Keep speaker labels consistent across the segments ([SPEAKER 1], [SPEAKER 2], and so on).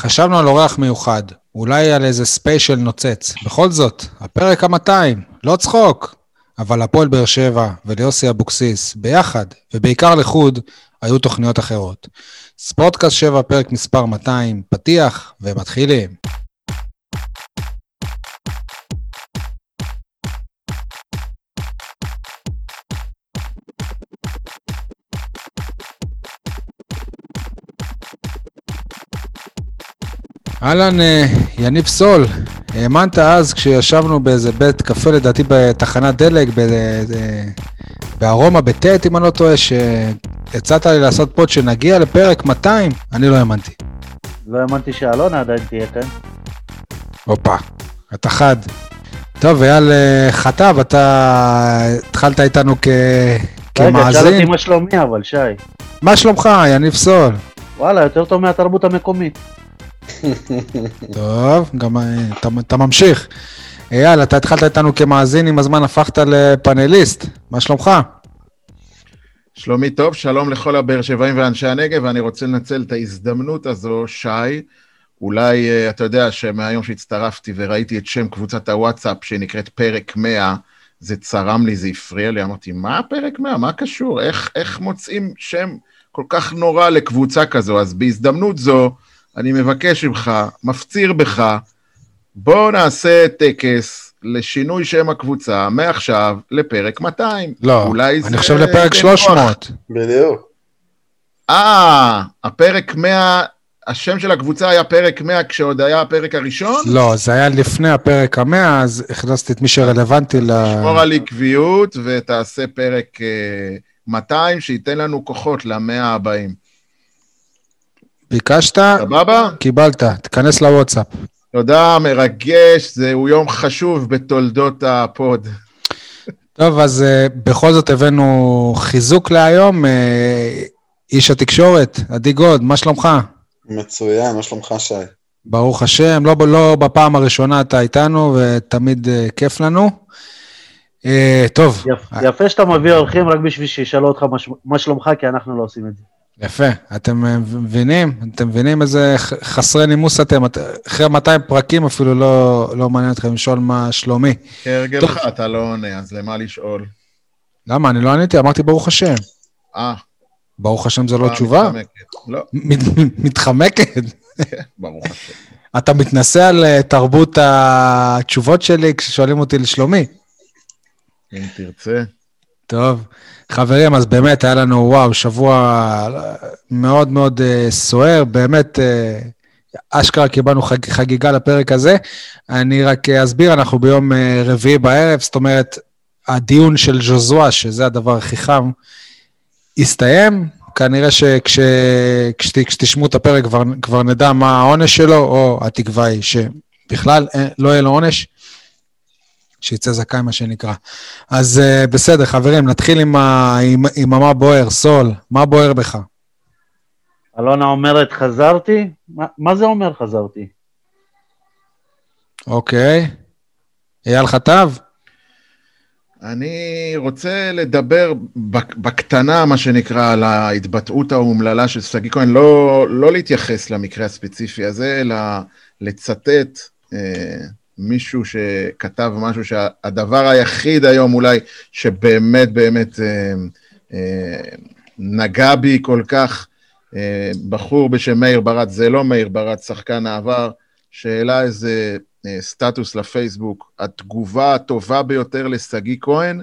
[SPEAKER 1] חשבנו על אורח מיוחד, אולי על איזה special נוצץ. בכל זאת, הפרק ה-200, לא צחוק. אבל הפועל באר שבע וליוסי אבוקסיס, ביחד, ובעיקר לחוד, היו תוכניות אחרות. ספורטקאסט 7, פרק מספר 200, פתיח, ומתחילים. אהלן, אה, יניב סול, האמנת אז כשישבנו באיזה בית קפה לדעתי בתחנת דלק, בארומה, בט' אם אני לא טועה, שהצעת לי לעשות פוד שנגיע לפרק 200, אני לא האמנתי.
[SPEAKER 2] לא האמנתי שאלונה עדיין תהיה כאן.
[SPEAKER 1] הופה, אתה חד. טוב, אייל אה, חטב, אתה התחלת איתנו כ... כמאזין. רגע,
[SPEAKER 2] שאל אותי מה שלומי אבל, שי.
[SPEAKER 1] מה שלומך, יניב סול?
[SPEAKER 2] וואלה, יותר טוב מהתרבות המקומית.
[SPEAKER 1] טוב, גם אה, אתה, אתה ממשיך. אייל, אתה התחלת איתנו כמאזין, עם הזמן הפכת לפאנליסט, מה שלומך?
[SPEAKER 3] שלומי טוב, שלום לכל הבאר שבעים ואנשי הנגב, ואני רוצה לנצל את ההזדמנות הזו, שי, אולי אה, אתה יודע שמהיום שהצטרפתי וראיתי את שם קבוצת הוואטסאפ שנקראת פרק 100, זה צרם לי, זה הפריע לי, אמרתי, מה פרק 100? מה קשור? איך, איך מוצאים שם כל כך נורא לקבוצה כזו? אז בהזדמנות זו, אני מבקש ממך, מפציר בך, בוא נעשה טקס לשינוי שם הקבוצה מעכשיו לפרק 200.
[SPEAKER 1] לא, אני חושב לפרק 300.
[SPEAKER 4] בדיוק.
[SPEAKER 3] אה, הפרק 100, השם של הקבוצה היה פרק 100 כשעוד היה הפרק הראשון?
[SPEAKER 1] לא, זה היה לפני הפרק ה-100, אז הכנסתי את מי שרלוונטי ל...
[SPEAKER 3] תשמור על עקביות ותעשה פרק 200, אה, שייתן לנו כוחות למאה הבאים.
[SPEAKER 1] ביקשת,
[SPEAKER 3] סבבה?
[SPEAKER 1] קיבלת, תיכנס לוואטסאפ.
[SPEAKER 3] תודה, מרגש, זהו יום חשוב בתולדות ה pod.
[SPEAKER 1] טוב, אז uh, בכל זאת הבאנו חיזוק להיום. Uh, איש התקשורת, עדי גוד, מה שלומך?
[SPEAKER 4] מצוין, מה שלומך, שי?
[SPEAKER 1] ברוך השם, לא, לא בפעם הראשונה אתה איתנו, ותמיד uh, כיף לנו. Uh, טוב.
[SPEAKER 2] יפ, יפה שאתה מביא אורחים רק בשביל שישאלו אותך מה, מה שלומך, כי אנחנו לא עושים את זה.
[SPEAKER 1] יפה, אתם אה, מבינים? אתם מבינים איזה חסרי נימוס אתם? אחרי 200 פרקים אפילו לא, לא מעניין אתכם לשאול מה שלומי.
[SPEAKER 3] כהרגלך אתה לא עונה, אז למה לשאול?
[SPEAKER 1] למה? אני לא עניתי, אמרתי ברוך השם.
[SPEAKER 3] אה.
[SPEAKER 1] ברוך השם זה לא תשובה? מתחמקת.
[SPEAKER 3] לא.
[SPEAKER 1] מתחמקת?
[SPEAKER 3] כן, ברוך השם.
[SPEAKER 1] אתה מתנשא על אה, תרבות התשובות שלי כששואלים אותי לשלומי?
[SPEAKER 3] אם תרצה.
[SPEAKER 1] טוב. חברים, אז באמת היה לנו, וואו, שבוע מאוד מאוד uh, סוער, באמת, uh, אשכרה קיבלנו חג, חגיגה לפרק הזה. אני רק אסביר, אנחנו ביום uh, רביעי בערב, זאת אומרת, הדיון של ז'וזואה, שזה הדבר הכי חם, הסתיים. כנראה שכשתשמעו את הפרק כבר, כבר נדע מה העונש שלו, או התקווה היא שבכלל לא יהיה לו עונש. שיצא זכאי, מה שנקרא. אז uh, בסדר, חברים, נתחיל עם, ה, עם, עם מה בוער. סול, מה בוער בך?
[SPEAKER 2] אלונה אומרת, חזרתי? מה, מה זה אומר חזרתי?
[SPEAKER 1] אוקיי. אייל חטב?
[SPEAKER 3] אני רוצה לדבר בקטנה, מה שנקרא, על ההתבטאות האומללה של שגיא כהן, לא, לא להתייחס למקרה הספציפי הזה, אלא לצטט אה, מישהו שכתב משהו שהדבר היחיד היום אולי שבאמת באמת אה, אה, נגע בי כל כך, אה, בחור בשם מאיר ברד, זה לא מאיר ברד, שחקן העבר, שהעלה איזה אה, סטטוס לפייסבוק, התגובה הטובה ביותר לשגיא כהן,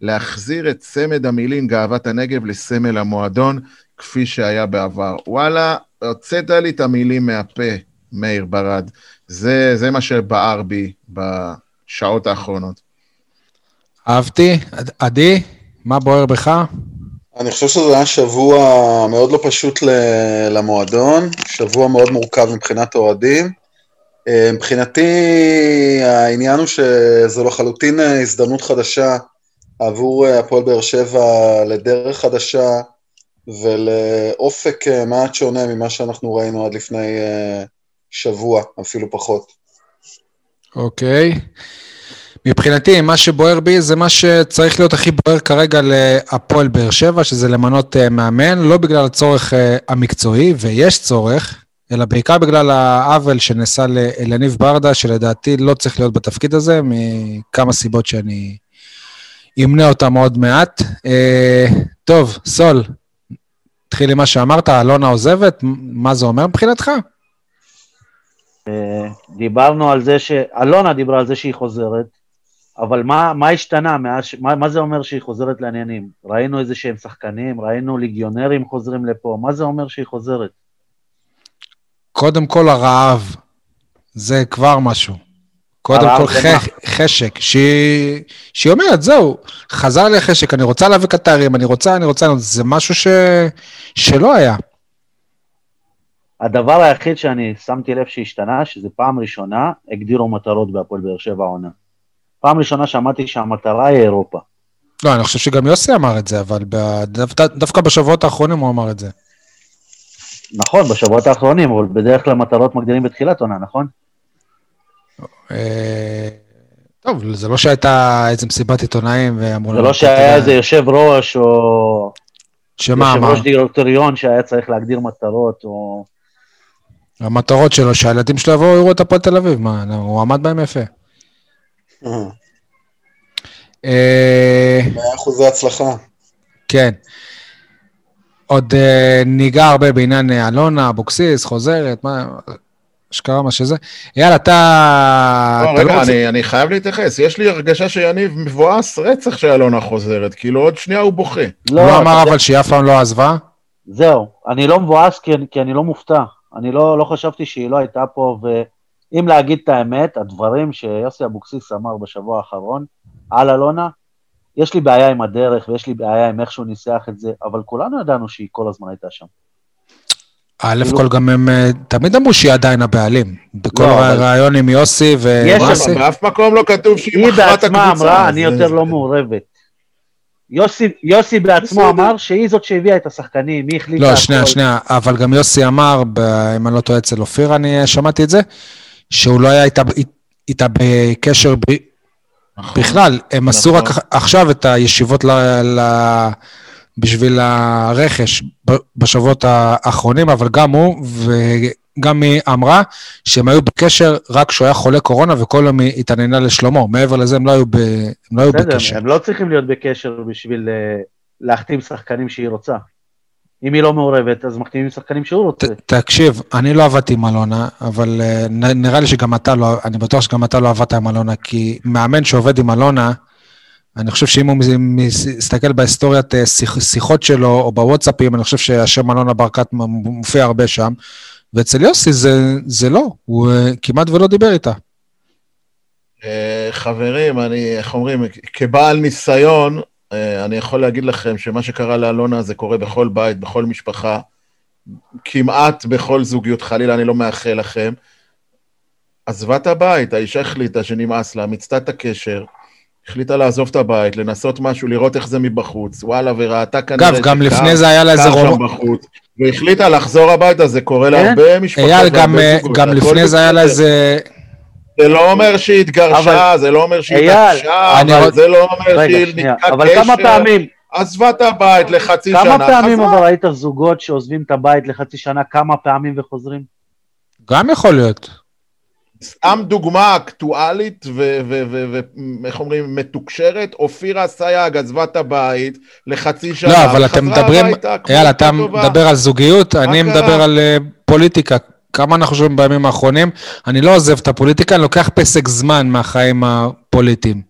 [SPEAKER 3] להחזיר את צמד המילים גאוות הנגב לסמל המועדון, כפי שהיה בעבר. וואלה, הוצאת לי את המילים מהפה, מאיר ברד. זה, זה מה שבער בי בשעות האחרונות.
[SPEAKER 1] אהבתי. עדי, מה בוער בך?
[SPEAKER 4] אני חושב שזה היה שבוע מאוד לא פשוט למועדון, שבוע מאוד מורכב מבחינת אוהדים. אה, מבחינתי העניין הוא שזו לחלוטין הזדמנות חדשה עבור הפועל באר שבע לדרך חדשה ולאופק מעט שונה ממה שאנחנו ראינו עד לפני אה, שבוע, אפילו פחות.
[SPEAKER 1] אוקיי. מבחינתי, מה שבוער בי זה מה שצריך להיות הכי בוער כרגע להפועל באר שבע, שזה למנות uh, מאמן, לא בגלל הצורך uh, המקצועי, ויש צורך, אלא בעיקר בגלל העוול שנעשה לאליניב ברדה, שלדעתי לא צריך להיות בתפקיד הזה, מכמה סיבות שאני אמנה אותם עוד מעט. אה, טוב, סול, תתחיל עם מה שאמרת, אלונה עוזבת, מה זה אומר מבחינתך?
[SPEAKER 2] דיברנו על זה ש... אלונה דיברה על זה שהיא חוזרת, אבל מה, מה השתנה מאז, מה, מה זה אומר שהיא חוזרת לעניינים? ראינו איזה שהם שחקנים, ראינו ליגיונרים חוזרים לפה, מה זה אומר שהיא חוזרת?
[SPEAKER 1] קודם כל הרעב, זה כבר משהו. קודם כל ח... חשק, שהיא, שהיא אומרת, זהו, חזר לי החשק, אני רוצה להביא קטרים, אני רוצה, אני רוצה, זה משהו ש... שלא היה.
[SPEAKER 2] הדבר היחיד שאני שמתי לב שהשתנה, שזה פעם ראשונה הגדירו מטרות בהפועל באר שבע העונה. פעם ראשונה שמעתי שהמטרה היא אירופה.
[SPEAKER 1] לא, אני חושב שגם יוסי אמר את זה, אבל דו, דווקא בשבועות האחרונים הוא אמר את זה.
[SPEAKER 2] נכון, בשבועות האחרונים, אבל בדרך כלל מטרות מגדירים בתחילת עונה, נכון?
[SPEAKER 1] אה, טוב, זה לא שהייתה איזה מסיבת עיתונאים ואמרו...
[SPEAKER 2] זה לא שהיה איזה יושב ראש או...
[SPEAKER 1] שמה
[SPEAKER 2] אמר? יושב ראש דירקטוריון שהיה צריך להגדיר מטרות, או...
[SPEAKER 1] המטרות שלו, שהילדים שלו יבואו לראות את הפועל תל אביב, מה, הוא עמד בהם יפה.
[SPEAKER 4] אה, מאה אחוזי הצלחה.
[SPEAKER 1] כן. עוד uh, ניגע הרבה בעניין אה, אלונה, אבוקסיס, חוזרת, מה... אשכרה מה שזה. יאללה, אתה...
[SPEAKER 3] לא, רגע, לא אני, אני חייב להתייחס. יש לי הרגשה שיניב מבואס רצח שאלונה חוזרת, כאילו עוד שנייה הוא בוכה.
[SPEAKER 1] לא, הוא לא אמר אבל שהיא אף פעם לא עזבה?
[SPEAKER 2] זהו, אני לא מבואס כי, כי אני לא מופתע. אני לא, לא חשבתי שהיא לא הייתה פה, ואם להגיד את האמת, הדברים שיוסי אבוקסיס אמר בשבוע האחרון על אלונה, יש לי בעיה עם הדרך ויש לי בעיה עם איך שהוא ניסח את זה, אבל כולנו ידענו שהיא כל הזמן הייתה שם.
[SPEAKER 1] א' כאילו- כל גם הם אה, תמיד אמרו שהיא עדיין הבעלים. בכל לא, הרעיון עם יוסי ו...
[SPEAKER 3] יש, באף מקום לא כתוב שהיא מכרה את הקבוצה.
[SPEAKER 2] היא בעצמה אמרה, אני יותר לא מעורבת. יוסי, יוסי בעצמו אמר שהיא זאת שהביאה את השחקנים, היא החליטה...
[SPEAKER 1] לא, שנייה, שנייה, אבל גם יוסי אמר, אם אני לא טועה אצל אופיר, אני שמעתי את זה, שהוא לא היה איתה, איתה בקשר ב... נכון, בכלל, הם עשו רק נכון. עכשיו את הישיבות ל... ל... בשביל הרכש בשבועות האחרונים, אבל גם הוא וגם היא אמרה שהם היו בקשר רק כשהוא היה חולה קורונה וכל יום היא התעניינה לשלומו. מעבר לזה הם לא היו, ב, הם לא היו בסדר, בקשר.
[SPEAKER 2] הם לא צריכים להיות בקשר בשביל uh, להחתים שחקנים שהיא רוצה. אם היא לא מעורבת, אז מחתימים שחקנים שהוא רוצה. ת,
[SPEAKER 1] תקשיב, אני לא עבדתי עם אלונה, אבל uh, נראה לי שגם אתה לא, אני בטוח שגם אתה לא עבדת עם אלונה, כי מאמן שעובד עם אלונה, אני חושב שאם הוא מסתכל בהיסטוריית אה, שיחות שלו או בוואטסאפים, אני חושב שהשם אלונה ברקת מופיע הרבה שם, ואצל יוסי זה, זה לא, הוא אה, כמעט ולא דיבר איתה.
[SPEAKER 3] אה, חברים, אני, איך אומרים, כבעל ניסיון, אני יכול להגיד לכם שמה שקרה לאלונה זה קורה בכל בית, בכל משפחה, כמעט בכל זוגיות, חלילה, אני לא מאחל לכם. עזבה את הבית, האישה החליטה שנמאס לה, מיצתה את הקשר, החליטה לעזוב את הבית, לנסות משהו, לראות איך זה מבחוץ, וואלה, וראתה כנראה...
[SPEAKER 1] אגב, גם לפני זה היה לה איזה רוב...
[SPEAKER 3] והחליטה לחזור הביתה, זה קורה
[SPEAKER 1] כן?
[SPEAKER 3] להרבה משפחות.
[SPEAKER 1] אייל, גם, אה, גם לפני זה היה לה איזה...
[SPEAKER 3] זה לא אומר שהיא התגרשה, זה לא אומר שהיא התגרשה, אבל זה לא אומר שהיא נתקעה קשר.
[SPEAKER 2] אבל כמה פעמים...
[SPEAKER 3] עזבה את הבית לחצי
[SPEAKER 2] שנה, כמה פעמים אבל ראית זוגות שעוזבים את הבית לחצי שנה, כמה פעמים וחוזרים?
[SPEAKER 1] גם יכול להיות.
[SPEAKER 3] סתם דוגמה אקטואלית ואיך אומרים, מתוקשרת, אופירה סייג עזבה את הבית לחצי שנה,
[SPEAKER 1] לא, אבל אתם מדברים, יאללה, אתה מדבר על זוגיות, אני מדבר על אה, פוליטיקה. כמה אנחנו שומעים בימים האחרונים, אני לא עוזב את הפוליטיקה, אני לוקח פסק זמן מהחיים הפוליטיים.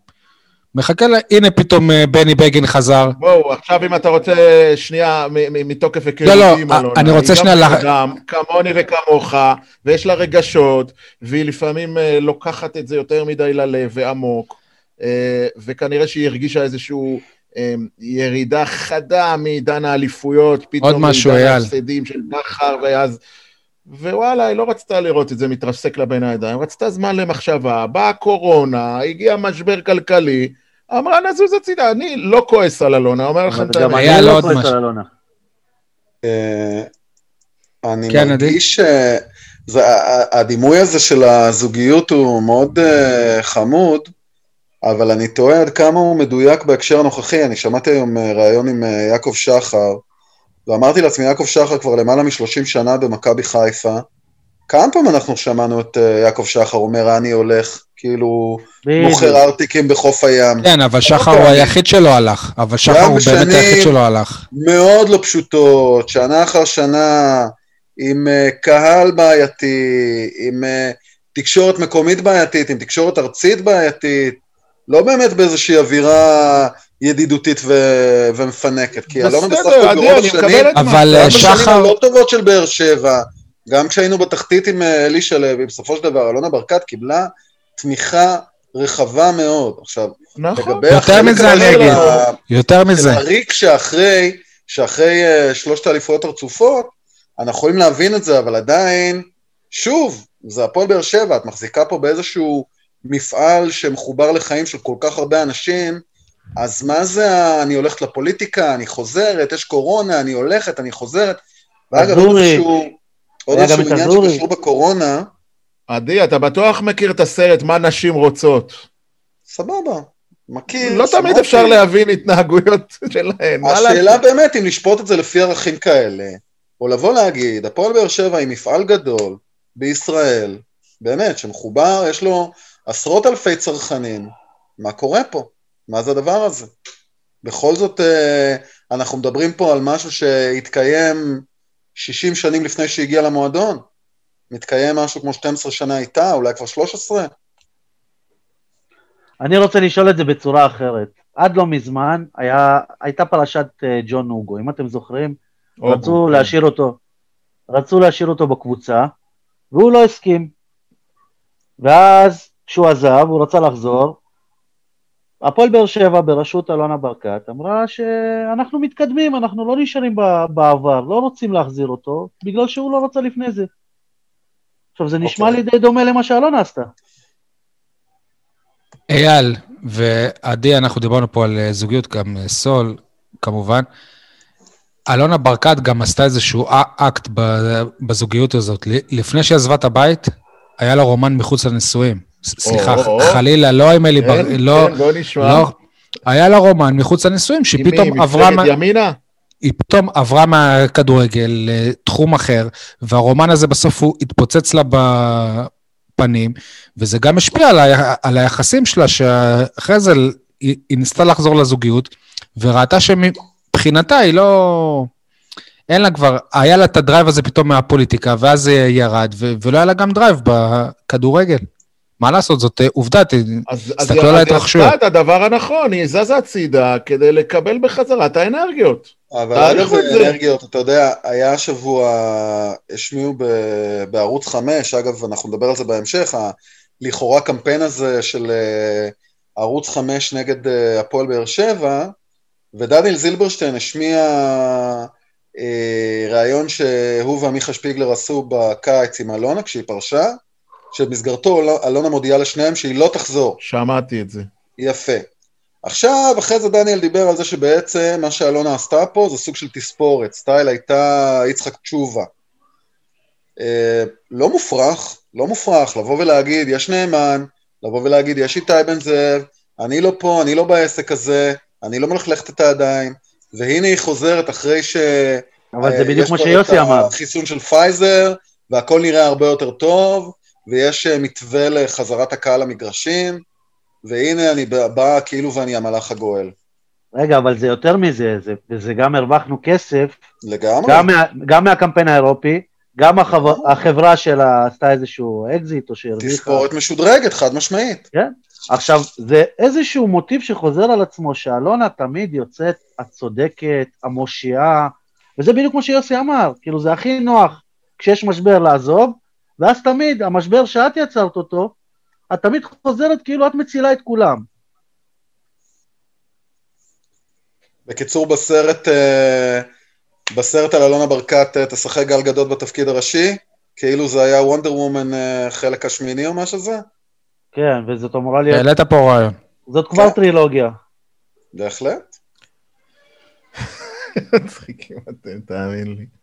[SPEAKER 1] מחכה לה, הנה פתאום אה, בני בגין חזר.
[SPEAKER 3] בואו, עכשיו אם אתה רוצה שנייה מתוקף
[SPEAKER 1] היכרותי לא, לא, אלונה, אני רוצה שנייה...
[SPEAKER 3] היא גם אדם כמוני וכמוך, ויש לה רגשות, והיא לפעמים אה, לוקחת את זה יותר מדי ללב ועמוק, אה, וכנראה שהיא הרגישה איזושהי ירידה חדה מעידן האליפויות, פתאום
[SPEAKER 1] מעידן
[SPEAKER 3] ההפסדים של בכר, ואז... ווואלה, היא לא רצתה לראות את זה מתרסק לה בין הידיים, רצתה זמן למחשבה, באה קורונה, הגיע משבר כלכלי, אמרה נזוז הצידה, אני לא כועס על אלונה, אומר לכם את
[SPEAKER 2] האמת. גם אני לא כועס על אלונה.
[SPEAKER 4] אה, אני כן, מרגיש שהדימוי הזה של הזוגיות הוא מאוד uh, חמוד, אבל אני תוהה עד כמה הוא מדויק בהקשר הנוכחי. אני שמעתי היום ראיון עם יעקב שחר, ואמרתי לעצמי, יעקב שחר כבר למעלה מ-30 שנה במכבי חיפה, כמה פעמים אנחנו שמענו את אה, יעקב שחר אומר, אני הולך, כאילו. מוכר ארטיקים בחוף הים.
[SPEAKER 1] כן, אבל שחר
[SPEAKER 4] אוקיי.
[SPEAKER 1] הוא היחיד שלא הלך. אבל שחר הוא באמת היחיד שלא הלך.
[SPEAKER 4] מאוד לא פשוטות, שנה אחר שנה, עם אה, קהל בעייתי, עם אה, תקשורת מקומית בעייתית, עם תקשורת ארצית בעייתית, לא באמת באיזושהי אווירה ידידותית ו- ומפנקת, כי אלונה בסך הכל ברוב
[SPEAKER 3] אני
[SPEAKER 4] השנים,
[SPEAKER 1] אבל, אה,
[SPEAKER 4] גם בשנים
[SPEAKER 1] שחר-
[SPEAKER 4] הלא טובות של באר שבע, גם כשהיינו בתחתית עם אה, אלישע לוי, בסופו של דבר אלונה ברקת קיבלה תמיכה רחבה מאוד. עכשיו,
[SPEAKER 3] נכון.
[SPEAKER 4] לגבי
[SPEAKER 1] יותר מזה אני אגיד.
[SPEAKER 4] ה-
[SPEAKER 1] יותר מזה.
[SPEAKER 4] הריק שאחרי, שאחרי uh, שלושת האליפויות הרצופות, אנחנו יכולים להבין את זה, אבל עדיין, שוב, זה הפועל באר שבע, את מחזיקה פה באיזשהו מפעל שמחובר לחיים של כל כך הרבה אנשים, אז מה זה אני הולכת לפוליטיקה, אני חוזרת, יש קורונה, אני הולכת, אני חוזרת. ואגב, עוד. איזשהו, עוד איזשהו עניין. שקשור בקורונה,
[SPEAKER 3] עדי, אתה בטוח מכיר את הסרט מה נשים רוצות.
[SPEAKER 4] סבבה, מכיר.
[SPEAKER 3] לא תמיד. אפשר להבין התנהגויות שלהן. מה
[SPEAKER 4] השאלה? באמת אם לשפוט את זה לפי ערכים כאלה, או לבוא להגיד, הפועל באר שבע היא מפעל גדול בישראל, באמת, שמחובר, יש לו עשרות אלפי צרכנים, מה קורה פה? מה זה הדבר הזה? בכל זאת, אה, אנחנו מדברים פה על משהו שהתקיים 60 שנים לפני שהגיע למועדון. מתקיים משהו כמו 12 שנה איתה, אולי כבר 13?
[SPEAKER 2] אני רוצה לשאול את זה בצורה אחרת. עד לא מזמן היה, הייתה פרשת אה, ג'ון נוגו, אם אתם זוכרים, רצו
[SPEAKER 3] אוגו,
[SPEAKER 2] להשאיר אותו, רצו להשאיר אותו בקבוצה, והוא לא הסכים. ואז כשהוא עזב, הוא רצה לחזור, הפועל באר שבע בראשות אלונה ברקת אמרה שאנחנו מתקדמים, אנחנו לא נשארים בעבר, לא רוצים להחזיר אותו, בגלל שהוא לא רצה לפני זה. עכשיו, זה נשמע
[SPEAKER 4] אוקיי.
[SPEAKER 2] לי די דומה למה שאלונה עשתה.
[SPEAKER 1] אייל ועדי, אנחנו דיברנו פה על אה, זוגיות, גם אה, סול, כמובן. אלונה ברקת גם עשתה איזשהו אקט ב- בזוגיות הזאת. לפני שהיא עזבה את הבית, היה לה רומן מחוץ לנישואים. סליחה. חלילה, לא עם אלי בר...
[SPEAKER 3] כן,
[SPEAKER 1] לא,
[SPEAKER 3] כן, נשמע.
[SPEAKER 1] לא. היה לה רומן מחוץ לנישואים,
[SPEAKER 3] עם
[SPEAKER 1] שהיא
[SPEAKER 3] מי?
[SPEAKER 1] פתאום עברה...
[SPEAKER 3] מפלגת
[SPEAKER 1] מה-
[SPEAKER 3] ימינה?
[SPEAKER 1] היא פתאום עברה מהכדורגל לתחום אחר, והרומן הזה בסוף הוא התפוצץ לה בפנים, וזה גם השפיע על, ה... על היחסים שלה, שאחרי זה היא, היא ניסתה לחזור לזוגיות, וראתה שמבחינתה היא לא... אין לה כבר, היה לה את ה drive הזה פתאום מהפוליטיקה, ואז זה ירד, ו... ולא היה לה גם drive בכדורגל. מה לעשות, זאת אה, עובדה, ת-
[SPEAKER 3] אז אז
[SPEAKER 1] תסתכלו על
[SPEAKER 3] אז היא
[SPEAKER 1] ההתרחשויות.
[SPEAKER 3] עשתה את הדבר הנכון, היא זזה הצידה כדי לקבל בחזרה את האנרגיות.
[SPEAKER 4] אבל אגב. אנרגיות, אתה יודע, היה השבוע, השמיעו ב- בערוץ 5, אגב, אנחנו נדבר על זה בהמשך, ה- לכאורה קמפיין הזה של אה, ערוץ 5 נגד אה, הפועל באר שבע, ודניאל זילברשטיין השמיע אה, ראיון שהוא ועמיחה שפיגלר עשו בקיץ עם אלונה כשהיא פרשה, שבמסגרתו אל- אלונה מודיעה לשניהם שהיא לא תחזור.
[SPEAKER 3] שמעתי את זה.
[SPEAKER 4] יפה. עכשיו, אחרי זה דניאל דיבר על זה שבעצם מה שאלונה עשתה פה זה סוג של תספורת, סטייל הייתה יצחק תשובה. אה, לא מופרך, לא מופרך, לבוא ולהגיד, יש נאמן, לבוא ולהגיד, יש איתי בן זאב, אני לא פה, אני לא בעסק הזה, אני לא מלכלכת את הידיים, והנה היא חוזרת אחרי ש...
[SPEAKER 2] אבל
[SPEAKER 4] אה,
[SPEAKER 2] זה בדיוק
[SPEAKER 4] יש
[SPEAKER 2] מה
[SPEAKER 4] כבר
[SPEAKER 2] שיוסי
[SPEAKER 4] את
[SPEAKER 2] אמר.
[SPEAKER 4] החיסון של פייזר, והכל נראה הרבה יותר טוב, ויש אה, מתווה לחזרת הקהל למגרשים, והנה אני בא בא כאילו ואני המלאך הגואל.
[SPEAKER 2] רגע, אבל זה יותר מזה, זה, זה גם הרווחנו כסף,
[SPEAKER 4] לגמרי.
[SPEAKER 2] גם, מה, גם מהקמפיין האירופי, גם החבר, החברה שלה עשתה איזשהו אקזיט או שהרוויחה.
[SPEAKER 4] תספורת משודרגת, חד משמעית.
[SPEAKER 2] כן. עכשיו, זה איזשהו מוטיב שחוזר על עצמו, שאלונה תמיד יוצאת הצודקת, המושיעה, וזה בדיוק כמו שיוסי אמר, כאילו זה הכי נוח כשיש משבר לעזוב, ואז תמיד, המשבר שאת יצרת אותו, את תמיד חוזרת כאילו את מצילה את כולם.
[SPEAKER 4] בקיצור, בסרט, אה, בסרט על אלונה ברקת אה, תשחק גל גדות בתפקיד הראשי, כאילו זה היה וונדר וומן אה, חלק השמיני או משהו זה?
[SPEAKER 2] כן, וזאת אמורה להיות,
[SPEAKER 1] העלית פה רעיון.
[SPEAKER 2] זאת כבר
[SPEAKER 4] כן.
[SPEAKER 2] טרילוגיה.
[SPEAKER 4] בהחלט.
[SPEAKER 3] מצחיקים אתם, תאמין לי.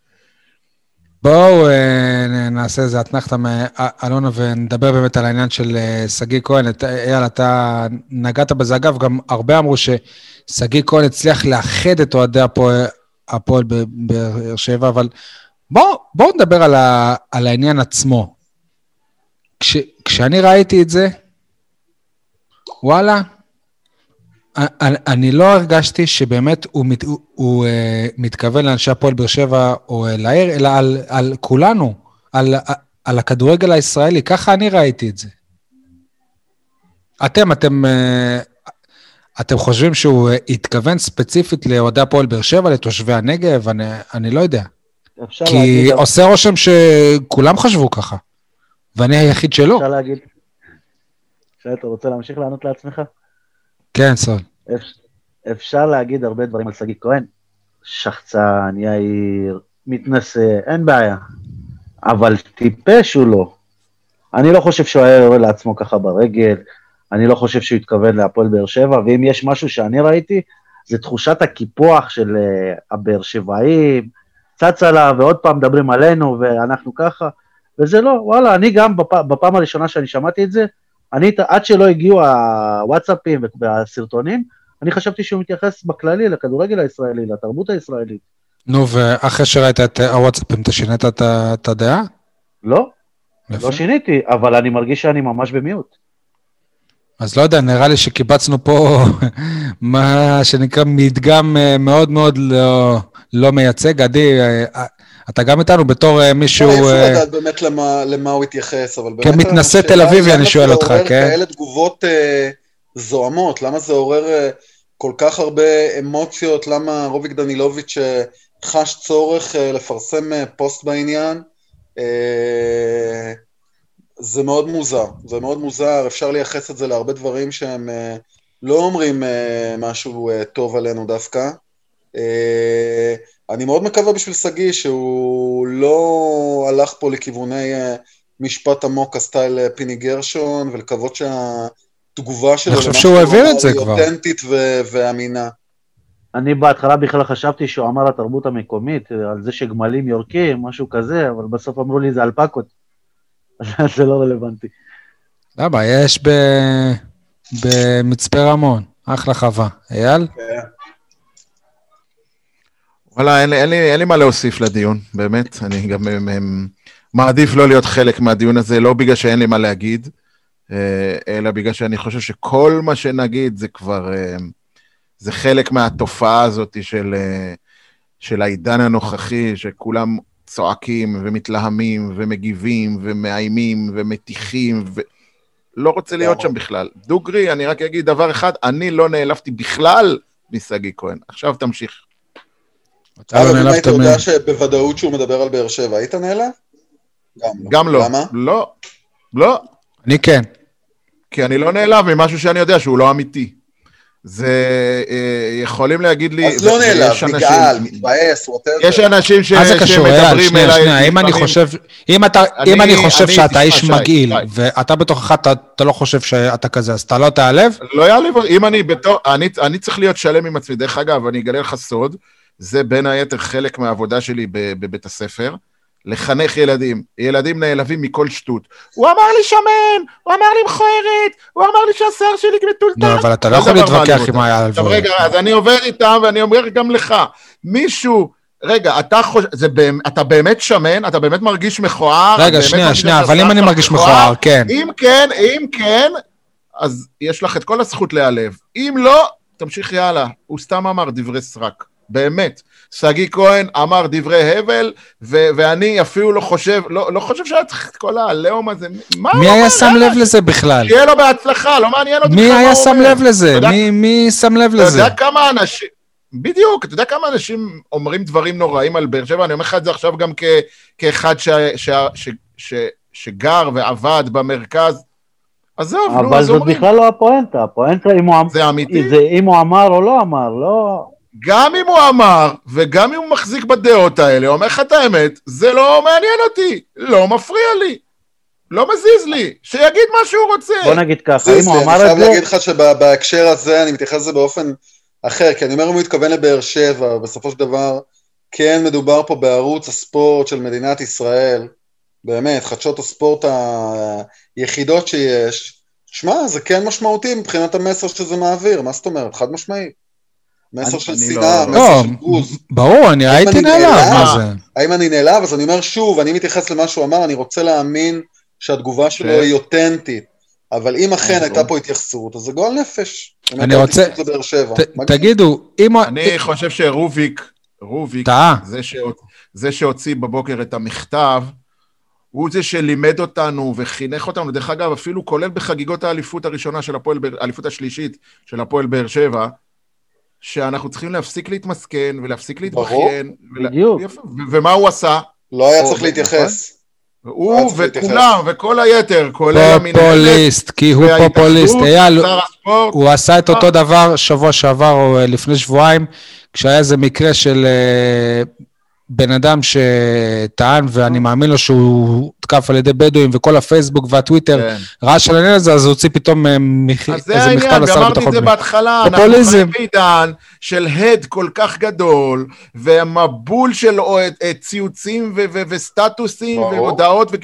[SPEAKER 1] בואו אה, נעשה איזה אתנחתא מאלונה ונדבר באמת על העניין של אה, שגיא כהן. אייל, אתה נגעת בזה. אגב, גם הרבה אמרו ששגיא כהן הצליח לאחד את אוהדי הפועל- בבאר שבע, אבל בואו בוא נדבר על, ה, על העניין עצמו. כש, כשאני ראיתי את זה, וואלה, אני, לא הרגשתי שבאמת הוא, מת, הוא, הוא uh, מתכוון לאנשי הפועל באר שבע או uh, לעיר, אלא על, על כולנו, על, על הכדורגל הישראלי, ככה אני ראיתי את זה. אתם, אתם, uh, אתם חושבים שהוא התכוון ספציפית לאוהדי הפועל באר שבע, לתושבי הנגב? אני, אני לא יודע. אפשר כי להגיד... כי עושה רושם שכולם חשבו ככה, ואני היחיד שלא.
[SPEAKER 2] אפשר להגיד... שי, אתה רוצה להמשיך לענות לעצמך?
[SPEAKER 1] כן, סול.
[SPEAKER 2] אפשר להגיד הרבה דברים על שגיא כהן. שחצן, יאיר, מתנשא, אין בעיה. אבל טיפש הוא לא. אני לא חושב שהוא היה יורה לעצמו ככה ברגל, אני לא חושב שהוא התכוון להפועל באר שבע, ואם יש משהו שאני ראיתי, זה תחושת הקיפוח של uh, הבאר שבעים, צץ עליו, ועוד פעם מדברים עלינו, ואנחנו ככה, וזה לא, וואלה, אני גם בפ... בפעם הראשונה שאני שמעתי את זה, אני, עד שלא הגיעו הוואטסאפים והסרטונים, אני חשבתי שהוא מתייחס בכללי לכדורגל הישראלי, לתרבות הישראלית.
[SPEAKER 1] נו, ואחרי שראית את הוואטסאפים, אתה שינית את הדעה?
[SPEAKER 2] לא, לא שיניתי, אבל אני מרגיש שאני ממש במיעוט.
[SPEAKER 1] אז לא יודע, נראה לי שקיבצנו פה מה שנקרא מדגם אה, מאוד מאוד לא, לא מייצג. עדי, אה, אתה גם איתנו בתור אה, מישהו...
[SPEAKER 4] אני לא לדעת באמת למה, למה הוא התייחס, אבל באמת...
[SPEAKER 1] כמתנשא תל אביבי אני שואל אותך, כן?
[SPEAKER 4] כאלה תגובות אה, זוהמות? למה זה עורר אה, כל כך הרבה אמוציות? למה רוביק דנילוביץ' אה, חש צורך אה, לפרסם אה, פוסט בעניין? אה, זה מאוד מוזר, זה מאוד מוזר, אפשר לייחס את זה להרבה דברים שהם אה, לא אומרים אה, משהו אה, טוב עלינו דווקא. אה, אני מאוד מקווה בשביל שגיא שהוא לא הלך פה לכיווני אה, משפט עמוק הסטייל אה, פיני גרשון, ולקוות שהתגובה שלו...
[SPEAKER 1] אני חושב שהוא העביר את זה כבר.
[SPEAKER 4] היא אותנטית ו- ואמינה.
[SPEAKER 2] אני בהתחלה בכלל חשבתי שהוא אמר לתרבות המקומית, על זה שגמלים יורקים, משהו כזה, אבל בסוף אמרו לי זה אלפקות. אז זה לא רלוונטי.
[SPEAKER 1] למה? יש ב... במצפה רמון, אחלה חווה. אייל? כן.
[SPEAKER 3] וואלה, אין, אין, לי, אין לי מה להוסיף לדיון, באמת. אני גם הם, הם, מעדיף לא להיות חלק מהדיון הזה, לא בגלל שאין לי מה להגיד, אה, אלא בגלל שאני חושב שכל מה שנגיד זה כבר, אה, זה חלק מהתופעה הזאת של, אה, של העידן הנוכחי, שכולם צועקים ומתלהמים ומגיבים ומאיימים ומטיחים, ו... לא רוצה להיות שם בכלל. דוגרי, אני רק אגיד דבר אחד, אני לא נעלבתי בכלל משגיא כהן. עכשיו תמשיך.
[SPEAKER 4] אגב, אם היית יודע שבוודאות שהוא מדבר על באר שבע, היית נעלב?
[SPEAKER 3] גם לא. למה? לא. לא.
[SPEAKER 1] אני כן.
[SPEAKER 3] כי אני לא נעלב ממשהו שאני יודע שהוא לא אמיתי. זה, אה, יכולים להגיד לי...
[SPEAKER 4] אז לא נעלב, נגעל, מתבאס, ווטאבר.
[SPEAKER 3] יש אנשים ש... מה
[SPEAKER 1] זה קשור, אייל? שנייה, שנייה, אם אני חושב, אם אתה, אם אני חושב שאתה איש מגעיל, ואתה בתוכך, אתה לא חושב שאתה כזה, אז אתה לא תיעלב?
[SPEAKER 3] לא יעלב, אם אני בתור, אני צריך להיות שלם עם עצמי. דרך אגב, אני אגלה לך סוד, זה בין היתר חלק מהעבודה שלי בבית הספר. לחנך ילדים. ילדים נעלבים מכל שטות. הוא אמר לי שמן, הוא אמר לי מכוערת, הוא אמר לי שהשיער שלי מטולטל.
[SPEAKER 1] לא, אבל אתה לא יכול להתווכח עם היה
[SPEAKER 3] עכשיו רגע, אז אני עובר איתם ואני אומר גם לך, מישהו... רגע, אתה חושב, זה, אתה באמת שמן? אתה באמת מרגיש מכוער?
[SPEAKER 1] רגע, שנייה, שנייה, אבל אם אני מרגיש מכוער, כן.
[SPEAKER 3] אם כן, אם כן, אז יש לך את כל הזכות להיעלב. אם לא, תמשיך יאללה. הוא סתם אמר דברי סרק. באמת. שגיא כהן אמר דברי הבל, ו- ואני אפילו לא חושב, לא, לא חושב שהיה צריך את כל העליהום הזה.
[SPEAKER 1] מה מי היה שם לב לזה בכלל?
[SPEAKER 3] שיהיה לו בהצלחה, לא מעניין אותי
[SPEAKER 1] מי היה שם לב לזה? מי, מי שם לב לזה?
[SPEAKER 3] אתה יודע כמה אנשים... בדיוק, אתה יודע כמה אנשים אומרים דברים נוראים על באר שבע? אני אומר לך את זה עכשיו גם כ- כאחד ש- ש- ש- ש- שגר ועבד במרכז. עזוב, נו,
[SPEAKER 2] אז אומרים. אבל זאת בכלל לא הפואנטה, הפואנטה אם הוא,
[SPEAKER 3] זה אמיתי?
[SPEAKER 2] זה אם הוא אמר או לא אמר, לא...
[SPEAKER 3] גם אם הוא אמר, וגם אם הוא מחזיק בדעות האלה, אומר לך את האמת, זה לא מעניין אותי, לא מפריע לי, לא מזיז לי, שיגיד מה שהוא רוצה.
[SPEAKER 2] בוא נגיד ככה, אם הוא אמר את זה...
[SPEAKER 4] אני חייב להגיד לך שבהקשר הזה אני מתייחס לזה באופן אחר, כי אני אומר אם הוא מתכוון לבאר שבע, בסופו של דבר, כן מדובר פה בערוץ הספורט של מדינת ישראל, באמת, חדשות הספורט היחידות שיש, שמע, זה כן משמעותי מבחינת המסר שזה מעביר, מה זאת אומרת? חד משמעית. מסר של שנאה, לא- מסר
[SPEAKER 1] לא, של בוז. ברור, אני הייתי נעלב, מה זה?
[SPEAKER 4] האם אני נעלב? אז אני אומר שוב, אני מתייחס למה שהוא אמר, אני רוצה להאמין שהתגובה שלו
[SPEAKER 3] ש-
[SPEAKER 4] היא אותנטית, אבל אם אכן
[SPEAKER 3] נכון.
[SPEAKER 4] הייתה פה התייחסות, אז זה גועל נפש.
[SPEAKER 1] אני רוצה- תגידו, אם...
[SPEAKER 3] אני חושב שרוביק, רוביק. זה, שהוצ... זה שהוציא בבוקר את המכתב, הוא זה שלימד אותנו וחינך אותנו, דרך אגב, אפילו כולל בחגיגות האליפות הראשונה של הפועל, האליפות השלישית של הפועל באר שבע, שאנחנו צריכים להפסיק להתמסכן ולהפסיק להתבכיין. ול-
[SPEAKER 2] בדיוק.
[SPEAKER 3] ומה הוא עשה?
[SPEAKER 4] לא היה צריך להתייחס.
[SPEAKER 3] הוא
[SPEAKER 4] להתייחס.
[SPEAKER 3] וכולם, וכל היתר, כולל המנהלת,
[SPEAKER 1] פופוליסט, כי הוא פופוליסט. אייל. הוא עשה את אותו
[SPEAKER 3] אה.
[SPEAKER 1] דבר שבוע שעבר או אה, לפני שבועיים, כשהיה איזה מקרה של אה, בן אדם שטען, ואני מאמין לו שהוא הותקף על ידי בדואים, וכל הפייסבוק והטוויטר
[SPEAKER 3] כן.
[SPEAKER 1] רעש על העניין הזה, אז הוא הוציא פתאום אה, מח-
[SPEAKER 3] אז זה
[SPEAKER 1] איזה מכתב
[SPEAKER 3] העניין,
[SPEAKER 1] לשר
[SPEAKER 3] ואמרתי את
[SPEAKER 1] לביטחון
[SPEAKER 3] זה
[SPEAKER 1] פנים.
[SPEAKER 3] בהתחלה, אנחנו. חיים בעידן של הד כל כך גדול, והמבול של או- אה, ציוצים ו- ו- וסטטוסים
[SPEAKER 4] ברור.
[SPEAKER 3] והודעות, ו...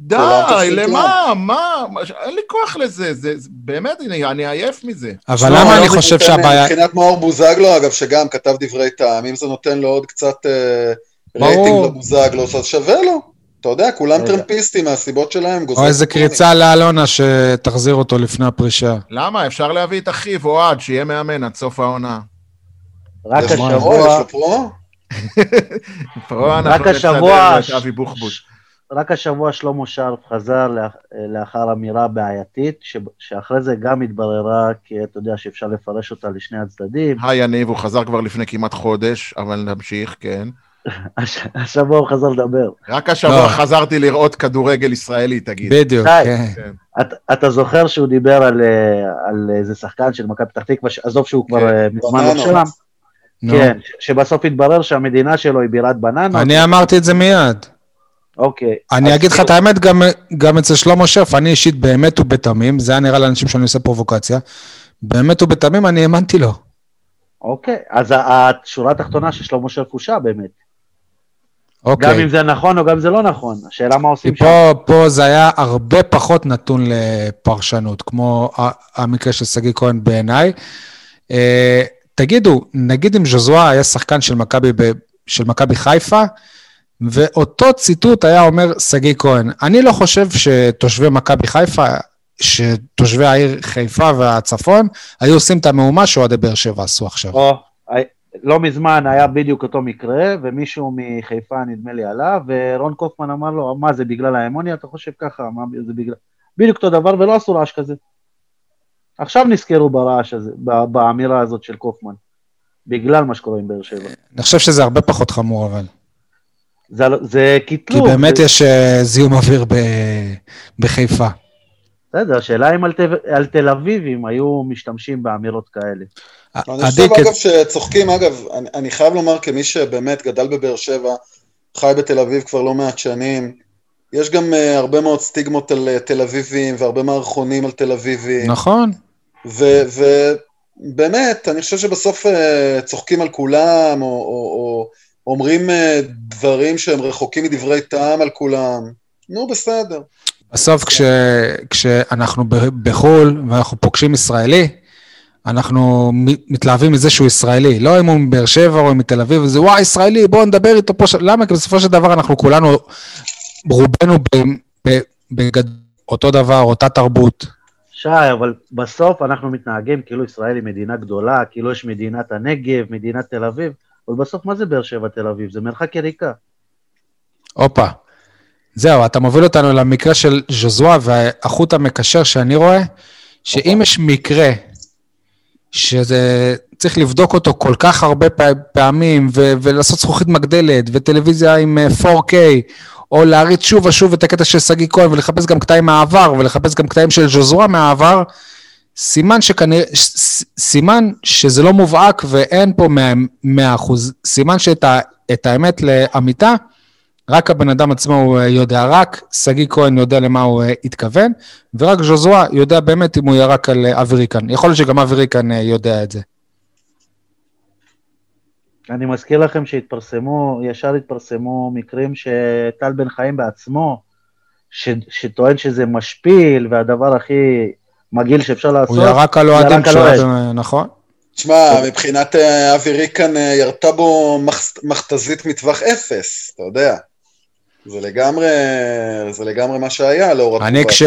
[SPEAKER 3] די,
[SPEAKER 4] תופסים
[SPEAKER 3] למה? מה? מה? אין לי כוח לזה, זה, זה, באמת, אני, אני עייף מזה.
[SPEAKER 1] אבל למה
[SPEAKER 4] היום
[SPEAKER 1] אני
[SPEAKER 4] זה
[SPEAKER 1] חושב שהבעיה...
[SPEAKER 4] מבחינת מאור בוזגלו, אגב, שגם כתב דברי טעם, אם זה נותן לו עוד קצת אה, רייטינג לבוזגלו, אז שווה לו. אתה יודע, כולם. טרמפיסטים מהסיבות שלהם.
[SPEAKER 1] או איזה. קריצה לאלונה שתחזיר אותו לפני הפרישה.
[SPEAKER 3] למה? אפשר להביא את אחיו, אוהד, שיהיה מאמן עד סוף העונה.
[SPEAKER 2] רק השבוע,
[SPEAKER 3] אנחנו
[SPEAKER 2] השבוע-. רק השבוע שלמה שרף חזר לאח- לאחר אמירה בעייתית, ש- שאחרי זה גם התבררה, כי אתה יודע שאפשר לפרש אותה לשני הצדדים.
[SPEAKER 3] היי יניב, הוא חזר כבר לפני כמעט חודש, אבל נמשיך, כן.
[SPEAKER 2] הש- השבוע הוא חזר לדבר.
[SPEAKER 3] רק השבוע
[SPEAKER 1] לא.
[SPEAKER 3] חזרתי לראות כדורגל ישראלי, תגיד.
[SPEAKER 1] בדיוק,
[SPEAKER 2] די.
[SPEAKER 1] כן.
[SPEAKER 2] אתה, אתה זוכר שהוא דיבר על, אה, על איזה שחקן של מכבי פתח תקווה, עזוב שהוא כבר
[SPEAKER 3] כן.
[SPEAKER 2] אה, מזמן לא. שם,
[SPEAKER 1] נו.
[SPEAKER 2] כן, שבסוף התברר שהמדינה שלו היא בירת בננות.
[SPEAKER 1] אני אמרתי את זה מיד.
[SPEAKER 2] אוקיי.
[SPEAKER 1] אני אגיד לך
[SPEAKER 2] כאילו-
[SPEAKER 1] את האמת, גם, גם אצל שלמה שרף, אני אישית באמת ובתמים, זה היה נראה לאנשים שאני עושה פרובוקציה, באמת ובתמים אני האמנתי לו.
[SPEAKER 2] אוקיי, אז השורה התחתונה ששלמה שרף הוא שם באמת. גם
[SPEAKER 1] אוקיי.
[SPEAKER 2] אם זה נכון או גם אם זה לא נכון, השאלה מה עושים שם.
[SPEAKER 1] פה, פה זה היה הרבה פחות נתון לפרשנות, כמו המקרה של שגיא כהן בעיניי. אה, תגידו, נגיד אם ז'וזואה היה שחקן של מכבי ב- של מכבי חיפה, ואותו ציטוט היה אומר שגיא כהן. אני לא חושב שתושבי מכבי חיפה, שתושבי העיר חיפה והצפון, היו עושים את המהומה שאוהדי באר שבע עשו עכשיו.
[SPEAKER 2] או, לא מזמן היה בדיוק אותו מקרה, ומישהו מחיפה נדמה לי עלה, ורון קופמן אמר לו, מה זה בגלל האמוניה? אתה חושב ככה, מה זה בגלל... בדיוק אותו דבר, ולא עשו רעש כזה. עכשיו נזכרו ברעש הזה, באמירה הזאת של קופמן, בגלל מה שקורה עם באר שבע.
[SPEAKER 1] אני חושב שזה הרבה פחות חמור, אבל.
[SPEAKER 2] זה, זה
[SPEAKER 1] כי
[SPEAKER 2] קטלוג.
[SPEAKER 1] באמת
[SPEAKER 2] זה-
[SPEAKER 1] יש אה, זיהום אוויר ב- בחיפה.
[SPEAKER 2] בסדר, השאלה אם על, תל, על תל אביבים היו משתמשים באמירות כאלה.
[SPEAKER 4] אני
[SPEAKER 1] עדי,
[SPEAKER 4] חושב, אגב, שצוחקים, אגב, אני, אני חייב לומר, כמי שבאמת גדל בבאר שבע, חי בתל אביב כבר לא מעט שנים, יש גם uh, הרבה מאוד סטיגמות על uh, תל אביבים, והרבה מערכונים על תל אביבים,
[SPEAKER 1] נכון.
[SPEAKER 4] ובאמת, אני חושב שבסוף uh, צוחקים על כולם, או, או, או אומרים uh, דברים שהם רחוקים מדברי טעם על כולם. נו, בסדר.
[SPEAKER 1] בסוף כש, כשאנחנו בחו"ל ואנחנו פוגשים ישראלי, אנחנו מתלהבים מזה שהוא ישראלי. לא אם הוא מבאר שבע או מתל אביב, זה וואי, ישראלי, בואו נדבר איתו פה. ש... למה? כי בסופו של דבר אנחנו כולנו, רובנו ב, ב, בגד... אותו דבר, אותה תרבות.
[SPEAKER 2] שי, אבל בסוף אנחנו מתנהגים כאילו ישראל היא מדינה גדולה, כאילו יש מדינת הנגב, מדינת תל אביב, אבל בסוף מה זה באר שבע תל אביב? זה מרחק יריקה.
[SPEAKER 1] הופה. זהו, אתה מוביל אותנו למקרה של ז'וזואה והחוט המקשר שאני רואה, שאם יש מקרה שזה צריך לבדוק אותו כל כך הרבה פע- פעמים ו- ולעשות זכוכית מגדלת וטלוויזיה עם אה, 4K, או להריץ שוב ושוב את הקטע של שגיא כהן ולחפש גם קטעים מהעבר ולחפש גם קטעים של ז'וזואה מהעבר, סימן שכנראה, סימן שזה לא מובהק ואין פה 100 אחוז, סימן שאת ה- האמת לאמיתה, רק הבן אדם עצמו הוא אה, יודע, רק שגיא כהן יודע למה הוא אה, התכוון, ורק ז'וזואה יודע באמת אם הוא ירק על אה, אבי ריקן. יכול להיות שגם אבי ריקן אה, יודע את זה.
[SPEAKER 2] אני מזכיר לכם שהתפרסמו, ישר התפרסמו מקרים שטל בן חיים בעצמו, ש, שטוען שזה משפיל, והדבר הכי מגעיל שאפשר לעשות,
[SPEAKER 1] הוא ירק על אוהדים. ב- נכון?
[SPEAKER 4] תשמע, מבחינת אבי ריקן ירתה בו מכתזית מטווח אפס, אתה יודע. זה לגמרי, זה לגמרי מה שהיה לאור
[SPEAKER 1] אני,
[SPEAKER 4] התגובה.
[SPEAKER 1] כש,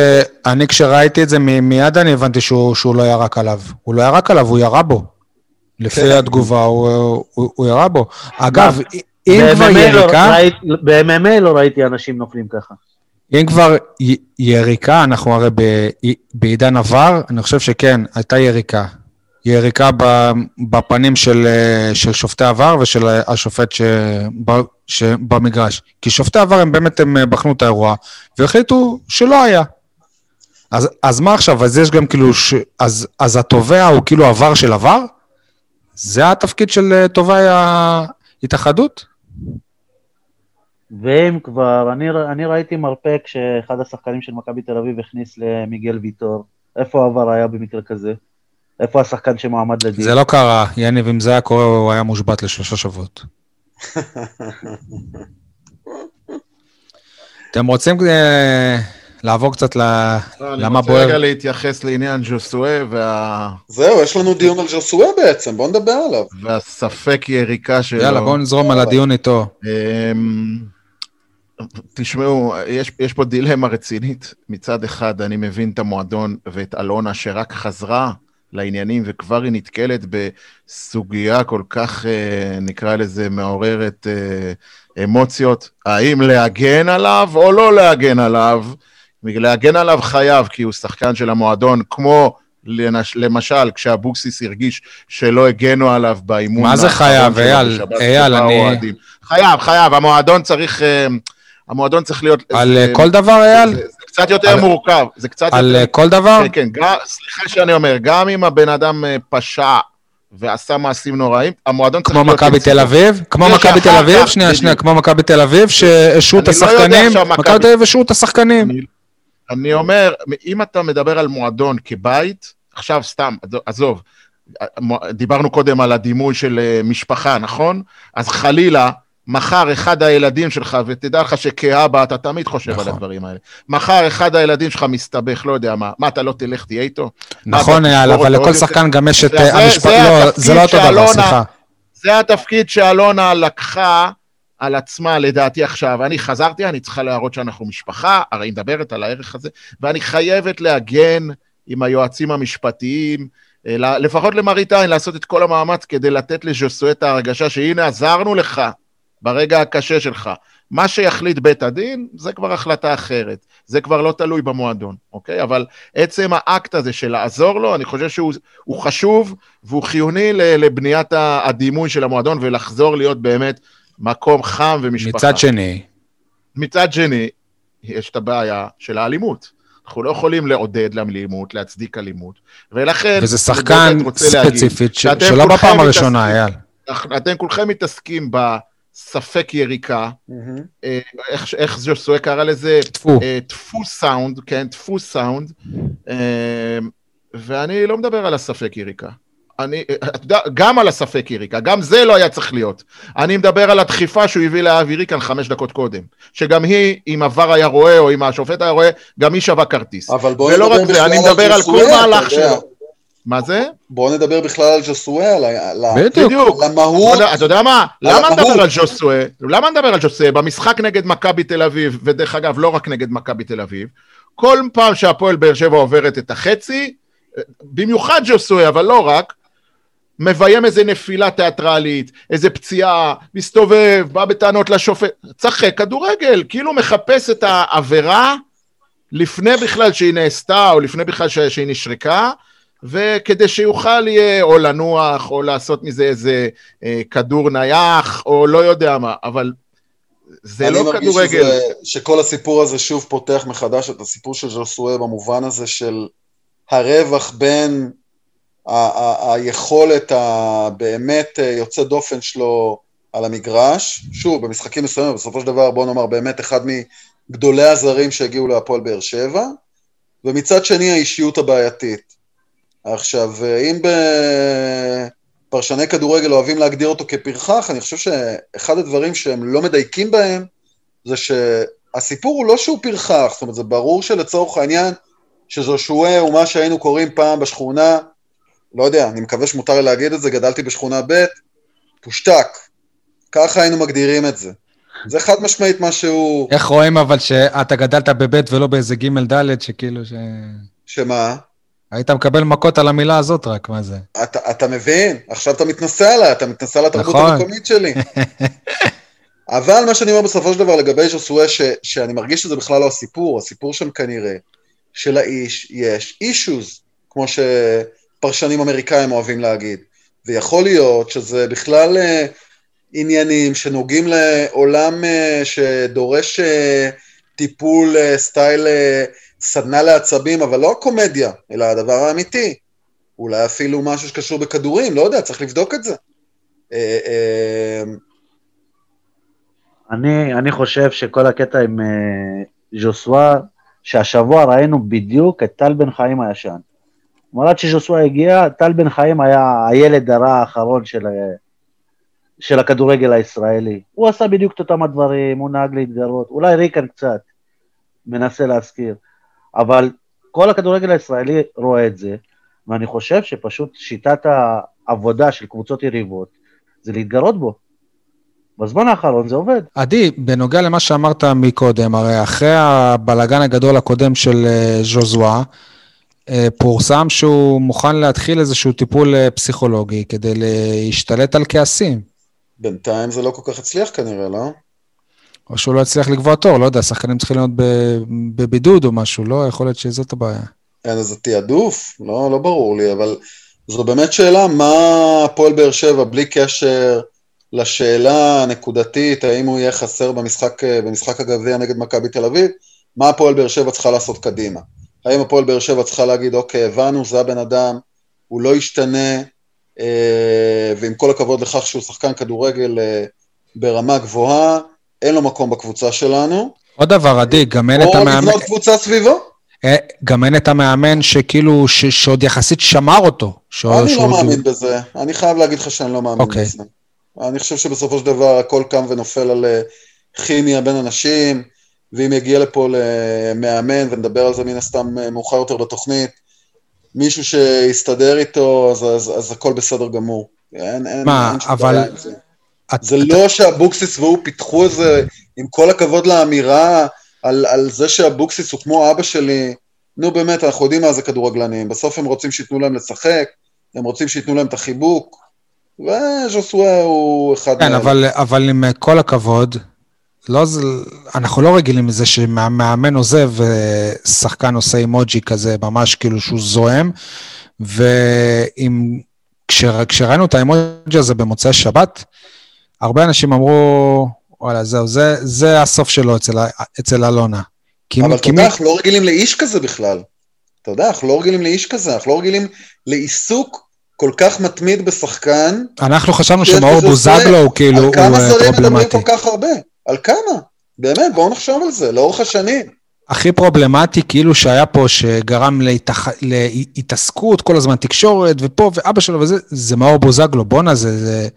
[SPEAKER 1] אני כשראיתי את זה מיד אני הבנתי שהוא, שהוא לא ירק עליו. הוא לא ירק עליו, הוא ירה בו. לפי
[SPEAKER 4] כן.
[SPEAKER 1] התגובה, הוא, הוא, הוא ירה בו. אגב, אם כבר
[SPEAKER 2] ב-MMA לא
[SPEAKER 1] יריקה,
[SPEAKER 2] ראיתי- ב-MMA לא ראיתי אנשים נופלים ככה.
[SPEAKER 1] אם כבר י- יריקה, אנחנו הרי ב- בעידן עבר, אני חושב שכן, הייתה יריקה. יריקה בפנים של, אה, של שופטי עבר ושל השופט שב- שבמגרש. כי שופטי עבר הם באמת הם אה, בחנו את האירוע והחליטו שלא היה. אז, אז מה עכשיו? אז יש גם כאילו, ש... אז, אז התובע הוא כאילו עבר של עבר? זה התפקיד של אה, תובעי ההתאחדות?
[SPEAKER 2] ואם כבר, אני, אני ראיתי מרפק שאחד השחקנים של מכבי תל אביב הכניס למיגל ויטור. איפה העבר היה במקרה כזה? איפה השחקן שמועמד לדין?
[SPEAKER 1] זה לא קרה, יניב, אם זה היה קורה, הוא היה מושבת לשלושה שבועות. אתם רוצים אה, לעבור קצת ל...
[SPEAKER 3] לא, אני
[SPEAKER 1] למה
[SPEAKER 3] רוצה
[SPEAKER 1] בוער?
[SPEAKER 3] רגע להתייחס לעניין ג'וסואה וה...
[SPEAKER 4] זהו, יש לנו דיון על ג'וסואה בעצם, בואו נדבר עליו.
[SPEAKER 3] והספק יריקה שלו.
[SPEAKER 1] יאללה, בואו נזרום על הדיון איתו.
[SPEAKER 3] אמ, תשמעו, יש, יש פה דילמה רצינית. מצד אחד, אני מבין את המועדון ואת אלונה שרק חזרה לעניינים, וכבר היא נתקלת בסוגיה כל כך, אה, נקרא לזה, מעוררת אה, אמוציות. האם להגן עליו או לא להגן עליו? להגן עליו חייב, כי הוא שחקן של המועדון, כמו לנש- למשל, כשאבוקסיס הרגיש שלא הגנו עליו באימון
[SPEAKER 1] מה זה חייב, אייל? אייל, אני-.
[SPEAKER 3] חייב, חייב, המועדון צריך... אה, המועדון צריך להיות...
[SPEAKER 1] על
[SPEAKER 3] זה-
[SPEAKER 1] כל דבר, אייל?
[SPEAKER 3] זה, זה קצת יותר
[SPEAKER 1] על-
[SPEAKER 3] מורכב, זה קצת
[SPEAKER 1] על
[SPEAKER 3] יותר...
[SPEAKER 1] אה, כל דבר?
[SPEAKER 3] כן, כן, גם, סליחה שאני אומר, גם אם הבן אדם אה, פשע ועשה מעשים נוראים, המועדון צריך
[SPEAKER 1] כמו
[SPEAKER 3] להיות...
[SPEAKER 1] מכבי
[SPEAKER 3] לצידו.
[SPEAKER 1] תל אביב? כמו מכבי תל אביב? שנייה. שנייה, כמו מכבי תל אביב, שהשעו את
[SPEAKER 3] לא
[SPEAKER 1] השחקנים? מכבי
[SPEAKER 3] מכבי-
[SPEAKER 1] תל אביב השעו את השחקנים.
[SPEAKER 3] אני, אני אומר, אם אתה מדבר על מועדון כבית, עכשיו סתם, עזוב, דיברנו קודם על הדימוי של אה, משפחה, נכון? אז חלילה, מחר אחד הילדים שלך, ותדע לך שכאבא אתה תמיד חושב
[SPEAKER 1] נכון.
[SPEAKER 3] על הדברים האלה. מחר אחד הילדים שלך מסתבך, לא יודע מה, מה אתה לא תלך תהיה איתו?
[SPEAKER 1] נכון, אייל, אבל לכל שחקן גם יש את אה, המשפט... לא, זה לא אותו דבר, סליחה.
[SPEAKER 3] זה התפקיד שאלונה לקחה על עצמה, לדעתי עכשיו. אני חזרתי, אני צריכה להראות שאנחנו משפחה, הרי היא מדברת על הערך הזה, ואני חייבת להגן עם היועצים המשפטיים, אה, לפחות למראית עין, לעשות את כל המאמץ כדי לתת לז'וסוי את ההרגשה שהנה, עזרנו לך ברגע הקשה שלך. מה שיחליט בית הדין, זה כבר החלטה אחרת. זה כבר לא תלוי במועדון, אוקיי? אבל עצם האקט הזה של לעזור לו, אני חושב שהוא הוא חשוב והוא חיוני לבניית הדימוי של המועדון ולחזור להיות באמת מקום חם ומשפחה.
[SPEAKER 1] מצד שני,
[SPEAKER 3] מצד שני, יש את הבעיה של האלימות. אנחנו לא יכולים לעודד לאלימות, להצדיק אלימות, ולכן...
[SPEAKER 1] וזה שחקן ספציפית, ש- שלא בפעם הראשונה, אייל.
[SPEAKER 3] אתם כולכם מתעסקים בספק יריקה, אה, איך, איך ז'וסוי קרא לזה?
[SPEAKER 1] טפו.
[SPEAKER 3] אה, דפוס סאונד, כן, דפוס סאונד, אה, ואני לא מדבר על הספק יריקה. אני, אתה יודע, גם על הספק יריקה, גם זה לא היה צריך להיות. אני מדבר על הדחיפה שהוא הביא לאבי כאן חמש דקות קודם. שגם היא, אם עבר היה רואה, או אם השופט היה רואה, גם היא שווה כרטיס.
[SPEAKER 4] אבל בואו
[SPEAKER 3] ולא
[SPEAKER 4] נדבר
[SPEAKER 3] רק זה,
[SPEAKER 4] בכלל
[SPEAKER 3] אני מדבר על כל
[SPEAKER 4] ג'וסואה, אתה
[SPEAKER 3] מהלך
[SPEAKER 4] יודע.
[SPEAKER 3] מה זה?
[SPEAKER 4] בואו נדבר בכלל על ג'וסואה, על ה-
[SPEAKER 1] בדיוק.
[SPEAKER 4] למהות.
[SPEAKER 3] אתה יודע- מה?
[SPEAKER 4] על
[SPEAKER 3] למה
[SPEAKER 4] המהות.
[SPEAKER 3] נדבר על ג'וסואה? למה נדבר על ג'וסואה? במשחק נגד מכבי תל אביב, ודרך אגב, לא רק נגד מכבי תל אביב, כל פעם שהפועל באר שבע עוברת את החצי, במיוחד ג'וסואה, אבל לא רק, מביים איזה נפילה תיאטרלית, איזה פציעה, מסתובב, בא בטענות לשופט, צחק כדורגל, כאילו מחפש את העבירה לפני בכלל שהיא נעשתה, או לפני בכלל שהיא נשרקה, וכדי שיוכל יהיה או לנוח, או לעשות מזה איזה אה, כדור נייח, או לא יודע מה, אבל זה
[SPEAKER 4] אני
[SPEAKER 3] לא
[SPEAKER 4] מרגיש
[SPEAKER 3] כדורגל.
[SPEAKER 4] שזה- שכל הסיפור הזה שוב פותח מחדש את הסיפור של ז'וסואה במובן הזה של הרווח בין היכולת הבאמת אה, יוצא דופן שלו על המגרש, שוב, במשחקים מסוימים, בסופו של דבר, בוא נאמר, באמת אחד מגדולי הזרים שהגיעו להפועל באר שבע, ומצד שני האישיות הבעייתית. עכשיו, אה, אם בפרשני כדורגל אוהבים להגדיר אותו כפרחח, אני חושב שאחד הדברים שהם לא מדייקים בהם, זה שהסיפור הוא לא שהוא פרחח, זאת אומרת, זה ברור שלצורך העניין, שז'ושוע הוא מה שהיינו קוראים פעם בשכונה, לא יודע, אני מקווה שמותר לי להגיד את זה, גדלתי בשכונה ב', פושטק. ככה היינו מגדירים את זה. זה חד משמעית מה שהוא...
[SPEAKER 1] איך רואים אבל שאתה גדלת בבית ולא באיזה ג' ד', שכאילו ש...
[SPEAKER 4] שמה?
[SPEAKER 1] היית מקבל מכות על המילה הזאת רק, מה זה?
[SPEAKER 4] אתה, אתה מבין? עכשיו אתה מתנשא עליי, אתה מתנשא על התרבות
[SPEAKER 1] נכון.
[SPEAKER 4] המקומית שלי. אבל מה שאני אומר בסופו של דבר לגבי ז'וסואה, ש- שאני מרגיש שזה בכלל לא הסיפור, הסיפור שם כנראה, שלאיש יש אישוז, כמו שפרשנים אמריקאים אוהבים להגיד. ויכול להיות שזה בכלל אה, עניינים שנוגעים לעולם אה, שדורש אה, טיפול אה, סטייל אה, סדנה לעצבים, אבל לא הקומדיה, אלא הדבר האמיתי. אולי אפילו משהו שקשור בכדורים, לא יודע, צריך לבדוק את זה. אה, אה,
[SPEAKER 2] אני, אני חושב שכל הקטע עם אה, ז'וסווה, שהשבוע ראינו בדיוק את טל בן חיים הישן. כלומר, עד שז'וסווה הגיע, טל בן חיים היה הילד הרע האחרון של, של הכדורגל הישראלי. הוא עשה בדיוק את אותם הדברים, הוא נהג להתגרות, אולי ריקן קצת, מנסה להזכיר, אבל כל הכדורגל הישראלי רואה את זה, ואני חושב שפשוט שיטת העבודה של קבוצות יריבות זה להתגרות בו. בזמן האחרון זה עובד.
[SPEAKER 1] עדי, בנוגע למה שאמרת מקודם, הרי אחרי הבלגן הגדול הקודם של אה, ז'וזואה, אה, פורסם שהוא מוכן להתחיל איזשהו טיפול אה, פסיכולוגי כדי להשתלט על כעסים.
[SPEAKER 4] בינתיים זה לא כל כך הצליח כנראה, לא?
[SPEAKER 1] או שהוא לא הצליח לקבוע תור, לא יודע, שחקנים צריכים להיות בבידוד או משהו, לא? יכול להיות שזאת הבעיה.
[SPEAKER 4] אין איזה תעדוף? לא, לא ברור לי, אבל זו באמת שאלה, מה הפועל באר שבע, בלי קשר לשאלה הנקודתית, האם הוא יהיה חסר במשחק, במשחק הגביע נגד מכבי תל אביב, מה הפועל באר שבע צריכה לעשות קדימה? האם הפועל באר שבע צריכה להגיד, אוקיי, הבנו, זה הבן אדם, הוא לא ישתנה, אה, ועם כל הכבוד לכך שהוא שחקן כדורגל אה, ברמה גבוהה, אין לו מקום בקבוצה שלנו,
[SPEAKER 1] עוד דבר, עדי, גם אין את
[SPEAKER 4] או
[SPEAKER 1] המאמן,
[SPEAKER 4] לבנות קבוצה סביבו.
[SPEAKER 1] אה, גם אין את המאמן שכאילו, ש- שעוד יחסית שמר אותו. ש-
[SPEAKER 4] אני לא מאמין בזה, אני חייב להגיד לך שאני לא מאמין
[SPEAKER 1] אוקיי.
[SPEAKER 4] בזה. אני חושב שבסופו של דבר הכל קם ונופל על אה, כימיה בין אנשים, ואם יגיע לפה למאמן, ונדבר על זה מן הסתם אה, מאוחר יותר בתוכנית, מישהו שיסתדר איתו, אז, אז, אז הכל בסדר גמור. אין, אין,
[SPEAKER 1] מה,
[SPEAKER 4] אין
[SPEAKER 1] אבל-
[SPEAKER 4] זה.
[SPEAKER 1] את-
[SPEAKER 4] זה לא שאבוקסיס והוא פיתחו איזה, עם כל הכבוד לאמירה על, על זה שאבוקסיס הוא כמו אבא שלי, נו באמת, אנחנו יודעים מה זה כדורגלנים, בסוף הם רוצים שייתנו להם לשחק, הם רוצים שייתנו להם את החיבוק, וז'וסווה הוא אחד
[SPEAKER 1] כן. אבל, אבל עם כל הכבוד, לא, אנחנו לא רגילים לזה שמאמן עוזב ושחקן עושה אימוג'י כזה, ממש כאילו שהוא זועם, ואם, כשר, כשראינו את האימוג'י הזה במוצאי שבת, הרבה אנשים אמרו, וואלה, זהו, זה, זה הסוף שלו אצל, אצל אלונה. כי,
[SPEAKER 4] אבל אתה יודע, אנחנו לא רגילים לאיש כזה בכלל. אתה יודע, אנחנו לא רגילים לאיש כזה, אנחנו לא רגילים לעיסוק כל כך מתמיד בשחקן.
[SPEAKER 1] אנחנו חשבנו שמאור בוזגלו. הוא כאילו,
[SPEAKER 4] על
[SPEAKER 1] הוא
[SPEAKER 4] כמה
[SPEAKER 1] אה,
[SPEAKER 4] זרים מדברים
[SPEAKER 1] פרובלמטי.
[SPEAKER 4] כל כך הרבה? על כמה? באמת, בואו נחשוב על זה, לאורך השנים.
[SPEAKER 1] הכי פרובלמטי, כאילו שהיה פה, שגרם להתח... להתעסקות, כל הזמן תקשורת, ופה, ואבא שלו וזה, זה מאור בוזגלו. בואנה, זה... זה...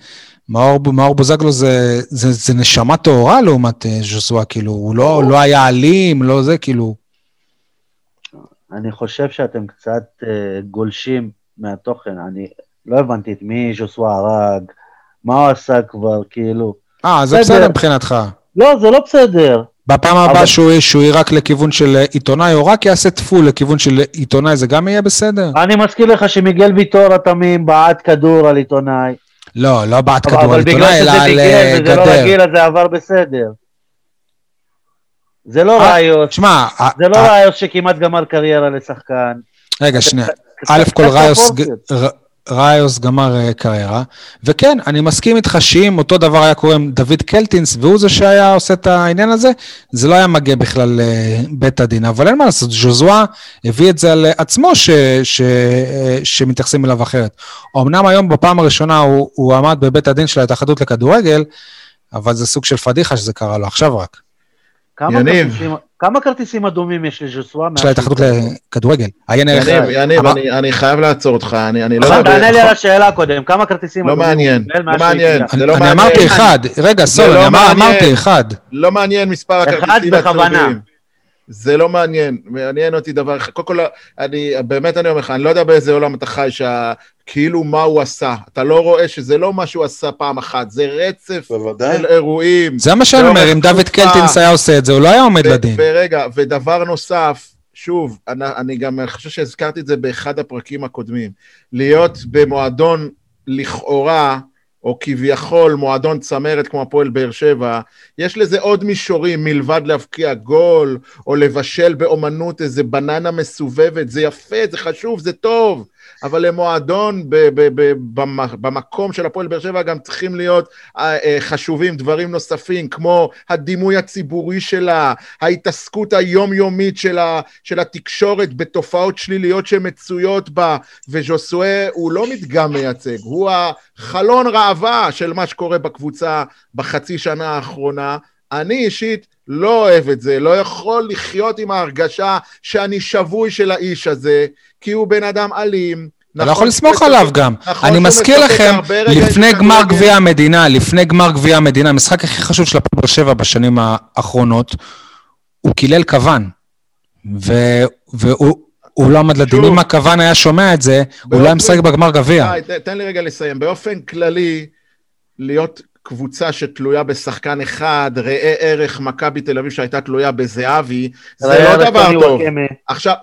[SPEAKER 1] מאור, מאור בוזגלו זה, זה, זה נשמה טהורה לעומת אה, ז'וסווה, כאילו, הוא לא, לא היה אלים, לא זה, כאילו...
[SPEAKER 2] אני חושב שאתם קצת uh, גולשים מהתוכן. אני לא הבנתי את מי ז'וסווה הרג, מה הוא עשה כבר, כאילו.
[SPEAKER 1] אה, זה.
[SPEAKER 2] בסדר
[SPEAKER 1] מבחינתך.
[SPEAKER 2] לא, זה לא בסדר.
[SPEAKER 1] בפעם הבאה
[SPEAKER 2] אבל-
[SPEAKER 1] שהוא, שהוא יירק לכיוון של אה, עיתונאי, או רק יעשה טפול לכיוון של עיתונאי, זה גם יהיה בסדר?
[SPEAKER 2] אני מזכיר לך שמיגל ויטור התמים בעט כדור על עיתונאי.
[SPEAKER 1] לא, לא בעט
[SPEAKER 2] אבל-
[SPEAKER 1] כדור על
[SPEAKER 2] אבל בגלל
[SPEAKER 1] עיתונאי, אלא
[SPEAKER 2] שזה
[SPEAKER 1] על
[SPEAKER 2] ביגל
[SPEAKER 1] אה,
[SPEAKER 2] לא
[SPEAKER 1] גדר.
[SPEAKER 2] רגיל, אז זה עבר בסדר. זה לא
[SPEAKER 1] אה,
[SPEAKER 2] ראיוס,
[SPEAKER 1] שמע,
[SPEAKER 2] זה לא
[SPEAKER 1] אה,
[SPEAKER 2] ראיוס שכמעט גמר קריירה לשחקן.
[SPEAKER 1] רגע, שנייה. א' כל ראיוס, ראיוס גמר אה, קריירה, וכן, אני מסכים איתך שאם אותו דבר היה קורה עם דוד קלטינס, והוא זה שהיה עושה את העניין הזה, זה לא היה מגיע בכלל לבית הדין, אבל אין מה לעשות, ז'וזואה הביא את זה על עצמו ש, ש, אה, שמתייחסים אליו אחרת. אמנם היום בפעם הראשונה הוא, הוא עמד בבית הדין של ההתאחדות לכדורגל, אבל זה סוג של פדיחה שזה קרה לו. עכשיו רק,
[SPEAKER 2] כמה
[SPEAKER 3] יניב.
[SPEAKER 2] כרטיסים- כמה כרטיסים אדומים יש לז'וסווה?
[SPEAKER 1] של ההתאחדות לכדורגל.
[SPEAKER 3] יניב, יניב, אני- אני חייב לעצור אותך, אני אני לא
[SPEAKER 2] נכון,
[SPEAKER 3] יודע...
[SPEAKER 2] תענה לי על השאלה קודם, כמה כרטיסים
[SPEAKER 3] לא
[SPEAKER 2] אדומים?
[SPEAKER 3] מעניין, לא
[SPEAKER 2] מאז שהוא
[SPEAKER 3] מעניין. זה לא
[SPEAKER 1] אני
[SPEAKER 3] מעניין.
[SPEAKER 1] אמרתי אחד, רגע, סול,
[SPEAKER 3] לא
[SPEAKER 1] אני אמר-
[SPEAKER 3] מעניין.
[SPEAKER 1] אמרתי אחד.
[SPEAKER 3] לא מעניין מספר
[SPEAKER 2] אחד
[SPEAKER 3] הכרטיסים
[SPEAKER 2] בכוונה.
[SPEAKER 3] זה לא מעניין, מעניין אותי דבר אחד. קודם כל, אני, באמת אני אומר לך, אני לא יודע באיזה עולם אתה חי, שה, כאילו מה הוא עשה. אתה לא רואה שזה לא מה שהוא עשה פעם אחת, זה רצף
[SPEAKER 4] בוודאי.
[SPEAKER 3] של אירועים.
[SPEAKER 1] זה מה שאני אומר, אם דוד. קלטינס היה עושה את זה, הוא לא היה עומד
[SPEAKER 3] ו-
[SPEAKER 1] לדין.
[SPEAKER 3] ורגע, ודבר נוסף, שוב, אני, אני גם חושב שהזכרתי את זה באחד הפרקים הקודמים, להיות במועדון לכאורה, או כביכול מועדון צמרת כמו הפועל באר שבע, יש לזה עוד מישורים מלבד להבקיע גול, או לבשל באומנות איזה בננה מסובבת, זה יפה, זה חשוב, זה טוב, אבל למועדון ב- ב- ב- במ- במקום של הפועל באר שבע גם צריכים להיות אה, אה, חשובים דברים נוספים, כמו הדימוי הציבורי שלה, ההתעסקות היומיומית של, ה, של התקשורת בתופעות שליליות שמצויות בה, וז'וסואה הוא לא מדגם מייצג, הוא החלון ראווה של מה שקורה בקבוצה בחצי שנה האחרונה. אני אישית לא אוהב את זה, לא יכול לחיות עם ההרגשה שאני שבוי של האיש הזה, כי הוא בן אדם אלים.
[SPEAKER 1] אתה לא יכול לסמוך עליו גם.
[SPEAKER 3] נכון
[SPEAKER 1] אני מזכיר לכם, לפני גמר. גביע המדינה, לפני גמר גביע המדינה, המשחק הכי חשוב של הפועל באר שבע בשנים האחרונות, הוא קילל כוון. ו- והוא הוא לא עמד לדין. אם הכוון היה שומע את זה, הוא לא היה משחק בגמר גביע.
[SPEAKER 3] תן לי רגע לסיים. באופן כללי, להיות קבוצה שתלויה בשחקן אחד, ראה ערך מכבי תל אביב שהייתה תלויה בזהבי, זה לא דבר טוב.
[SPEAKER 2] וואקמה.
[SPEAKER 3] עכשיו,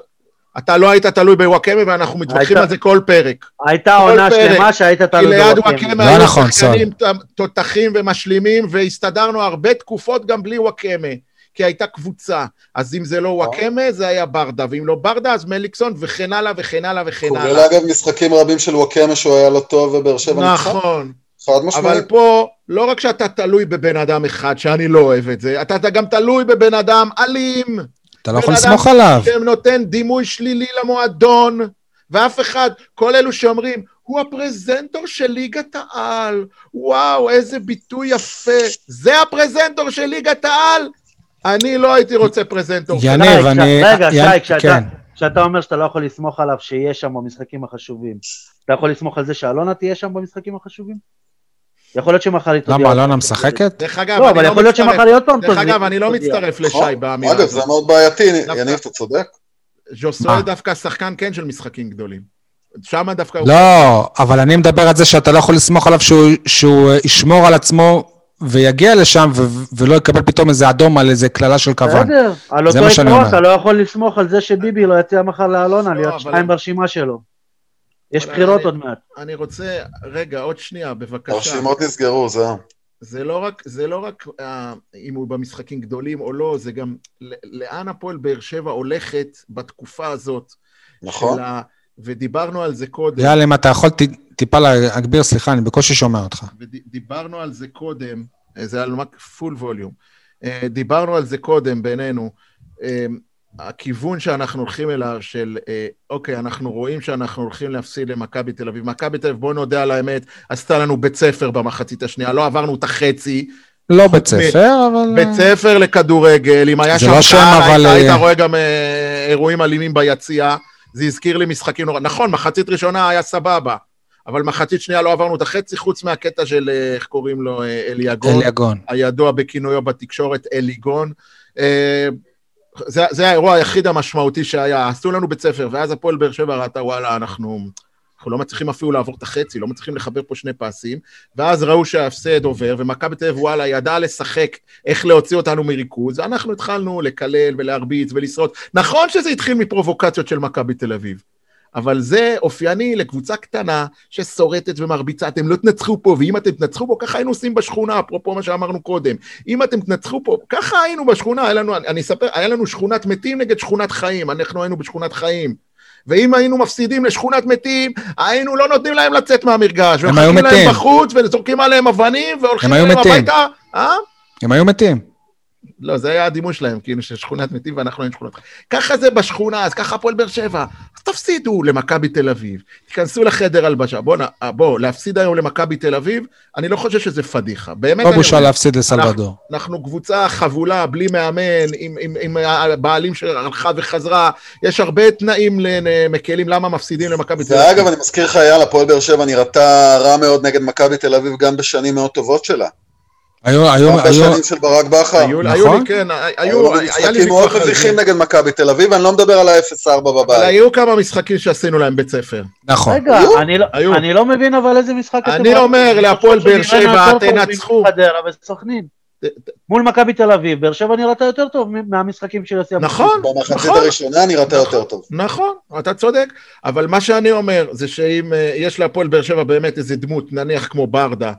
[SPEAKER 3] אתה לא היית תלוי בוואקמה ואנחנו מתווכחים על זה כל פרק.
[SPEAKER 2] הייתה
[SPEAKER 3] כל
[SPEAKER 2] עונה
[SPEAKER 3] פרק.
[SPEAKER 2] שלמה שהיית
[SPEAKER 3] כי
[SPEAKER 2] תלוי
[SPEAKER 3] ליד
[SPEAKER 2] בוואקמה.
[SPEAKER 3] וואקמה
[SPEAKER 1] לא
[SPEAKER 3] היו
[SPEAKER 1] נכון,
[SPEAKER 3] שחקנים תותחים ומשלימים, והסתדרנו הרבה תקופות גם בלי וואקמה. כי הייתה קבוצה, אז אם זה לא וואקמה, זה היה ברדה, ואם לא ברדה, אז מליקסון, וכן הלאה וכן הלאה וכן
[SPEAKER 4] כולל
[SPEAKER 3] הלאה.
[SPEAKER 4] אגב משחקים רבים של וואקמה שהוא היה לא טוב ובאר שבע.
[SPEAKER 3] נכון.
[SPEAKER 4] חד
[SPEAKER 3] אבל
[SPEAKER 4] משמעית.
[SPEAKER 3] פה, לא רק שאתה תלוי בבן אדם אחד, שאני לא אוהב את זה, אתה, אתה גם תלוי בבן אדם אלים,
[SPEAKER 1] אתה לא יכול
[SPEAKER 3] בן אדם
[SPEAKER 1] לסמוך עליו.
[SPEAKER 3] שנותן דימוי שלילי למועדון, ואף אחד, כל אלו שאומרים, הוא הפרזנטור של ליגת העל, וואו, איזה ביטוי יפה, זה הפרזנטור של ליגת העל? אני לא הייתי רוצה פרזנטור.
[SPEAKER 1] יניב, אני...
[SPEAKER 2] רגע, שי, כשאתה-
[SPEAKER 1] כן.
[SPEAKER 2] כשאתה אומר שאתה לא יכול לסמוך עליו שיהיה שם במשחקים החשובים, אתה יכול לסמוך על זה שאלונה תהיה שם במשחקים החשובים? יכול להיות שמחר היא תודיע...
[SPEAKER 1] למה, אלונה. משחקת?
[SPEAKER 3] דרך אגב,
[SPEAKER 2] לא,
[SPEAKER 3] אני
[SPEAKER 2] אבל יכול להיות שמחר היא עוד פעם
[SPEAKER 3] דרך
[SPEAKER 2] תודיע.
[SPEAKER 3] אגב, אני לא. מצטרף
[SPEAKER 4] נכון.
[SPEAKER 3] לשי באמירה
[SPEAKER 4] אגב, זה. מאוד בעייתי, יניב, אתה צודק.
[SPEAKER 3] ז'וסוי? דווקא שחקן כן של משחקים גדולים. שם דווקא הוא...
[SPEAKER 1] לא, אבל אני מדבר על זה שאתה לא יכול לסמוך עליו שהוא- ישמור על עצמו ויגיע לשם ו- ולא יקבל פתאום איזה אדום על איזה קללה של כוון.
[SPEAKER 2] בסדר, על אותו עקרון. אתה לא יכול לסמוך על זה שביבי לא יציע מחר לאלונה
[SPEAKER 3] לא,
[SPEAKER 2] להיות שתיים ברשימה שלו. יש בחירות עוד מעט.
[SPEAKER 3] אני רוצה, רגע, עוד שנייה, בבקשה.
[SPEAKER 4] הרשימות נסגרו, זהו.
[SPEAKER 3] זה לא רק, זה לא רק אה, אם הוא במשחקים גדולים או לא, זה גם לאן הפועל באר שבע הולכת בתקופה הזאת.
[SPEAKER 4] נכון.
[SPEAKER 3] ה- ודיברנו על זה קודם.
[SPEAKER 1] יאללה, אם אתה יכול ט- טיפה להגביר, סליחה, אני בקושי שומע אותך.
[SPEAKER 3] ודיברנו על זה קודם, אה, זה על פול ווליום. דיברנו על זה קודם בינינו. אה, הכיוון שאנחנו הולכים אליו של, אה, אוקיי, אנחנו רואים שאנחנו הולכים להפסיד למכבי תל אביב. מכבי תל אביב, בואו נודה על האמת, עשתה לנו בית ספר במחצית השנייה, לא עברנו את החצי.
[SPEAKER 1] לא בית ספר, אבל...
[SPEAKER 3] בית ספר לכדורגל, אם היה
[SPEAKER 1] זה
[SPEAKER 3] שם
[SPEAKER 1] לא שם,
[SPEAKER 3] קהל,
[SPEAKER 1] אבל,
[SPEAKER 3] היית, היית
[SPEAKER 1] אה,
[SPEAKER 3] רואה גם אה, אירועים אלימים ביציע. זה הזכיר לי משחקים נורא... נכון, מחצית ראשונה היה סבבה, אבל מחצית שנייה לא עברנו את החצי, חוץ מהקטע של, אה, איך קוראים לו, אה, אליגון.
[SPEAKER 1] אליגון.
[SPEAKER 3] הידוע בכינויו בתקשורת אליגון. אה, זה, זה האירוע היחיד המשמעותי שהיה, עשו לנו בית ספר, ואז הפועל באר שבע ראתה, וואלה, אנחנו, אנחנו לא מצליחים אפילו לעבור את החצי, לא מצליחים לחבר פה שני פסים, ואז ראו שההפסד עובר, ומכבי תל אביב, וואלה, ידעה לשחק איך להוציא אותנו מריכוז, ואנחנו התחלנו לקלל ולהרביץ ולשרוד. נכון שזה התחיל מפרובוקציות של מכבי תל אביב, אבל זה אופייני לקבוצה קטנה ששורטת ומרביצה, אתם לא תנצחו פה, ואם אתם תנצחו פה, ככה היינו עושים בשכונה, אפרופו מה שאמרנו קודם. אם אתם תנצחו פה, ככה היינו בשכונה, היה לנו, אני אספר, היה לנו שכונת מתים נגד שכונת חיים, אנחנו היינו בשכונת חיים. ואם היינו מפסידים לשכונת מתים, היינו לא נותנים להם לצאת מהמרגש.
[SPEAKER 1] הם היו
[SPEAKER 3] ומחכים
[SPEAKER 1] מתים.
[SPEAKER 3] להם בחוץ, וזורקים עליהם אבנים, והולכים אליהם
[SPEAKER 1] מתים.
[SPEAKER 3] הביתה. אה?
[SPEAKER 1] הם היו מתים.
[SPEAKER 3] לא, זה היה הדימוי שלהם, כאילו של שכונת מתים ואנחנו שכונת חיים. ככה זה בשכונה, אז ככה הפועל באר שבע. אז תפסידו למכבי תל אביב, תיכנסו לחדר הלבשה. בוא, נ- בוא, להפסיד היום למכבי תל אביב, אני לא חושב שזה פדיחה. באמת
[SPEAKER 1] לא בושה. להפסיד לסלבדור.
[SPEAKER 3] אנחנו קבוצה חבולה, בלי מאמן, עם, עם, עם הבעלים שהלכה וחזרה, יש הרבה תנאים מקלים למה מפסידים למכבי תל אביב.
[SPEAKER 4] ואגב, אני מזכיר לך, יאללה, הפועל באר שבע נראתה רע מאוד נגד מכבי תל אביב גם בשנים מאוד טובות שלה.
[SPEAKER 1] היו, היו, היו,
[SPEAKER 4] בשנים של ברק בכר.
[SPEAKER 3] היו, היו
[SPEAKER 1] נכון.
[SPEAKER 3] לי, כן,
[SPEAKER 4] היו
[SPEAKER 3] היו, היה לי
[SPEAKER 4] משחקים מאוד מביכים. נגד מכבי תל אביב, אני לא מדבר על ה-0-4
[SPEAKER 3] אבל
[SPEAKER 4] בבית.
[SPEAKER 3] היו כמה משחקים שעשינו להם בית ספר.
[SPEAKER 1] נכון.
[SPEAKER 2] רגע,
[SPEAKER 4] היו?
[SPEAKER 2] אני לא-
[SPEAKER 3] היו.
[SPEAKER 2] אני לא מבין אבל איזה משחק אתם...
[SPEAKER 3] אני
[SPEAKER 2] ראיתם.
[SPEAKER 3] אומר, להפועל באר שבע, תנצחו.
[SPEAKER 2] מול מכבי תל אביב, באר שבע נראתה יותר טוב מהמשחקים של יוסי אבוקסיס.
[SPEAKER 3] נכון,
[SPEAKER 4] במחצית
[SPEAKER 3] נכון.
[SPEAKER 4] הראשונה נראתה יותר טוב.
[SPEAKER 3] נכון, אתה צודק, אבל מה שאני אומר זה שאם אה, יש להפועל באר שבע באמת איזה דמות, נניח כמו ברדה,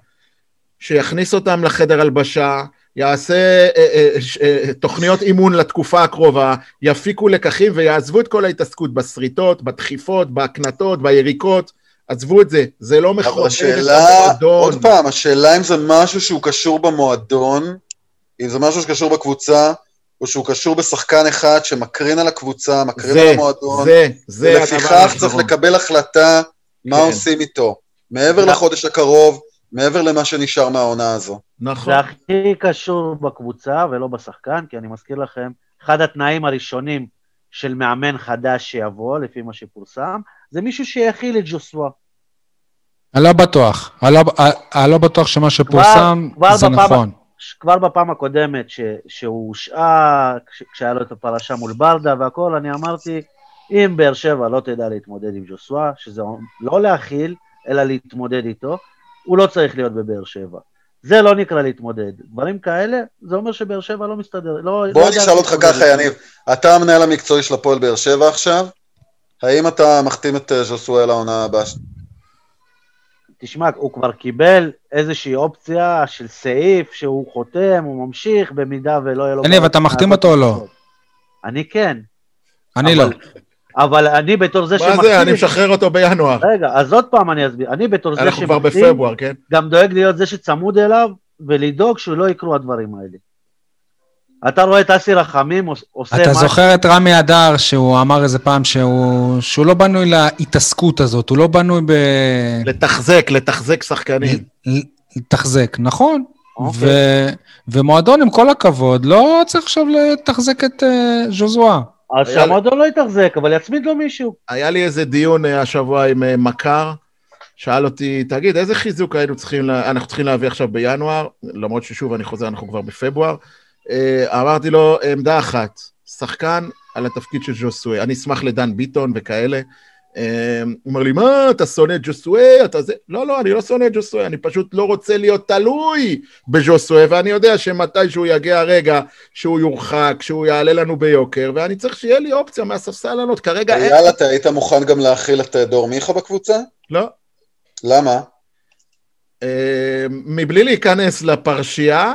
[SPEAKER 3] שיכניס אותם לחדר הלבשה, יעשה אה, אה, ש- אה, תוכניות אימון לתקופה הקרובה, יפיקו לקחים ויעזבו את כל ההתעסקות בשריטות, בדחיפות, בהקנטות, ביריקות, עזבו את זה, זה לא
[SPEAKER 4] השאלה,
[SPEAKER 3] במועדון.
[SPEAKER 4] עוד פעם, השאלה אם זה משהו שהוא קשור במועדון, אם זה משהו שקשור בקבוצה, או שהוא קשור בשחקן אחד שמקרין על הקבוצה, מקרין על
[SPEAKER 3] זה,
[SPEAKER 4] המועדון,
[SPEAKER 3] זה, זה הדבר
[SPEAKER 4] ולפיכך צריך
[SPEAKER 3] האחרון.
[SPEAKER 4] לקבל החלטה מה
[SPEAKER 3] כן.
[SPEAKER 4] עושים איתו. מעבר. לחודש הקרוב, מעבר למה שנשאר מהעונה הזו.
[SPEAKER 3] נכון,
[SPEAKER 2] זה הכי קשור בקבוצה ולא בשחקן, כי אני מזכיר לכם, אחד התנאים הראשונים של מאמן חדש שיבוא, לפי מה שפורסם, זה מישהו שיכיל את ג'וסווה.
[SPEAKER 1] אני לא בטוח. אני לא, אני לא בטוח שמה שפורסם
[SPEAKER 2] כבר
[SPEAKER 1] זה
[SPEAKER 2] בפעם-
[SPEAKER 1] נכון.
[SPEAKER 2] כבר בפעם הקודמת ש, שהוא הושעה, כש, כשהיה לו את הפרשה מול ברדה והכל, אני אמרתי, אם באר שבע לא תדע להתמודד עם ג'וסווה, שזה לא להכיל, אלא להתמודד איתו, הוא לא צריך להיות בבאר שבע. זה לא נקרא להתמודד. דברים כאלה, זה אומר שבאר שבע לא מסתדר. לא,
[SPEAKER 4] בוא
[SPEAKER 2] לא
[SPEAKER 4] אני
[SPEAKER 2] יודע
[SPEAKER 4] אשאל אותך ככה. יניב, אתה המנהל המקצועי של הפועל באר שבע עכשיו, האם אתה מחתים את אה, ז'וסואל העונה הבאה?
[SPEAKER 2] תשמע, הוא כבר קיבל איזושהי אופציה של סעיף שהוא חותם, הוא ממשיך, במידה ולא יהיה לו...
[SPEAKER 1] יניב, אתה מחתים אותו או לא?
[SPEAKER 2] אני כן.
[SPEAKER 1] אני
[SPEAKER 2] אבל-
[SPEAKER 1] לא.
[SPEAKER 2] אבל אני בתור זה
[SPEAKER 3] מה
[SPEAKER 2] שמחתים...
[SPEAKER 3] זה, אני משחרר אותו בינואר.
[SPEAKER 2] רגע, אז עוד פעם אני אסביר. אני בתור זה
[SPEAKER 3] אנחנו כבר
[SPEAKER 2] שמחתים,
[SPEAKER 3] בפברואר, כן?
[SPEAKER 2] גם דואג להיות זה שצמוד אליו, ולדאוג שלא יקרו הדברים האלה. אתה רואה את אסי רחמים עוש- עושה
[SPEAKER 1] אתה
[SPEAKER 2] משהו...
[SPEAKER 1] זוכר את רמי אדר, שהוא אמר איזה פעם שהוא, שהוא לא בנוי להתעסקות הזאת, הוא לא בנוי ב...
[SPEAKER 3] לתחזק, לתחזק שחקנים.
[SPEAKER 1] לתחזק, נכון.
[SPEAKER 2] אוקיי.
[SPEAKER 1] ו... ומועדון, עם כל הכבוד, לא צריך עכשיו לתחזק את uh, ז'וזואה.
[SPEAKER 2] אז שהמועדון לא יתחזק, אבל יצמיד לו מישהו.
[SPEAKER 3] היה לי איזה דיון אה, השבוע עם אה, מכר, שאל אותי, תגיד, איזה חיזוק היינו צריכים. אנחנו צריכים להביא עכשיו בינואר, למרות ששוב, אני חוזר, אנחנו כבר בפברואר. אה, אמרתי לו, עמדה אחת, שחקן על התפקיד של ג'וסוי, אני אשמח לדן ביטון וכאלה. אה, הוא אומר לי, מה, אתה שונא את ג'וסוי? אתה זה... לא, לא, אני לא שונא את ג'וסוי, אני פשוט לא רוצה להיות תלוי בג'וסוי, ואני יודע שמתישהו יגיע הרגע שהוא יורחק, שהוא יעלה לנו ביוקר, ואני צריך שיהיה לי אופציה מהספסל לענות. כרגע אין...
[SPEAKER 4] יאללה, אתה היית מוכן גם להכיל את אה, דור מיכה בקבוצה?
[SPEAKER 3] לא.
[SPEAKER 4] למה?
[SPEAKER 3] אה, מבלי להיכנס לפרשייה,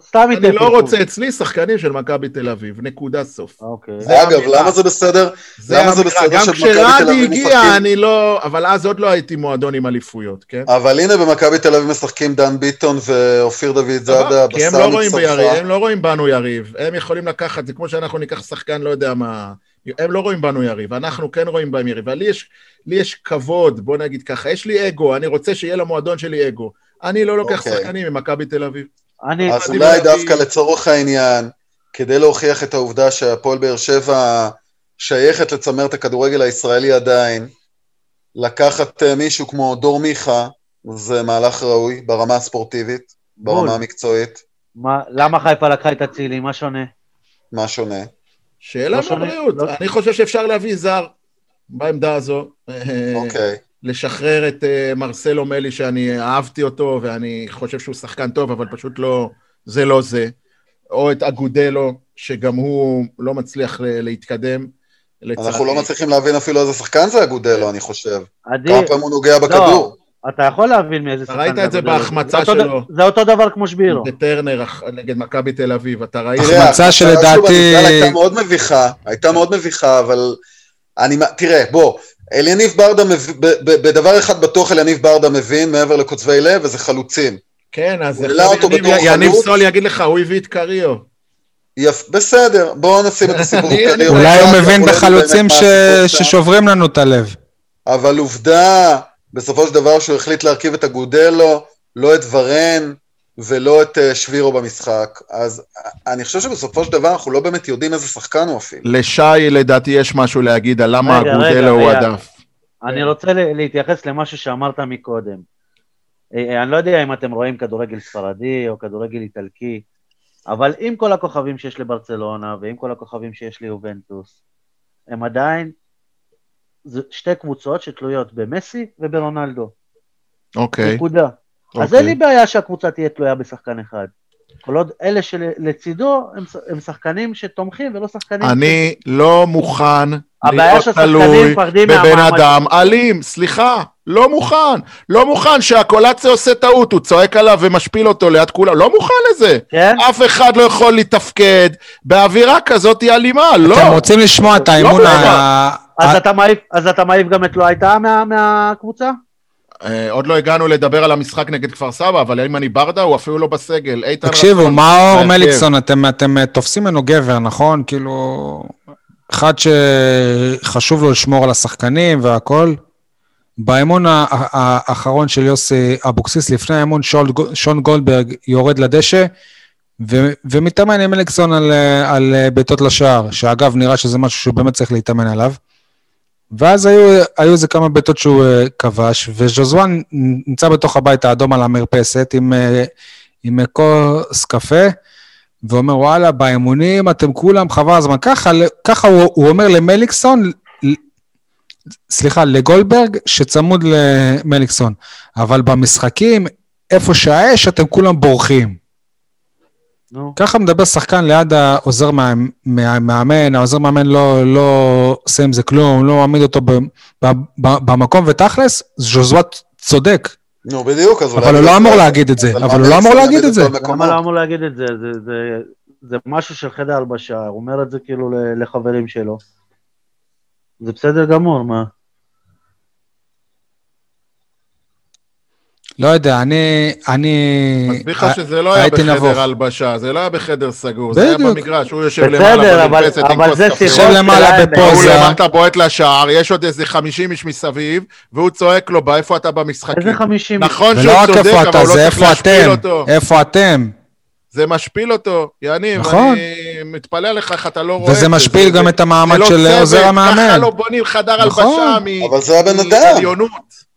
[SPEAKER 2] סתם
[SPEAKER 3] אני לא. רוצה אצלי שחקנים של מכבי תל אביב, נקודה סוף.
[SPEAKER 2] אוקיי.
[SPEAKER 3] זה
[SPEAKER 4] אגב. למה זה בסדר?
[SPEAKER 3] זה
[SPEAKER 4] למה זה. בסדר
[SPEAKER 3] גם
[SPEAKER 4] שמכבי תל
[SPEAKER 3] כשרדי
[SPEAKER 4] אביב
[SPEAKER 3] הגיע,
[SPEAKER 4] משחקים?
[SPEAKER 3] אני לא... אבל אז עוד לא הייתי מועדון עם אליפויות, כן?
[SPEAKER 4] אבל הנה במכבי תל אביב משחקים דן ביטון ואופיר דוד זאדה, הבשר
[SPEAKER 3] לא רואים ביריב,
[SPEAKER 4] מצרפת.
[SPEAKER 3] הם לא רואים בנו יריב. הם יכולים לקחת, זה כמו שאנחנו ניקח שחקן, לא יודע מה... הם לא רואים בנו יריב, אנחנו כן רואים בהם יריב. אבל לי יש, לי יש כבוד, בוא נגיד ככה, יש לי אגו, אני רוצה שיהיה למועדון שלי אגו. אני לא לוקח
[SPEAKER 4] אוקיי.
[SPEAKER 3] שחקנים ממכבי תל אביב.
[SPEAKER 2] אני...
[SPEAKER 4] אז
[SPEAKER 3] אני
[SPEAKER 4] אולי
[SPEAKER 3] לא-
[SPEAKER 4] דווקא לצורך העניין, כדי להוכיח את העובדה שהפועל באר שבע שייכת לצמרת הכדורגל הישראלי עדיין, לקחת אה, מישהו כמו דור מיכה, זה מהלך ראוי ברמה הספורטיבית,
[SPEAKER 2] בול.
[SPEAKER 4] ברמה המקצועית,
[SPEAKER 2] מה- למה חיפה לקחה את אצילי? מה שונה?
[SPEAKER 4] מה שונה?
[SPEAKER 3] שאלה
[SPEAKER 2] לא שונה,
[SPEAKER 3] בבריאות.
[SPEAKER 2] לא-
[SPEAKER 3] אני חושב שאפשר להביא זר בעמדה הזו.
[SPEAKER 4] אוקיי.
[SPEAKER 3] לשחרר את אה, מרסלו מלי, שאני אהבתי אותו, ואני חושב שהוא שחקן טוב, אבל פשוט לא, זה לא זה. או את אגודלו, שגם הוא לא מצליח ל- להתקדם.
[SPEAKER 4] אנחנו
[SPEAKER 3] לצערי.
[SPEAKER 4] לא מצליחים להבין אפילו איזה שחקן זה אגודלו, אני חושב.
[SPEAKER 2] עדי,
[SPEAKER 4] כמה פעמים הוא נוגע בכדור.
[SPEAKER 2] אתה יכול להבין מאיזה שחקן
[SPEAKER 3] ראית את זה
[SPEAKER 2] אגודלו.
[SPEAKER 3] בהחמצה
[SPEAKER 2] זה אותו
[SPEAKER 3] שלו.
[SPEAKER 2] זה אותו דבר כמו שבירו.
[SPEAKER 3] בטרנר אח- נגד מכבי תל אביב, אתה ראית?
[SPEAKER 1] החמצה שלדעתי-
[SPEAKER 4] הייתה מאוד מביכה, הייתה מאוד מביכה, אבל... אני, תראה, בוא, אליניב ברדה, מב... ב- ב- בדבר אחד בטוח אליניב ברדה מבין, מעבר לקוצבי לב, וזה חלוצים.
[SPEAKER 3] כן, אז יניב- יניב
[SPEAKER 4] חלוץ.
[SPEAKER 3] סול יגיד לך, הוא הביא את קריו.
[SPEAKER 4] יפ... בסדר, בואו נשים את הסיפור
[SPEAKER 3] אני-
[SPEAKER 4] קרי,
[SPEAKER 3] אני-
[SPEAKER 1] אולי הוא מבין בחלוצים ש... ששוברים לנו את הלב.
[SPEAKER 4] אבל עובדה, בסופו של דבר שהוא החליט להרכיב את אגודלו, לא את ורן ולא את אה, שבירו במשחק. אז אה, אני חושב שבסופו של דבר אנחנו לא באמת יודעים איזה שחקן הוא אפילו.
[SPEAKER 3] לשי, לדעתי, יש משהו להגיד על למה אגודלו הוא. הדף.
[SPEAKER 2] אני רוצה ל- להתייחס למשהו שאמרת מקודם. אה, אני לא יודע אם אתם רואים כדורגל ספרדי או כדורגל איטלקי, אבל עם כל הכוכבים שיש לברצלונה ועם כל הכוכבים שיש ליובנטוס, הם עדיין זה שתי קבוצות שתלויות במסי וברונלדו.
[SPEAKER 3] אוקיי.
[SPEAKER 2] נקודה. אז
[SPEAKER 3] אוקיי.
[SPEAKER 2] אין לי בעיה שהקבוצה תהיה תלויה בשחקן אחד. כל עוד אלה שלצידו הם, הם שחקנים שתומכים ולא שחקנים...
[SPEAKER 3] אני לא מוכן להיות תלוי בבן אדם אלים, סליחה, לא מוכן, לא מוכן שהקולציה עושה טעות, הוא צועק עליו ומשפיל אותו ליד כולם, לא מוכן לזה.
[SPEAKER 2] כן?
[SPEAKER 3] אף אחד לא יכול לתפקד באווירה כזאת אלימה, לא.
[SPEAKER 1] אתם רוצים לשמוע את האימון
[SPEAKER 3] לא
[SPEAKER 1] ה...
[SPEAKER 2] אז
[SPEAKER 1] ה-
[SPEAKER 2] אתה מעיף, אז אתה מעיף גם את לא הייתה מה, מהקבוצה?
[SPEAKER 3] אה, עוד לא הגענו לדבר על המשחק נגד כפר סבא, אבל אם אני ברדה, הוא אפילו לא בסגל.
[SPEAKER 1] תקשיבו,
[SPEAKER 3] רצון,
[SPEAKER 1] מאור. מליקסון, אתם, אתם אה, תופסים ממנו גבר, נכון? כאילו, אחד שחשוב לו לשמור על השחקנים. באימון ה- ה- האחרון של יוסי אבוקסיס, לפני האימון, שול, שון גולדברג יורד לדשא, ו, ומתאמן עם מליקסון על, אה, על בעיטות לשער, שאגב, נראה שזה משהו שהוא באמת צריך להתאמן עליו. ואז היו, איזה כמה בעיטות שהוא uh, כבש, וז'וזואן נמצא בתוך הבית האדום על המרפסת עם, uh, עם כוס קפה, ואומר, וואלה, באימונים אתם כולם חבל הזמן. ככה, ככה הוא, הוא אומר למליקסון, סליחה, לגולדברג, שצמוד למליקסון. אבל במשחקים, איפה שהאש, אתם כולם בורחים.
[SPEAKER 2] נו.
[SPEAKER 1] ככה מדבר שחקן ליד העוזר מה- מה- מאמן, העוזר מאמן לא, לא עושה עם זה כלום, לא מעמיד אותו ב, ב, ב, במקום, ותכלס, ז'וזואט צודק,
[SPEAKER 4] נו, בדיוק, אז אולי...
[SPEAKER 1] אבל הוא לא אמור
[SPEAKER 4] זה-
[SPEAKER 1] להגיד את זה, אבל הוא לא אמור להגיד את זה.
[SPEAKER 2] למה? לא אמור להגיד את זה? זה, זה, זה משהו של חדר הלבשה, הוא אומר את זה כאילו ל- לחברים שלו. זה בסדר גמור, מה?
[SPEAKER 1] לא יודע, אני... אני...
[SPEAKER 3] מסביר לך שזה לא היה
[SPEAKER 1] נבוך.
[SPEAKER 3] בחדר הלבשה, זה לא היה בחדר סגור, זה היה. במגרש, הוא יושב
[SPEAKER 2] בסדר,
[SPEAKER 3] למעלה
[SPEAKER 2] אבל-
[SPEAKER 3] במרפסת עם
[SPEAKER 2] אבל
[SPEAKER 3] כוס
[SPEAKER 2] זה
[SPEAKER 3] קפה.
[SPEAKER 1] יושב למעלה בפוזה.
[SPEAKER 3] הוא
[SPEAKER 1] זה-
[SPEAKER 3] למטה בועט לשער, יש עוד איזה 50 איש מסביב, והוא צועק לו, "בא, איפה אתה במשחקים?
[SPEAKER 2] איזה חמישים...
[SPEAKER 3] נכון שהוא צודק, אבל
[SPEAKER 1] אתה,
[SPEAKER 3] הוא לא
[SPEAKER 1] זה
[SPEAKER 3] צריך להשפיל אותו.
[SPEAKER 1] איפה אתם.
[SPEAKER 3] זה משפיל אותו, יניב,
[SPEAKER 1] נכון.
[SPEAKER 3] אני מתפלא עליך איך אתה לא רואה את זה.
[SPEAKER 1] וזה משפיל
[SPEAKER 3] זה-
[SPEAKER 1] גם את המעמד
[SPEAKER 3] זה לא
[SPEAKER 1] של עוזר
[SPEAKER 3] ככה
[SPEAKER 1] המאמן.
[SPEAKER 3] לא בונים חדר
[SPEAKER 1] נכון.
[SPEAKER 3] הלבשה מ...
[SPEAKER 4] אבל זה הבן אדם.
[SPEAKER 3] מעליונות.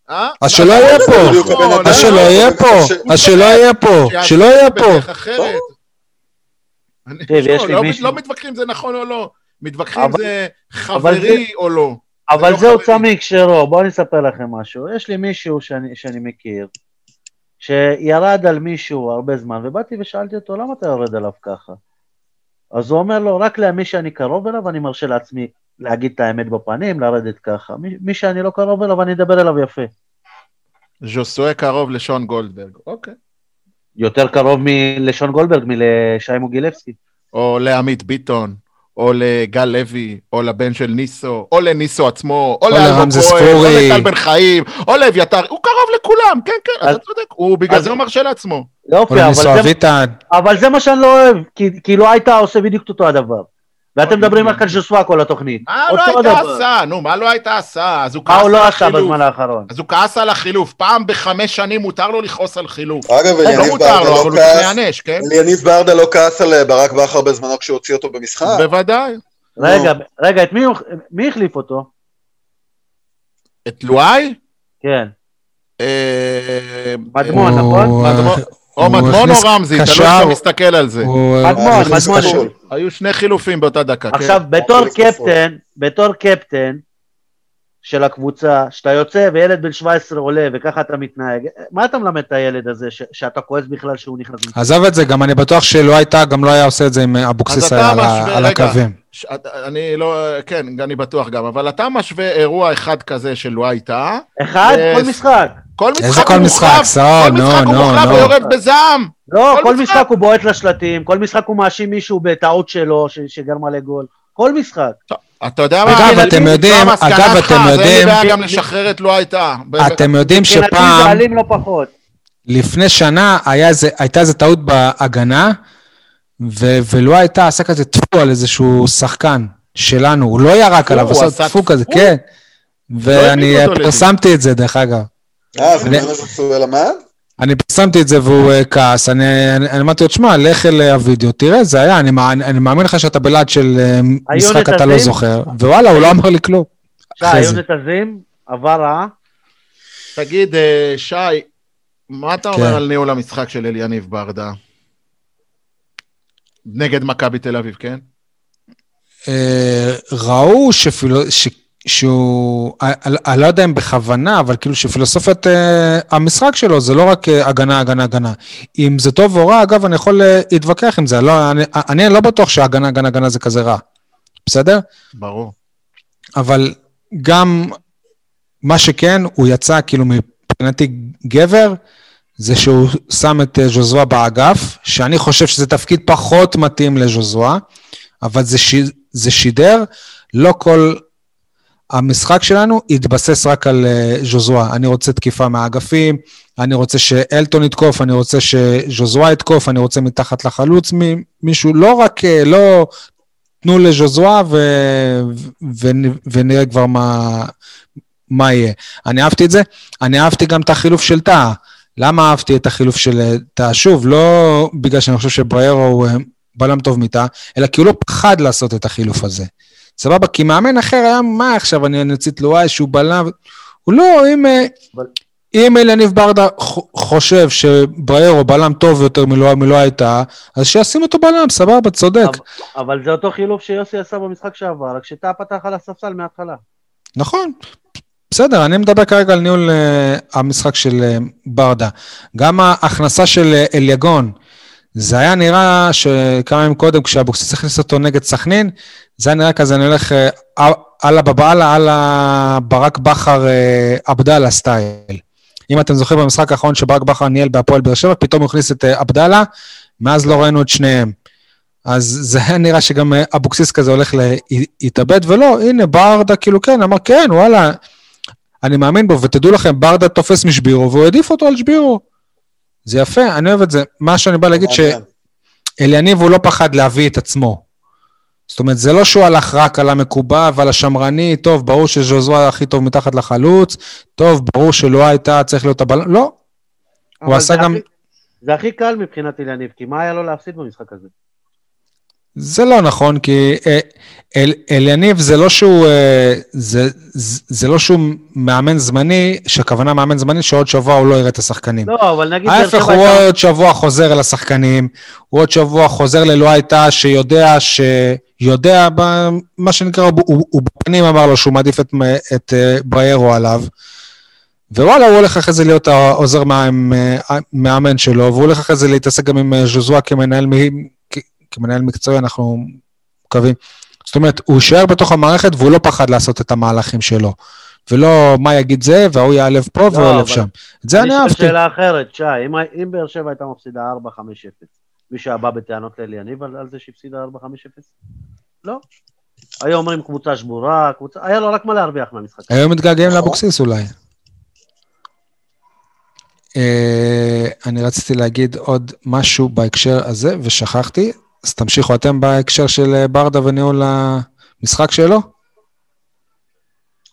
[SPEAKER 3] אה?
[SPEAKER 1] אז שלא יהיה פה.
[SPEAKER 4] הבן
[SPEAKER 3] נכון,
[SPEAKER 4] אדם.
[SPEAKER 1] אז? שלא יהיה פה, אז שלא יהיה פה, שלא יהיה פה.
[SPEAKER 3] לא, לא- לא מתווכחים זה נכון או לא, מתווכחים זה חברי או לא.
[SPEAKER 2] אבל
[SPEAKER 3] לא
[SPEAKER 2] זה הוצא. מהקשרו, בואו אני אספר לכם משהו. יש לי מישהו שאני מכיר, שירד על מישהו הרבה זמן, ובאתי ושאלתי אותו, למה אתה יורד עליו ככה? אז הוא אומר לו, רק למי שאני קרוב אליו, אני מרשה לעצמי להגיד את האמת בפנים, לרדת ככה. מי, מי שאני לא קרוב אליו, אני אדבר אליו יפה.
[SPEAKER 3] ז'וסואה קרוב לשון גולדברג, אוקיי.
[SPEAKER 2] יותר קרוב מלשון גולדברג מלשי מוגילבסקי.
[SPEAKER 3] או לעמית ביטון, או לגל לוי, או לבן של ניסו, או לניסו עצמו, או לאלמוג כהן, או. לטל בן חיים, או לאביתר, הוא קרוב לכולם, כן, כן,
[SPEAKER 2] אז-
[SPEAKER 3] אתה צודק, הוא בגלל
[SPEAKER 2] אז-
[SPEAKER 3] זה הוא מרשה לעצמו.
[SPEAKER 2] יופי,
[SPEAKER 1] או
[SPEAKER 2] אבל זה,
[SPEAKER 1] אביטן.
[SPEAKER 2] אבל זה מה שאני לא אוהב, כי, כי לא היית עושה בדיוק אותו הדבר. ואתם מדברים רק על ז'וסווה כל התוכנית.
[SPEAKER 3] מה לא הייתה. עשה? נו, מה לא הייתה עשה? אז הוא
[SPEAKER 2] מה
[SPEAKER 3] כעס
[SPEAKER 2] הוא
[SPEAKER 3] על
[SPEAKER 2] לא עשה
[SPEAKER 3] החילוף.
[SPEAKER 2] בזמן האחרון?
[SPEAKER 3] אז הוא כעס על החילוף. פעם בחמש שנים מותר לו לכעוס על חילוף.
[SPEAKER 4] אגב,
[SPEAKER 3] לא
[SPEAKER 4] יניב
[SPEAKER 3] מותר
[SPEAKER 4] ברדה לא
[SPEAKER 3] הוא
[SPEAKER 4] כעס,
[SPEAKER 3] כן?
[SPEAKER 4] יניב ברדה לא כעס על אה, ברק בכר בזמנו כשהוא הוציא אותו במשחק.
[SPEAKER 3] בוודאי.
[SPEAKER 2] רגע, רגע, את מי, הוא- מי החליף אותו?
[SPEAKER 3] את לואי?
[SPEAKER 2] כן.
[SPEAKER 3] אה,
[SPEAKER 2] מדמון,
[SPEAKER 3] אה,
[SPEAKER 2] נכון?
[SPEAKER 3] או מדמון או רמזי, תלוי איך אתה מסתכל על זה.
[SPEAKER 2] מדמון, מדמון.
[SPEAKER 3] היו שני חילופים באותה דקה, כן.
[SPEAKER 2] עכשיו, בתור
[SPEAKER 4] כפול.
[SPEAKER 2] קפטן, בתור קפטן של הקבוצה, שאתה יוצא וילד בן 17 עולה וככה אתה מתנהג, מה אתה מלמד את הילד הזה ש- שאתה כועס בכלל שהוא נכנס?
[SPEAKER 1] עזוב את זה, גם אני בטוח שלא הייתה, גם לא היה עושה את זה אם
[SPEAKER 3] אז
[SPEAKER 1] אבוקסיס היה על. הקווים.
[SPEAKER 3] אני לא, כן, אני בטוח גם, אבל אתה משווה אירוע אחד כזה של לואי טאה,
[SPEAKER 2] אחד,
[SPEAKER 3] אה,
[SPEAKER 2] כל משחק.
[SPEAKER 3] כל משחק
[SPEAKER 1] איזה כל
[SPEAKER 3] הוא
[SPEAKER 1] סער,
[SPEAKER 3] כל
[SPEAKER 1] נו,
[SPEAKER 3] משחק הוא
[SPEAKER 1] נו,
[SPEAKER 3] מוחלף
[SPEAKER 1] נו.
[SPEAKER 3] ויורד בזעם.
[SPEAKER 2] לא,
[SPEAKER 3] כל
[SPEAKER 2] כל
[SPEAKER 3] משחק.
[SPEAKER 2] משחק הוא בועט לשלטים, כל משחק הוא מאשים מישהו בטעות שלו ש- שגרמה לגול. כל משחק.
[SPEAKER 3] אתה יודע מה?
[SPEAKER 1] אגב, אתם יודעים- אגב, אתם
[SPEAKER 3] אז אין לי
[SPEAKER 1] יודעים-
[SPEAKER 3] בעיה גם לשחרר את לואי טאה.
[SPEAKER 1] אתם יודעים
[SPEAKER 2] מבחינתי זה
[SPEAKER 1] שפעם,
[SPEAKER 2] לא.
[SPEAKER 1] לפני שנה, איזה- הייתה איזו טעות בהגנה, ו- ולא הייתה, עשה כזה טפו על איזשהו שחקן שלנו, הוא לא ירק עליו,
[SPEAKER 3] הוא
[SPEAKER 1] עשה טפו כזה? כן. ואני פרסמתי את זה, דרך אגב.
[SPEAKER 4] אה, זה
[SPEAKER 1] אני-
[SPEAKER 4] למד?
[SPEAKER 1] פרסמתי את זה והוא אה, כעס, אני אמרתי לו, תשמע, לך אל הוידאו, תראה, זה היה, אני מא- אני מאמין לך שאתה בלעד של אה, משחק, אתה לא? זוכר, ווואלה, הוא לא אמר לי כלום.
[SPEAKER 2] שי,
[SPEAKER 1] זה.
[SPEAKER 2] נתזים, עבר רעה.
[SPEAKER 3] תגיד, אה, שי, מה אתה
[SPEAKER 1] כן.
[SPEAKER 3] אומר על ניהול המשחק של אליניב ברדה? נגד מכבי תל אביב, כן?
[SPEAKER 1] אה, ראו שפילו, ש, שהוא, אני, אני לא יודע אם בכוונה, אבל כאילו שפילוסופיית אה, המשחק שלו זה לא רק אה, הגנה, הגנה, הגנה. אם זה טוב או רע, אגב, אני יכול אה, להתווכח עם זה. לא, אני, אני לא בטוח שהגנה, הגנה, הגנה זה כזה רע. בסדר?
[SPEAKER 3] ברור.
[SPEAKER 1] אבל גם מה שכן, הוא יצא כאילו מבחינתי גבר, זה שהוא שם את אה, ז'וזואה באגף, שאני חושב שזה תפקיד פחות מתאים לז'וזואה, אבל זה, ש... זה שידר, לא כל המשחק שלנו יתבסס רק על אה, ז'וזואה. אני רוצה תקיפה מהאגפים, אני רוצה שאלטון יתקוף, אני רוצה שז'וזואה יתקוף, אני רוצה מתחת לחלוץ מישהו, לא רק, אה, לא תנו לז'וזואה ו... ו... ונראה כבר מה... מה יהיה. אני אהבתי את זה, אני אהבתי גם את החילוף של טאה. למה אהבתי את החילוף של אה, טאה? שוב, לא בגלל שאני חושב שבריירו הוא בלם טוב מטאה, אלא כי הוא לא פחד לעשות את החילוף הזה. סבבה? כי מאמן אחר היה, מה עכשיו, אני אוציא את לואי שהוא בלם... הוא לא, אם... אה,
[SPEAKER 2] אבל-
[SPEAKER 1] אם אליניב ברדה חושב שבריירו בלם טוב יותר מלואי מלואי טאה, אז שישים אותו בלם, סבבה, צודק.
[SPEAKER 2] אבל- אבל זה אותו חילוף שיוסי עשה במשחק שעבר, רק שטאה פתח על הספסל מההתחלה.
[SPEAKER 1] נכון. בסדר, אני מדבר כרגע על ניהול uh, המשחק של uh, ברדה. גם ההכנסה של uh, אליגון, זה היה נראה שכמה ימים קודם, כשאבוקסיס הכניס אותו נגד סכנין, זה היה נראה כזה, אני הולך uh, אללה בבאללה, אללה ברק בכר uh, עבדאללה style. אם אתם זוכרים במשחק האחרון שברק בכר ניהל בהפועל באר שבע, פתאום הוא הכניס את uh, עבדאללה, מאז לא ראינו את שניהם. אז זה היה נראה שגם אה, אבוקסיס כזה הולך להתאבד, ולא, הנה, ברדה כאילו כן, אמר כן, וואלה, אני מאמין בו, ותדעו לכם, ברדה תופס משבירו, והוא העדיף אותו על שבירו. זה יפה, אני אוהב את זה. מה שאני בא להגיד. שאליניב הוא לא פחד להביא את עצמו. זאת אומרת, זה לא שהוא הלך רק על המקובע ועל השמרני, טוב, ברור שז'וזואה הכי טוב מתחת לחלוץ, טוב, ברור שלא הייתה, צריך להיות הבלם, לא. הוא עשה
[SPEAKER 2] זה
[SPEAKER 1] גם-
[SPEAKER 2] הכי- זה הכי קל מבחינת אליניב, כי מה היה לו להפסיד במשחק הזה?
[SPEAKER 1] זה לא נכון, כי אה, אל, אליניב זה לא שהוא, אה, זה, זה, לא שהוא מאמן זמני, שהכוונה מאמן זמני שעוד שבוע הוא לא יראה את השחקנים.
[SPEAKER 2] לא, אבל נגיד...
[SPEAKER 1] ההפך, הוא
[SPEAKER 2] הייתה-
[SPEAKER 1] עוד שבוע חוזר אל השחקנים, הוא עוד שבוע חוזר ללא הייתה שיודע, שיודע, מה שנקרא, הוא, הוא, בפנים אמר לו שהוא מעדיף את, את אה, בריירו עליו. ווואלה, הוא הולך אחרי זה להיות העוזר מאמן שלו, והוא הולך אחרי זה להתעסק גם עם אה, ז'וזואה כמנהל, מ- כמנהל מקצועי, אנחנו מקווים. זאת אומרת, הוא יישאר בתוך המערכת והוא לא פחד לעשות את המהלכים שלו. ולא מה יגיד זה, וההוא יעלב פה והוא יעלב שם. את זה אני אהבתי.
[SPEAKER 2] שאלה אחרת, שי, אם, אם באר שבע הייתה מפסידה 4-5-0, מישהו בא בטענות לאליניב על, על זה שהפסידה 4-5-0? לא. היו אומרים קבוצה שבורה, קבוצה... היה לו רק מה להרוויח מהמשחק.
[SPEAKER 1] היום מתגעגעים
[SPEAKER 4] נכון.
[SPEAKER 1] לאבוקסיס אולי. אה, אני רציתי להגיד עוד משהו בהקשר הזה, ושכחתי, אז תמשיכו אתם בהקשר של אה, ברדה וניהול המשחק שלו.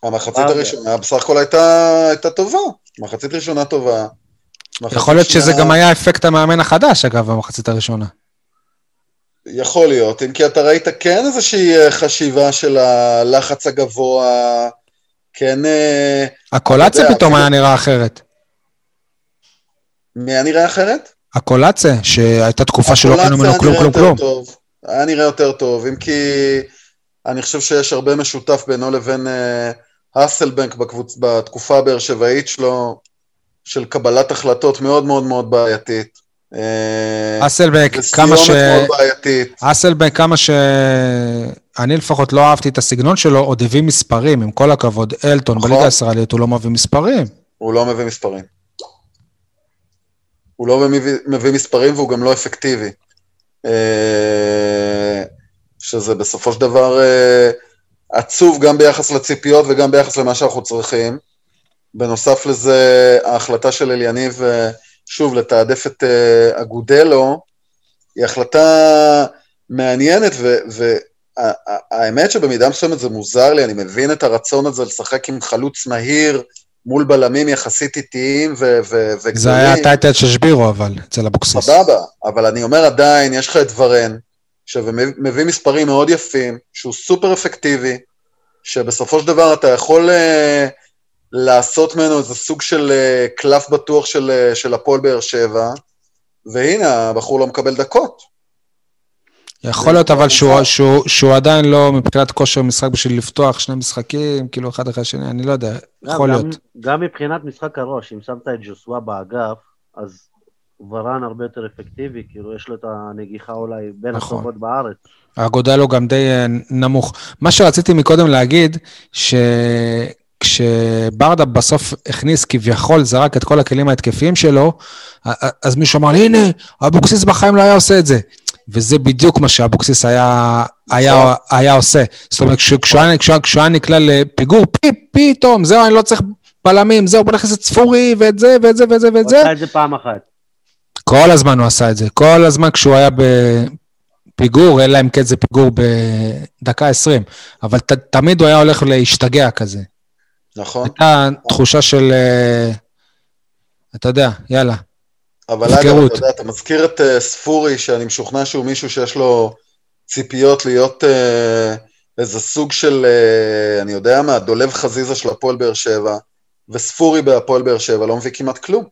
[SPEAKER 4] המחצית. הראשונה בסך הכל הייתה הייתה טובה. מחצית ראשונה טובה. מחצית
[SPEAKER 1] יכול להיות שזה
[SPEAKER 4] שנייה-
[SPEAKER 1] גם היה אפקט המאמן החדש, אגב, במחצית הראשונה.
[SPEAKER 4] יכול להיות, אם כי אתה ראית כן איזושהי אה, חשיבה של הלחץ הגבוה, כן... אה,
[SPEAKER 1] הקולציה
[SPEAKER 4] יודע,
[SPEAKER 1] פתאום היה נראה אחרת.
[SPEAKER 4] מי היה נראה אחרת?
[SPEAKER 1] הקולציה, שהייתה תקופה שלא קנו ממנו כלום, כלום, כלום.
[SPEAKER 4] טוב. היה נראה יותר טוב, אם כי אני חושב שיש הרבה משותף בינו לבין אה, האסלבנק בקבוצ... בתקופה הבאר שבעית שלו, של קבלת החלטות מאוד מאוד מאוד בעייתית. אה,
[SPEAKER 1] אסלבק, כמה ש... אסלבק, כמה שאני לפחות לא אהבתי את הסגנון שלו, עוד הביא מספרים, עם כל הכבוד. אלטון,
[SPEAKER 4] נכון.
[SPEAKER 1] בליגה הישראלית הוא לא מביא מספרים.
[SPEAKER 4] הוא לא מביא מספרים. הוא לא מביא, מביא מספרים והוא גם לא אפקטיבי. אה, שזה בסופו של דבר אה, עצוב גם ביחס לציפיות וגם ביחס למה שאנחנו צריכים. בנוסף לזה, ההחלטה של אליניב, אה, שוב, לתעדף את אגודלו, היא החלטה מעניינת, והאמת שבמידה מסוימת זה מוזר לי, אני מבין את הרצון הזה לשחק עם חלוץ מהיר, מול בלמים יחסית איטיים וגדולים.
[SPEAKER 1] זה היה טייטל של שבירו, אבל, אצל אבוקסיס.
[SPEAKER 4] סבבה, אבל אני אומר עדיין, יש לך את ורן, שמביא מספרים מאוד יפים, שהוא סופר אפקטיבי, שבסופו של דבר אתה יכול uh, לעשות ממנו איזה סוג של אה, קלף בטוח של, אה, של הפועל באר שבע, והנה, הבחור לא מקבל דקות.
[SPEAKER 1] יכול להיות אבל שהוא, שהוא, שהוא עדיין לא מבחינת כושר משחק בשביל לפתוח שני משחקים, כאילו אחד אחרי השני, אני לא יודע, יכול
[SPEAKER 2] גם,
[SPEAKER 1] להיות.
[SPEAKER 2] גם מבחינת משחק הראש, אם שמת את ג'וסווה באגף, אז ורן הרבה יותר אפקטיבי, כאילו יש לו את הנגיחה אולי בין
[SPEAKER 1] נכון.
[SPEAKER 2] הטובות בארץ.
[SPEAKER 1] הגודל הוא גם די אה, נמוך. מה שרציתי מקודם להגיד, שכשברדה בסוף הכניס, כביכול זרק את כל הכלים ההתקפיים שלו, אז מישהו אמר לי, הנה, אבוקסיס בחיים לא היה עושה את זה. וזה בדיוק מה שאבוקסיס היה, היה, היה עושה. זאת אומרת, כש- כשהוא היה- נקלע לפיגור, פי, פתאום, זהו, אני לא צריך בלמים, זהו, בוא נכניס את צפורי, ואת זה, ואת זה, ואת זה, ואת
[SPEAKER 2] הוא
[SPEAKER 1] זה.
[SPEAKER 2] עשה את זה פעם אחת.
[SPEAKER 1] כל הזמן הוא עשה את זה. כל הזמן כשהוא היה בפיגור, אלא אם כן זה פיגור בדקה 20. אבל ת, תמיד הוא היה הולך להשתגע כזה.
[SPEAKER 4] נכון.
[SPEAKER 1] הייתה תחושה של, אה, אתה יודע, יאללה.
[SPEAKER 4] אבל אגב. אתה יודע, אתה מזכיר את uh, ספורי, שאני משוכנע שהוא מישהו שיש לו ציפיות להיות uh, איזה סוג של, uh, אני יודע מה, דולב חזיזה של הפועל באר שבע, וספורי בהפועל באר שבע לא מביא כמעט כלום.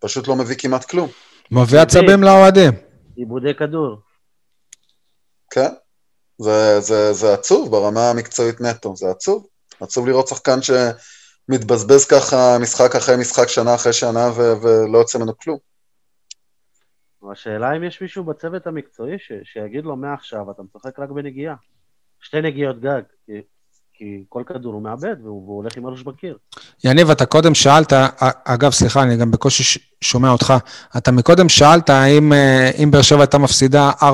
[SPEAKER 4] פשוט לא מביא כמעט כלום.
[SPEAKER 1] מביא עצבים לאוהדים.
[SPEAKER 2] עיבודי כדור.
[SPEAKER 4] כן? זה, זה, זה עצוב ברמה המקצועית נטו, זה עצוב. עצוב לראות שחקן שמתבזבז ככה משחק אחרי משחק, שנה אחרי שנה, ו- ולא יוצא ממנו כלום.
[SPEAKER 2] השאלה אם יש מישהו בצוות המקצועי ש... שיגיד לו מעכשיו, אתה משחק רק בנגיעה. שתי נגיעות גג, כי, כי כל כדור הוא מאבד והוא, והוא הולך עם הראש בקיר.
[SPEAKER 1] יניב, אתה קודם שאלת, אגב, סליחה, אני גם בקושי שומע אותך, אתה מקודם שאלת האם אה, אם באר שבע הייתה מפסידה 4-0,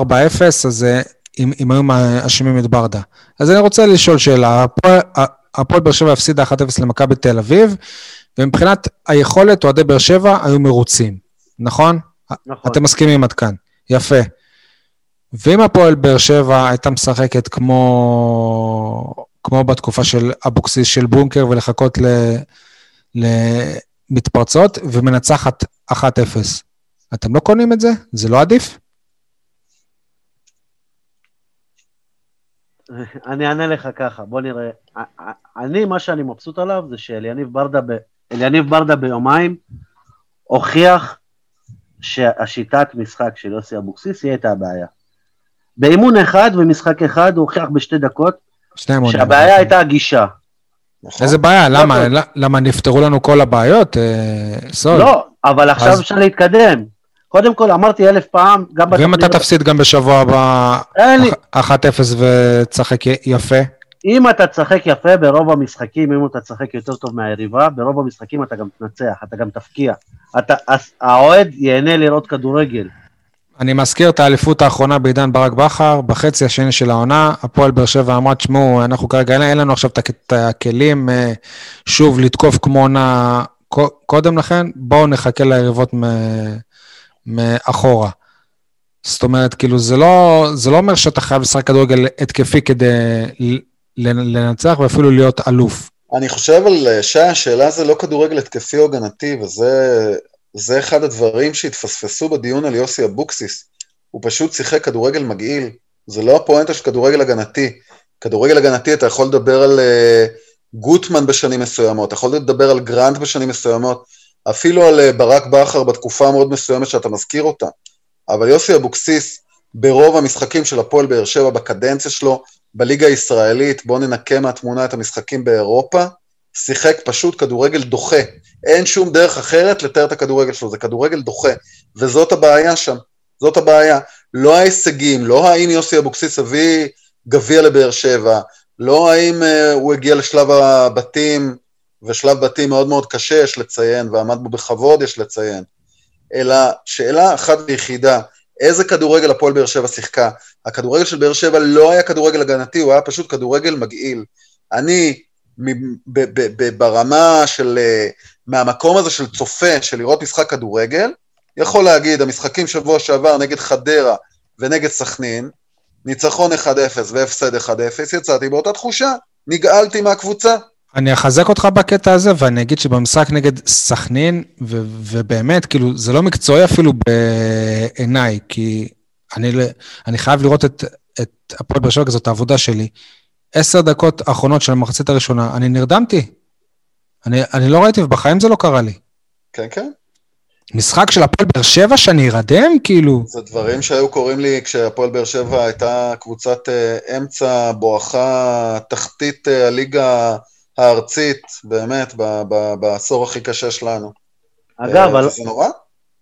[SPEAKER 1] אז אה, אם, אם היו מאשימים את ברדה. אז אני רוצה לשאול שאלה, הפועל באר שבע הפסידה 1-0 למכבי תל אביב, ומבחינת היכולת, אוהדי באר שבע היו מרוצים, נכון?
[SPEAKER 2] נכון.
[SPEAKER 1] אתם מסכימים עד כאן, יפה. ואם הפועל באר שבע הייתה משחקת כמו, כמו בתקופה של אבוקסיס של בונקר ולחכות למתפרצות ומנצחת 1-0, אתם לא קונים את זה? זה לא עדיף?
[SPEAKER 2] אני אענה לך ככה, בוא נראה. אני, מה שאני מבסוט עליו זה שאליניב ברדה, ב... ברדה ביומיים הוכיח שהשיטת משחק של יוסי אבוקסיס היא הייתה הבעיה. באימון אחד ומשחק אחד הוא הוכיח בשתי דקות. שהבעיה הייתה הגישה.
[SPEAKER 4] נכון?
[SPEAKER 1] איזה בעיה? למה?
[SPEAKER 2] הכל.
[SPEAKER 1] למה- למה נפתרו לנו כל הבעיות? אה, סול.
[SPEAKER 2] לא, אבל עכשיו אפשר להתקדם. קודם כל, אמרתי אלף פעם, גם
[SPEAKER 1] ואם אתה
[SPEAKER 2] בתוכניות-
[SPEAKER 1] תפסיד גם בשבוע הבא
[SPEAKER 2] אין לי,
[SPEAKER 1] 1-0 ותשחק יפה?
[SPEAKER 2] אם אתה תשחק יפה ברוב המשחקים, אם אתה תשחק יותר טוב מהיריבה, ברוב המשחקים אתה גם תנצח, אתה גם תפקיע. האוהד ייהנה לראות כדורגל.
[SPEAKER 1] אני מזכיר את האליפות האחרונה בעידן ברק בכר, בחצי השני של העונה, הפועל באר שבע אמרה, תשמעו, אנחנו כרגע, אין- לנו עכשיו את הכ- את הכלים אה, שוב לתקוף כמו עונה קודם לכן, בואו נחכה ליריבות מאחורה. זאת אומרת, כאילו, זה לא, זה לא אומר שאתה חייב לשחק כדורגל התקפי כדי לנצח ואפילו להיות אלוף.
[SPEAKER 4] אני חושב על אה, שי, השאלה זה לא כדורגל התקפי או הגנתי, וזה זה אחד הדברים שהתפספסו בדיון על יוסי אבוקסיס. הוא פשוט שיחק כדורגל מגעיל, זה לא הפואנטה של כדורגל הגנתי. כדורגל הגנתי אתה יכול לדבר על uh, גוטמן בשנים מסוימות, אתה יכול לדבר על גרנט בשנים מסוימות, אפילו על uh, ברק בכר בתקופה המאוד מסוימת שאתה מזכיר אותה. אבל יוסי אבוקסיס, ברוב המשחקים של הפועל באר שבע בקדנציה שלו, בליגה הישראלית, בואו ננקה מהתמונה את המשחקים באירופה, שיחק פשוט כדורגל דוחה. אין שום דרך אחרת לתאר את הכדורגל שלו, זה כדורגל דוחה. וזאת הבעיה שם, זאת הבעיה. לא ההישגים, לא האם יוסי אבוקסיס הביא גביע לבאר שבע, לא האם uh, הוא הגיע לשלב הבתים, ושלב בתים מאוד מאוד קשה, יש לציין, ועמד בו בכבוד, יש לציין. אלא שאלה אחת ויחידה, איזה כדורגל הפועל באר שבע שיחקה? הכדורגל של באר שבע לא היה כדורגל הגנתי, הוא היה פשוט כדורגל מגעיל. אני, ב- ב- ב- ברמה של, אה, מהמקום הזה של צופה, של לראות משחק כדורגל, יכול להגיד, המשחקים שבוע שעבר נגד חדרה ונגד סכנין, ניצחון 1-0 והפסד 1-0, יצאתי באותה תחושה, נגעלתי מהקבוצה.
[SPEAKER 1] אני אחזק אותך בקטע הזה, ואני אגיד שבמשחק נגד סכנין, ו- ובאמת, כאילו, זה לא מקצועי אפילו בעיניי, כי אני, ל- אני חייב לראות את, את הפועל באר שבע, כי זאת העבודה שלי. עשר דקות האחרונות של המחצית הראשונה, אני נרדמתי. אני, אני לא ראיתי, ובחיים זה לא קרה לי.
[SPEAKER 4] כן, כן.
[SPEAKER 1] משחק של הפועל באר שבע שאני ארדם? כאילו...
[SPEAKER 4] זה דברים שהיו קורים לי כשהפועל באר שבע הייתה קבוצת אה, אמצע בואכה תחתית אה, הליגה הארצית, באמת, ב- ב- בעשור הכי קשה שלנו.
[SPEAKER 2] אגב,
[SPEAKER 4] אה,
[SPEAKER 2] אל-
[SPEAKER 4] זה נורא.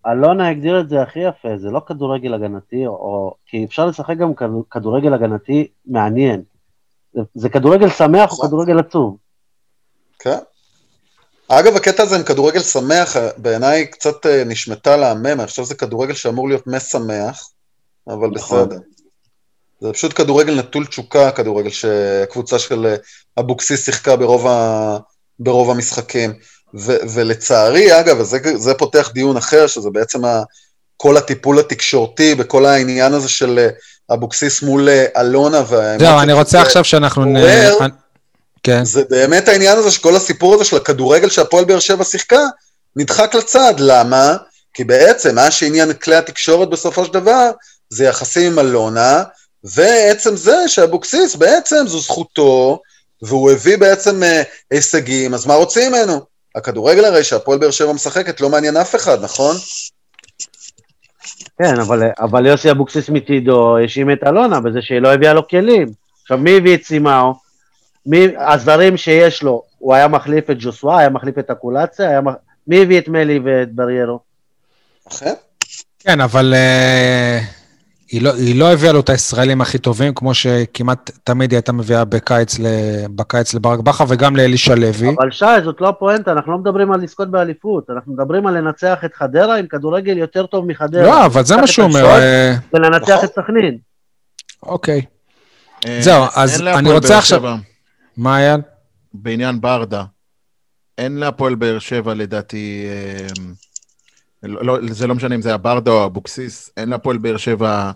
[SPEAKER 2] אלונה הגדיר את זה הכי יפה, זה לא כדורגל הגנתי, או... כי אפשר לשחק גם כדור- כדורגל הגנתי מעניין. זה, זה כדורגל שמח או. כדורגל עצוב.
[SPEAKER 4] כן. אגב, הקטע הזה עם כדורגל שמח, בעיניי קצת אה, נשמטה להמם, אני חושב שזה כדורגל שאמור להיות משמח, אבל
[SPEAKER 2] נכון.
[SPEAKER 4] בסדר. זה פשוט כדורגל נטול תשוקה, כדורגל שהקבוצה של אבוקסיס שיחקה ברוב, ה... ברוב המשחקים. ו- ולצערי, אגב, וזה זה פותח דיון אחר, שזה בעצם ה- כל הטיפול התקשורתי בכל העניין הזה של אבוקסיס מול אלונה.
[SPEAKER 1] זהו, אני רוצה עכשיו שאנחנו... נ-
[SPEAKER 4] עורר-
[SPEAKER 1] כן.
[SPEAKER 4] זה באמת העניין הזה שכל הסיפור הזה של הכדורגל שהפועל באר שבע שיחקה, נדחק לצד. למה? כי בעצם מה שעניין כלי התקשורת בסופו של דבר, זה יחסים עם אלונה, ועצם זה שאבוקסיס בעצם זו זכותו, והוא הביא בעצם אה, הישגים, אז מה רוצים ממנו? הכדורגל הרי שהפועל באר שבע משחקת לא מעניין אף אחד, נכון?
[SPEAKER 2] כן, אבל, אבל יוסי אבוקסיס מצידו האשים את אלונה בזה שהיא לא הביאה לו כלים. עכשיו, מי הביא את סימאו? מי, הזרים שיש לו, הוא היה מחליף את ג'וסווה, היה מחליף את אקולציה, היה, מח- מי הביא את מלי ואת בריירו?
[SPEAKER 4] אכן?
[SPEAKER 1] כן, אבל אה, היא, לא, היא לא הביאה לו את הישראלים הכי טובים, כמו שכמעט תמיד היא הייתה מביאה בקיץ, ל, בקיץ לברק בכר וגם לאלישע לוי.
[SPEAKER 2] אבל שי, זאת לא הפואנטה, אנחנו לא מדברים על לזכות באליפות, אנחנו מדברים על לנצח את חדרה עם כדורגל יותר טוב מחדרה.
[SPEAKER 1] לא, אבל זה מה שהוא אומר. אה,
[SPEAKER 2] ולנצח
[SPEAKER 4] נכון.
[SPEAKER 2] את סכנין.
[SPEAKER 1] אוקיי.
[SPEAKER 3] אה,
[SPEAKER 1] זהו, אז אני רוצה עכשיו- מה היה?
[SPEAKER 3] בעניין ברדה, אין להפועל באר שבע לדעתי, אה, לא, לא, זה לא משנה אם זה היה ברדה או אבוקסיס, אין להפועל באר שבע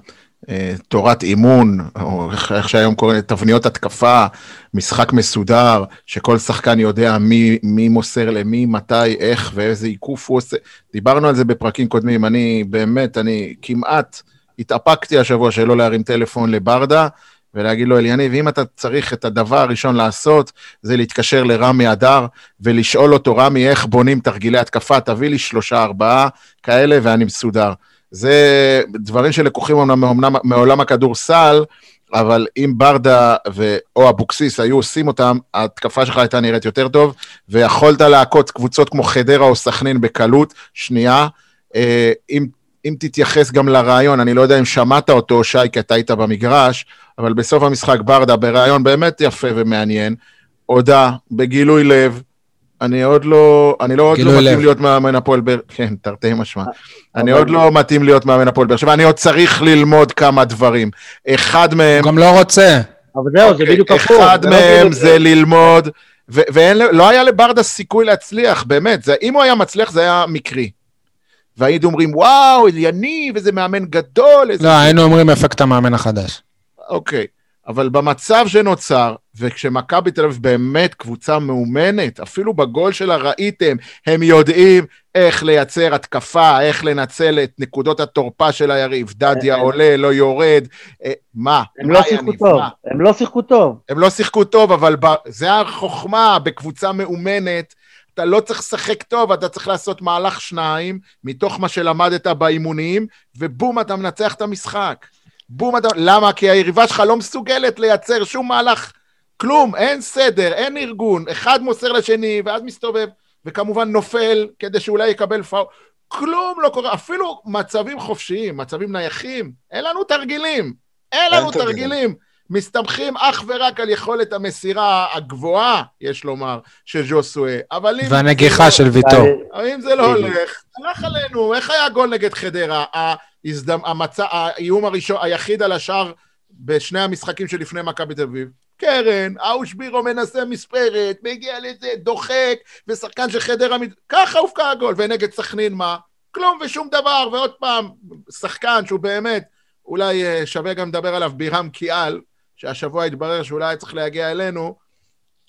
[SPEAKER 3] אה, תורת אימון, או איך, איך שהיום קוראים תבניות התקפה, משחק מסודר, שכל שחקן יודע מי, מי מוסר למי, מתי, איך ואיזה עיקוף הוא עושה. דיברנו על זה בפרקים קודמים, אני באמת, אני כמעט התאפקתי השבוע שלא להרים טלפון לברדה. ולהגיד לו, אליניב, אם אתה צריך את הדבר הראשון לעשות, זה להתקשר לרמי אדר ולשאול אותו, רמי, איך בונים תרגילי התקפה, תביא לי שלושה, ארבעה כאלה ואני מסודר. זה דברים שלקוחים אומנם מעולם הכדורסל, אבל אם ברדה ו... או אבוקסיס היו עושים אותם, ההתקפה שלך הייתה נראית יותר טוב, ויכולת להכות קבוצות כמו חדרה או סכנין בקלות. שנייה, אה, אם, אם תתייחס גם לרעיון, אני לא יודע אם שמעת אותו, שי, כי אתה היית במגרש, אבל בסוף המשחק ברדה, בריאיון באמת יפה ומעניין, הודה בגילוי לב, אני עוד לא, אני לא, עוד לא
[SPEAKER 1] לב.
[SPEAKER 3] מתאים להיות מאמן הפועל באר, כן, תרתי משמע. אני עוד לא מתאים להיות מאמן הפועל באר שבע, אני עוד צריך ללמוד כמה דברים. אחד מהם,
[SPEAKER 1] הוא גם לא רוצה.
[SPEAKER 2] אבל זהו, זה
[SPEAKER 3] אוקיי,
[SPEAKER 2] בדיוק הפוך.
[SPEAKER 3] אחד
[SPEAKER 2] לא
[SPEAKER 3] מהם זה ללמוד, ו- ואין, לא היה לברדה סיכוי להצליח, באמת, זה, אם הוא היה מצליח זה היה מקרי. והיינו אומרים, וואו, יניב, איזה מאמן גדול, איזה...
[SPEAKER 1] לא, היינו אומרים אפקט המאמן החדש.
[SPEAKER 3] אוקיי, אבל במצב שנוצר, וכשמכבי תל אביב באמת קבוצה מאומנת, אפילו בגול שלה ראיתם, הם יודעים איך לייצר התקפה, איך לנצל את נקודות התורפה של היריב. דדיה
[SPEAKER 2] הם-
[SPEAKER 3] עולה, לא יורד. אה, מה?
[SPEAKER 2] הם
[SPEAKER 3] מה,
[SPEAKER 2] לא שיחקו? טוב,
[SPEAKER 3] מה?
[SPEAKER 2] הם לא שיחקו טוב.
[SPEAKER 3] הם לא שיחקו טוב, אבל ב... זה החוכמה בקבוצה מאומנת. אתה לא צריך לשחק טוב, אתה צריך לעשות מהלך שניים, מתוך מה שלמדת באימונים, ובום, אתה מנצח את המשחק. בום, אתה... למה? כי היריבה שלך לא מסוגלת לייצר שום מהלך, כלום, אין סדר, אין ארגון. אחד מוסר לשני, ואז מסתובב, וכמובן נופל, כדי שאולי יקבל פאול. כלום לא קורה, אפילו מצבים חופשיים, מצבים נייחים, אין לנו תרגילים. אין
[SPEAKER 4] אין
[SPEAKER 3] לנו
[SPEAKER 4] תרגילים.
[SPEAKER 3] תרגילים. מסתמכים אך ורק על יכולת המסירה הגבוהה, יש לומר, של ז'וסואה. אבל אם...
[SPEAKER 1] והנגיחה
[SPEAKER 3] זה
[SPEAKER 1] של
[SPEAKER 3] לא-
[SPEAKER 1] ויטור.
[SPEAKER 3] אבל אם זה לא. הולך, הלך עלינו. איך היה הגול נגד חדרה? ההזדמ... המצ... האיום הראשון, היחיד על השער בשני המשחקים שלפני מכבי תל אביב. קרן, האושבירו מנסה מספרת, מגיע לזה, דוחק, ושחקן של חדרה... ככה הופקע הגול. ונגד סכנין מה? כלום ושום דבר. ועוד פעם, שחקן שהוא באמת, אולי אה, שווה גם לדבר עליו, בירם קיאל, שהשבוע התברר שאולי היה צריך להגיע אלינו,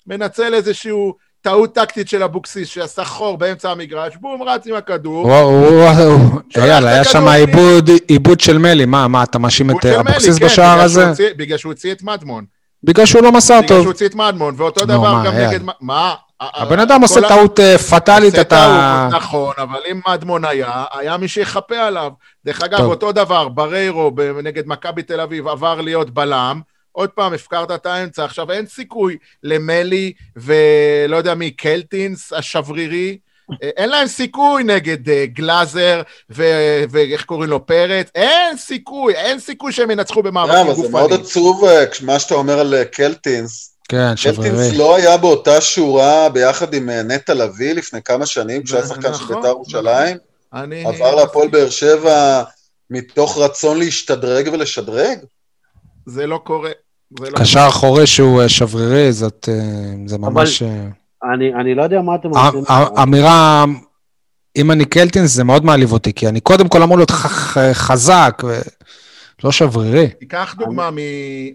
[SPEAKER 3] מנצל איזשהו טעות טקטית של אבוקסיס, שעשה חור באמצע המגרש, בום, רץ עם הכדור.
[SPEAKER 1] וואו, וואו, אייל, היה שם עיבוד, עיבוד של מלי. מה, מה, אתה מאשים את אבוקסיס
[SPEAKER 3] כן,
[SPEAKER 1] בשער הזה?
[SPEAKER 3] בגלל שהוא הוציא את מדמון.
[SPEAKER 1] בגלל שהוא לא מסר
[SPEAKER 3] בגלל שהוא
[SPEAKER 1] טוב.
[SPEAKER 3] הוציא את מדמון, ואותו דבר גם. נגד... מה?
[SPEAKER 1] הבן אדם עושה טעות אה, פטאלית, אתה...
[SPEAKER 3] נכון, אבל אם מדמון היה, היה מי שיכפה עליו. דרך אגב,
[SPEAKER 1] טוב.
[SPEAKER 3] אותו דבר, בריירו נגד מכבי תל אביב עבר להיות בלם, עוד פעם, הפקרת את האמצע, עכשיו אין סיכוי למלי ולא יודע מי, קלטינס השברירי, אה, אין להם סיכוי נגד אה, גלאזר ואיך קוראים לו, פרץ, אין סיכוי, אין סיכוי שהם ינצחו
[SPEAKER 4] אה,
[SPEAKER 3] במאבקים
[SPEAKER 4] אבל זה מאוד. עצוב אה, מה שאתה אומר על קלטינס.
[SPEAKER 1] כן,
[SPEAKER 4] קלטינס
[SPEAKER 1] שברירי.
[SPEAKER 4] לא היה באותה שורה ביחד עם נטע לביא לפני כמה שנים, כשהיה שחקן של
[SPEAKER 3] נכון,
[SPEAKER 4] בית"ר ירושלים.
[SPEAKER 3] אני...
[SPEAKER 4] עבר להפועל באר שבע מתוך רצון להשתדרג ולשדרג?
[SPEAKER 3] זה לא קורה. זה לא
[SPEAKER 1] קשר אחורי שהוא אה, שברירי, זאת, אה, זה ממש... אה,
[SPEAKER 2] אני, אני לא יודע מה אתם רוצים.
[SPEAKER 1] אמירה, אם אני קלטינס, זה מאוד מעליב אותי, כי אני קודם כל אמור להיות חזק, ולא שברירי.
[SPEAKER 3] תיקח דוגמה מ-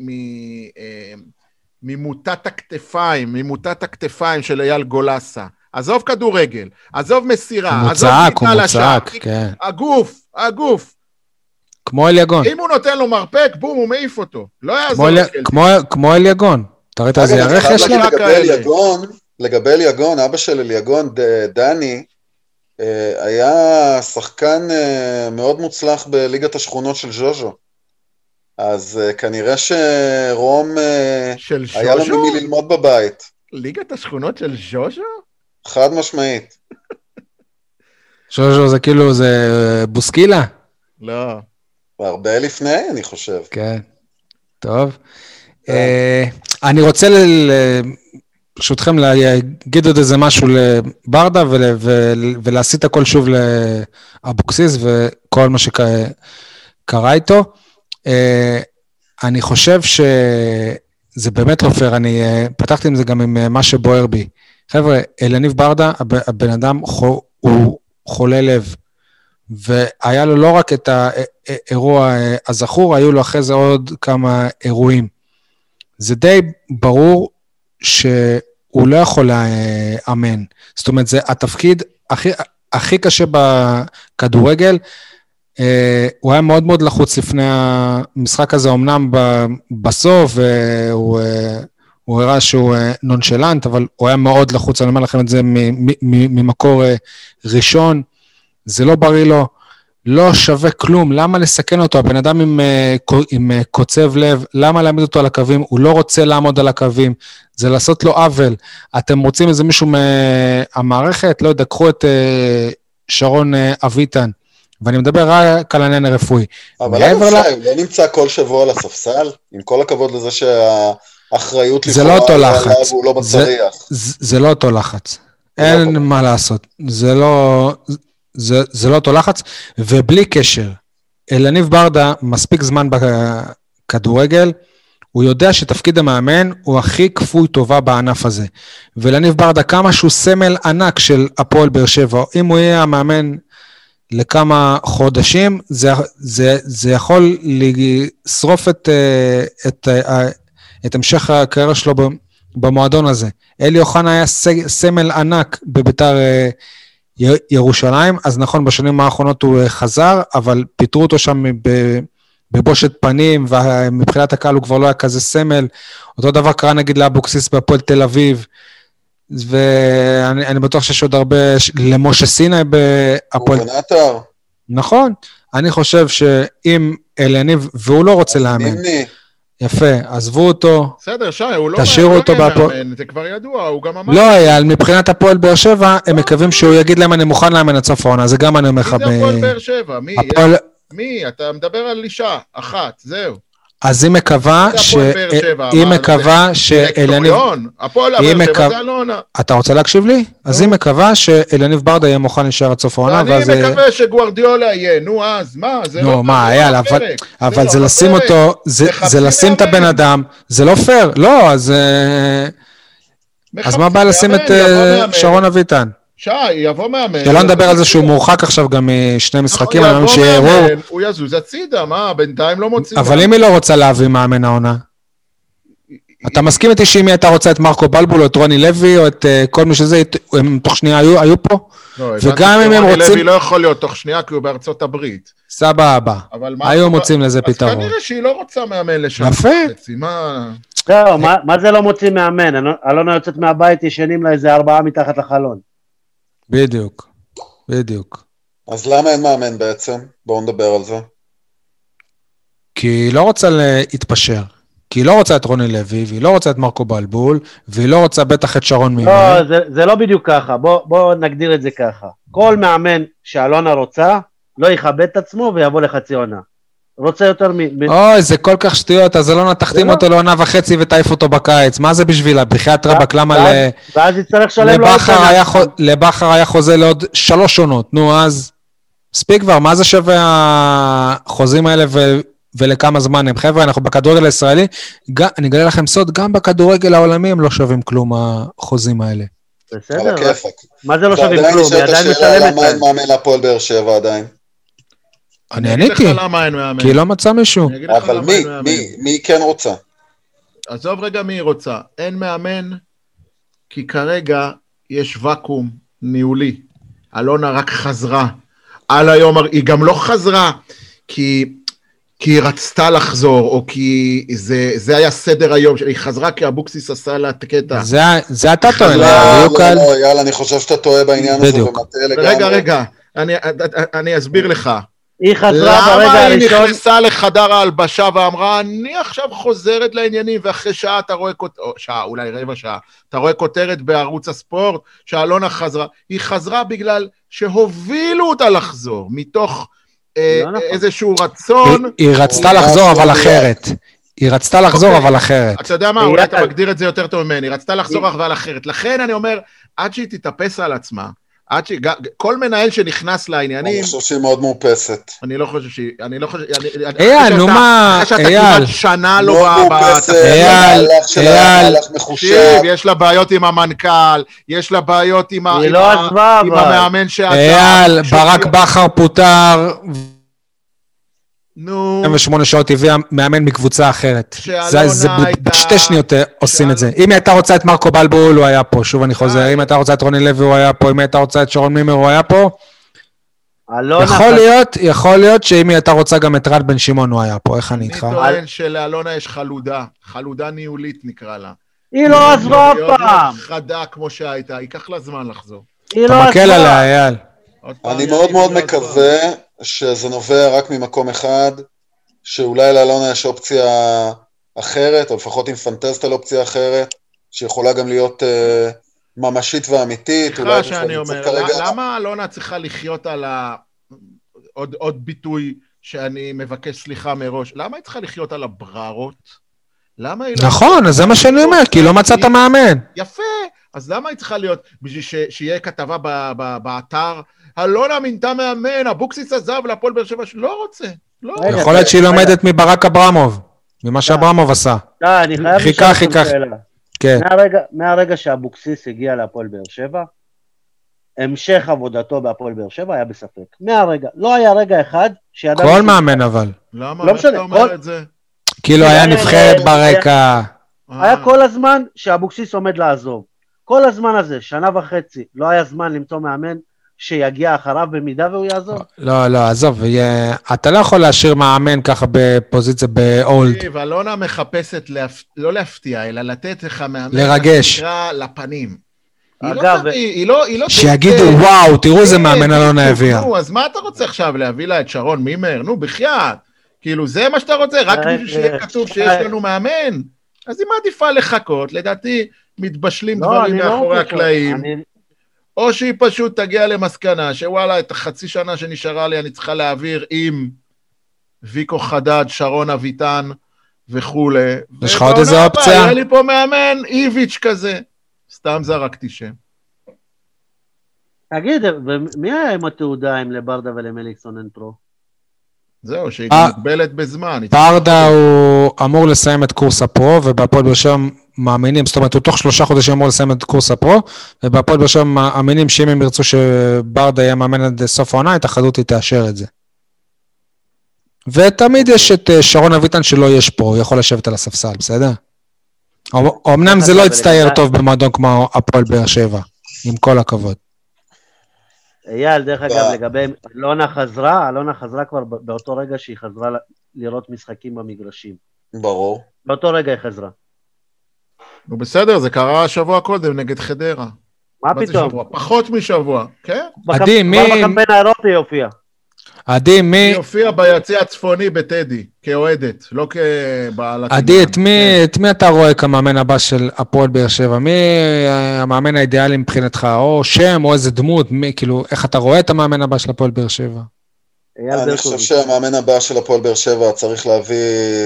[SPEAKER 3] מ- ממוטת הכתפיים, ממוטת הכתפיים של אייל גולסה. עזוב כדורגל, עזוב מסירה,
[SPEAKER 1] הוא
[SPEAKER 3] עזוב
[SPEAKER 1] מוצק, הוא
[SPEAKER 3] בעיטה לשער.
[SPEAKER 1] מוצק, כן.
[SPEAKER 3] הגוף, הגוף.
[SPEAKER 1] כמו אליגון.
[SPEAKER 3] אם הוא נותן לו מרפק, בום, הוא מעיף אותו. לא יעזור.
[SPEAKER 1] כמו- כמו אליגון. אתה ראית איזה ירך יש לו?
[SPEAKER 4] לגבי. אליגון, לגבי אליגון, אבא של אליגון, דני, אה, היה שחקן אה, מאוד מוצלח בליגת השכונות של ז'וז'ו. אז אה, כנראה שרום,
[SPEAKER 3] של
[SPEAKER 4] היה לו? ממי ללמוד בבית.
[SPEAKER 3] ליגת השכונות של ז'וז'ו?
[SPEAKER 4] חד משמעית.
[SPEAKER 1] ז'וז'ו זה כאילו, זה בוסקילה?
[SPEAKER 3] לא.
[SPEAKER 4] והרבה לפני, אני חושב.
[SPEAKER 1] כן. טוב. אה, אני רוצה, ברשותכם, להגיד עוד איזה משהו לברדה ול- ול- ולהסיט הכל שוב לאבוקסיס וכל מה שקרה איתו. אה, אני חושב שזה באמת לא פייר, אני אה, פתחתי עם זה גם עם מה שבוער בי. חבר'ה, אליניב ברדה, הב- הבן אדם הוא חולה לב. והיה לו לא רק את האירוע אה, הזכור, היו לו אחרי זה עוד כמה אירועים. זה די ברור שהוא לא יכול לאמן. זאת אומרת, זה התפקיד הכי, הכי קשה בכדורגל. אה, הוא היה מאוד מאוד לחוץ לפני המשחק הזה, אמנם בסוף, והוא אה, הוא הראה שהוא אה, נונשלנט, אבל הוא היה מאוד לחוץ, אני אומר לכם את זה ממקור אה, ראשון. זה לא בריא לו, לא שווה כלום, למה לסכן אותו? הבן אדם עם, אה, עם אה, קוצב לב, למה להעמיד אותו על הקווים? הוא לא רוצה לעמוד על הקווים, זה לעשות לו עוול. אתם רוצים איזה מישהו מהמערכת? לא יודע, קחו את אה, שרון אביטן, ואני מדבר רק על העניין הרפואי.
[SPEAKER 4] אבל
[SPEAKER 1] ל-
[SPEAKER 4] שי, הוא לא נמצא כל שבוע על הספסל? עם כל הכבוד לזה שהאחריות
[SPEAKER 1] זה לא אותו
[SPEAKER 4] עליה
[SPEAKER 1] לחץ.
[SPEAKER 4] עליו והוא לא
[SPEAKER 1] זה-
[SPEAKER 4] בצריח.
[SPEAKER 1] זה, זה לא אותו לחץ.
[SPEAKER 4] לא
[SPEAKER 1] אין מה לעשות. זה לא, זה, זה לא אותו לחץ, ובלי קשר, אלניב ברדה מספיק זמן בכדורגל, הוא יודע שתפקיד המאמן הוא הכי כפוי טובה בענף הזה. ולניב ברדה, כמה שהוא סמל ענק של הפועל באר שבע, אם הוא יהיה המאמן לכמה חודשים, זה, זה, זה יכול לשרוף את, אה, את, אה, את המשך הקריירה שלו במועדון הזה. אלי אוחנה היה סמל ענק בביתר אה, ירושלים, אז נכון, בשנים האחרונות הוא אה, חזר, אבל פיטרו אותו שם ב- בבושת פנים, ומבחינת הקהל הוא כבר לא היה כזה סמל. אותו דבר קרה נגיד לאבוקסיס בהפועל תל אביב, ואני אני בטוח שיש עוד הרבה, למשה סיני בהפועל...
[SPEAKER 4] הוא
[SPEAKER 1] נכון, אני חושב שאם אליניב, והוא לא רוצה לאמן,
[SPEAKER 4] נימני,
[SPEAKER 1] יפה, עזבו אותו,
[SPEAKER 3] בסדר, שי, הוא לא...
[SPEAKER 1] תשאירו
[SPEAKER 3] לא
[SPEAKER 1] אותו
[SPEAKER 3] יהיה
[SPEAKER 1] בהפועל.
[SPEAKER 3] זה כבר ידוע, הוא גם אמר...
[SPEAKER 1] לא, אייל, מבחינת הפועל באר שבע, הם מקווים שהוא יגיד להם, אני מוכן לאמן סוף העונה, זה גם אני אומר
[SPEAKER 3] מי
[SPEAKER 1] לך.
[SPEAKER 3] זה הפועל באר שבע? מי? מי? אתה מדבר על אישה, אחת, זהו.
[SPEAKER 1] אז היא מקווה
[SPEAKER 3] זה
[SPEAKER 1] ש... היא מקווה.
[SPEAKER 3] דירקטוריון, הפועל באר שבע זה אלונה.
[SPEAKER 1] אתה רוצה להקשיב לי? אז היא מקווה שאליניב ברדה יהיה מוכן להישאר עד סוף העונה, ואז... אה,
[SPEAKER 3] מקווה שגוארדיולה יהיה, נו אז, מה, זה
[SPEAKER 1] נו,
[SPEAKER 3] לא...
[SPEAKER 1] מה,
[SPEAKER 3] זה
[SPEAKER 1] אייל,
[SPEAKER 3] לא
[SPEAKER 1] אבל-. אבל
[SPEAKER 3] לא
[SPEAKER 1] זה לשים. אותו, זה- זה לשים את הבן. אדם, זה לא פייר, לא, אז... אה, אז מה הבעיה לשים את אה. שרון אביטן?
[SPEAKER 3] שי, יבוא מאמן.
[SPEAKER 1] שלא נדבר על זה שהוא
[SPEAKER 3] נכון,
[SPEAKER 1] מורחק עכשיו גם משני משחקים, אני מאמין שיהיה.
[SPEAKER 3] מאמן, הוא יזוז הצידה, מה, בינתיים לא מוצאים...
[SPEAKER 1] אבל אם היא לא רוצה להביא מאמן העונה, אתה מסכים איתי שאם היא הייתה רוצה את מרקו בלבול או את רוני לוי או את אה, כל מי שזה, הם תוך שנייה היו פה?
[SPEAKER 3] לא,
[SPEAKER 1] וגם אם הם רוצים-
[SPEAKER 3] לוי לא יכול להיות תוך שנייה כי הוא בארצות הברית.
[SPEAKER 1] סבבה. היו מוצאים לזה
[SPEAKER 3] אז
[SPEAKER 1] פתרון.
[SPEAKER 3] כנראה שהיא לא רוצה מאמן לשם.
[SPEAKER 1] יפה.
[SPEAKER 2] זהו, מה- זה לא מוציא מאמן? אלונה יוצאת מהבית, ישנים לה איזה ארבעה מתחת לחלון.
[SPEAKER 1] בדיוק, בדיוק.
[SPEAKER 4] אז למה אין מאמן בעצם? בואו נדבר על זה.
[SPEAKER 1] כי היא לא רוצה להתפשר. כי היא לא רוצה את רוני לוי, והיא לא רוצה את מרקו בלבול, והיא לא רוצה בטח את שרון מימון.
[SPEAKER 2] לא, זה, זה לא בדיוק ככה, בוא, בוא נגדיר את זה ככה. כל מאמן שאלונה רוצה, לא יכבד את עצמו ויבוא לחצי עונה. רוצה יותר מ...
[SPEAKER 1] אוי, זה כל כך שטויות, אז אלונה תחתים
[SPEAKER 2] לא.
[SPEAKER 1] אותו לעונה וחצי ותעיף אותו בקיץ. מה זה בשבילה? בחייאת רבאק, למה ל...
[SPEAKER 2] ואז- יצטרך לשלם לו עוד
[SPEAKER 1] לבכר
[SPEAKER 2] שנה.
[SPEAKER 1] היה לבכר היה חוזה לעוד שלוש עונות, נו אז, מספיק כבר, מה זה שווה החוזים האלה ו... ולכמה זמן הם? חבר'ה, אנחנו בכדורגל הישראלי. אני אגלה לכם סוד, גם בכדורגל העולמי הם לא שווים כלום, החוזים האלה.
[SPEAKER 2] בסדר. מה זה לא שווים כלום? היא עדיין משלמת
[SPEAKER 4] למה
[SPEAKER 2] להם.
[SPEAKER 4] אין מאמן להפועל באר שבע עדיין.
[SPEAKER 1] אני
[SPEAKER 3] אגיד
[SPEAKER 1] עניתי,
[SPEAKER 3] לך למה אין מאמן.
[SPEAKER 1] כי לא מצא מישהו.
[SPEAKER 4] אבל מי. מי, מי כן רוצה?
[SPEAKER 3] עזוב רגע מי רוצה. אין מאמן, כי כרגע יש ואקום ניהולי. אלונה רק חזרה. על היום, היא גם לא חזרה כי, כי היא רצתה לחזור, או כי זה, זה היה סדר היום. היא חזרה כי אבוקסיס עשה לה את הקטע.
[SPEAKER 1] זה, זה אתה טוען,
[SPEAKER 3] לא,
[SPEAKER 4] לא,
[SPEAKER 1] על...
[SPEAKER 4] לא, יאללה, אני חושב שאתה טועה בעניין הזה. ומטעה לגמרי.
[SPEAKER 3] רגע, רגע, אני, אני אסביר לך.
[SPEAKER 2] היא חזרה
[SPEAKER 3] למה
[SPEAKER 2] ברגע
[SPEAKER 3] היא
[SPEAKER 2] הראשון,
[SPEAKER 3] נכנסה לחדר ההלבשה ואמרה, אני עכשיו חוזרת לעניינים, ואחרי שעה אתה רואה כותרת, או שעה, אולי רבע שעה, אתה רואה כותרת בערוץ הספורט שאלונה חזרה. היא חזרה בגלל שהובילו אותה לחזור, מתוך אה,
[SPEAKER 2] לא נכון.
[SPEAKER 3] איזשהו רצון.
[SPEAKER 1] היא, היא רצתה
[SPEAKER 4] היא
[SPEAKER 1] לחזור, אבל אחרת. היא רצתה לחזור,
[SPEAKER 3] אוקיי.
[SPEAKER 1] אבל אחרת.
[SPEAKER 3] אתה יודע מה,
[SPEAKER 2] היא
[SPEAKER 3] אולי. אתה מגדיר את זה יותר טוב ממני, היא רצתה לחזור
[SPEAKER 2] היא-
[SPEAKER 3] אבל אחרת. לכן אני אומר, עד שהיא תתאפס על עצמה, עד ש... כל מנהל שנכנס
[SPEAKER 4] אני
[SPEAKER 3] לעניינים,
[SPEAKER 4] חושב שהיא מאוד מאופסת.
[SPEAKER 3] אני לא חושב שהיא... אני לא חושב... אני- אני-
[SPEAKER 1] אייל, נו מה,
[SPEAKER 3] אחרי שאתה
[SPEAKER 1] אייל.
[SPEAKER 3] כמעט שנה לא
[SPEAKER 4] מאוד מאופסת.
[SPEAKER 1] אייל,
[SPEAKER 4] המהלך שלה
[SPEAKER 1] אייל.
[SPEAKER 4] מהלך מחושב.
[SPEAKER 3] תקשיב, יש לה בעיות עם המנכ"ל, יש לה בעיות עם
[SPEAKER 2] לא.
[SPEAKER 3] המאמן שעזב.
[SPEAKER 1] אייל, ברק בכר פוטר,
[SPEAKER 3] נו,
[SPEAKER 1] 28 שעות הביאה מאמן מקבוצה אחרת.
[SPEAKER 3] שאלונה
[SPEAKER 1] זה,
[SPEAKER 3] הייתה-
[SPEAKER 1] בשתי שניות אה, עושים את זה. אם היא הייתה רוצה את מרקו בלבול, הוא היה פה, שוב אני חוזר.
[SPEAKER 3] די.
[SPEAKER 1] אם הייתה רוצה את רוני לוי, הוא היה פה. אם הייתה רוצה את שרון מימר, הוא היה פה.
[SPEAKER 2] אלונה
[SPEAKER 1] יכול להיות, יכול להיות שאם היא הייתה רוצה גם את רן בן שמעון, הוא היה פה. איך אני
[SPEAKER 3] אני
[SPEAKER 1] איתך?
[SPEAKER 3] טוען שלאלונה יש חלודה, חלודה ניהולית נקרא לה.
[SPEAKER 2] היא לא עזבה אף
[SPEAKER 3] היא עוד לא
[SPEAKER 2] פעם,
[SPEAKER 3] חדה כמו שהייתה, ייקח לה זמן לחזור.
[SPEAKER 2] היא
[SPEAKER 1] אתה
[SPEAKER 2] לא
[SPEAKER 1] מקל עליה,
[SPEAKER 2] עזבה.
[SPEAKER 1] אייל.
[SPEAKER 4] אני מאוד מאוד מקווה שזה נובע רק ממקום אחד, שאולי לאלונה יש אופציה אחרת, או לפחות עם פנטזת על אופציה אחרת, שיכולה גם להיות אה, ממשית ואמיתית.
[SPEAKER 3] סליחה שאני אומר,
[SPEAKER 4] כרגע-
[SPEAKER 3] למה אלונה צריכה לחיות על ה... עוד, עוד ביטוי שאני מבקש סליחה מראש, למה היא צריכה לחיות על הבררות? למה היא לא...
[SPEAKER 1] נכון, אז זה מה שאני אומר, כי לא מצאת מאמן.
[SPEAKER 3] יפה, אז למה היא צריכה להיות, בשביל ש... שיהיה כתבה ב... ב... באתר, אלונה מינתה מאמן, אבוקסיס עזב להפועל באר שבע, לא רוצה, לא רוצה.
[SPEAKER 1] יכול להיות שהיא. לומדת מברק אברמוב, ממה שאברמוב עשה.
[SPEAKER 2] די, אני חייב
[SPEAKER 1] חיכה,
[SPEAKER 2] לשאול אתכם
[SPEAKER 1] חיכה.
[SPEAKER 2] שאלה.
[SPEAKER 1] כן.
[SPEAKER 2] מהרגע- מהרגע שאבוקסיס הגיע להפועל באר שבע, המשך עבודתו בהפועל באר שבע היה בספק. מהרגע. לא היה רגע אחד שידענו...
[SPEAKER 1] כל מאמן אבל.
[SPEAKER 3] למה?
[SPEAKER 2] לא
[SPEAKER 3] איך אתה
[SPEAKER 2] משנה,
[SPEAKER 3] אומר
[SPEAKER 2] כל-
[SPEAKER 3] את זה?
[SPEAKER 1] כאילו היה
[SPEAKER 2] היה-
[SPEAKER 1] נבחרת ברקע.
[SPEAKER 2] היה
[SPEAKER 3] אה,
[SPEAKER 2] כל הזמן שאבוקסיס עומד לעזוב. כל הזמן הזה, שנה וחצי, לא היה זמן למצוא מאמן שיגיע אחריו במידה והוא יעזוב.
[SPEAKER 1] לא, לא, עזוב, יהיה- אתה לא יכול להשאיר מאמן ככה בפוזיציה ב-old.
[SPEAKER 3] תקשיב, אלונה מחפשת להפ... לא להפתיע, אלא לתת לך מאמן,
[SPEAKER 1] לרגש.
[SPEAKER 3] לפנים. היא לא
[SPEAKER 2] אגב,
[SPEAKER 3] היא לא... היא לא
[SPEAKER 1] שיגידו, וואו, תראו איזה
[SPEAKER 3] כן,
[SPEAKER 1] מאמן אלונה הביאה.
[SPEAKER 3] נו, אז מה אתה רוצה עכשיו, להביא לה את שרון מימר? נו, בחייאת. כאילו, זה מה שאתה רוצה, רק
[SPEAKER 2] אה,
[SPEAKER 3] בשביל שיהיה
[SPEAKER 2] אה,
[SPEAKER 3] כתוב שיש
[SPEAKER 2] אה.
[SPEAKER 3] לנו מאמן? אז היא מעדיפה לחכות, לדעתי מתבשלים
[SPEAKER 2] לא,
[SPEAKER 3] דברים
[SPEAKER 2] לא
[SPEAKER 3] מאחורי
[SPEAKER 2] רוצה.
[SPEAKER 3] הקלעים,
[SPEAKER 2] אני-
[SPEAKER 3] או שהיא פשוט תגיע למסקנה שוואלה, את החצי שנה שנשארה לי אני צריכה להעביר עם ויקו חדד, שרון אביטן וכולי.
[SPEAKER 1] יש לך עוד איזה אופציה?
[SPEAKER 3] יהיה לי פה מאמן איביץ' כזה. סתם זרקתי שם.
[SPEAKER 2] תגיד, ומי היה עם התעודה אם לברדה ולמליקסון אין פרו?
[SPEAKER 3] זהו, שהיא
[SPEAKER 1] אה.
[SPEAKER 3] מוגבלת בזמן.
[SPEAKER 1] ברדה הוא אמור לסיים את קורס הפרו, ובהפועל באר שבע מאמינים, זאת אומרת, הוא תוך שלושה חודשים אמור לסיים את קורס הפרו, ובהפועל באר שבע מאמינים שאם הם ירצו שברדה יהיה מאמן עד סוף העונה, ההתאחדות היא תאשר את זה. ותמיד יש את אה, שרון אביטן שלא יש פה, הוא יכול לשבת על הספסל, בסדר? אמנם זה לא יצטייר טוב במועדון כמו הפועל באר שבע, עם כל הכבוד.
[SPEAKER 2] אייל, דרך אגב,
[SPEAKER 4] אה.
[SPEAKER 2] לגבי אלונה חזרה, אלונה חזרה כבר באותו רגע שהיא חזרה לראות משחקים במגרשים.
[SPEAKER 4] ברור.
[SPEAKER 2] באותו רגע היא חזרה.
[SPEAKER 3] נו בסדר, זה קרה שבוע קודם נגד חדרה.
[SPEAKER 2] מה פתאום?
[SPEAKER 3] פחות משבוע, כן?
[SPEAKER 1] עדי,
[SPEAKER 2] כבר
[SPEAKER 1] מי-
[SPEAKER 2] בקמפיין האירופי יופיע.
[SPEAKER 1] עדי, מי...
[SPEAKER 3] היא הופיעה ביציע הצפוני בטדי, כאוהדת, לא כבעלת...
[SPEAKER 1] עדי. את מי, את מי אתה רואה כמאמן הבא של הפועל באר שבע? מי אה, המאמן האידיאלי מבחינתך? או שם, או איזה דמות? מי, כאילו, איך אתה רואה את המאמן הבא של הפועל באר שבע?
[SPEAKER 4] אני חושב. שהמאמן הבא של הפועל באר שבע צריך להביא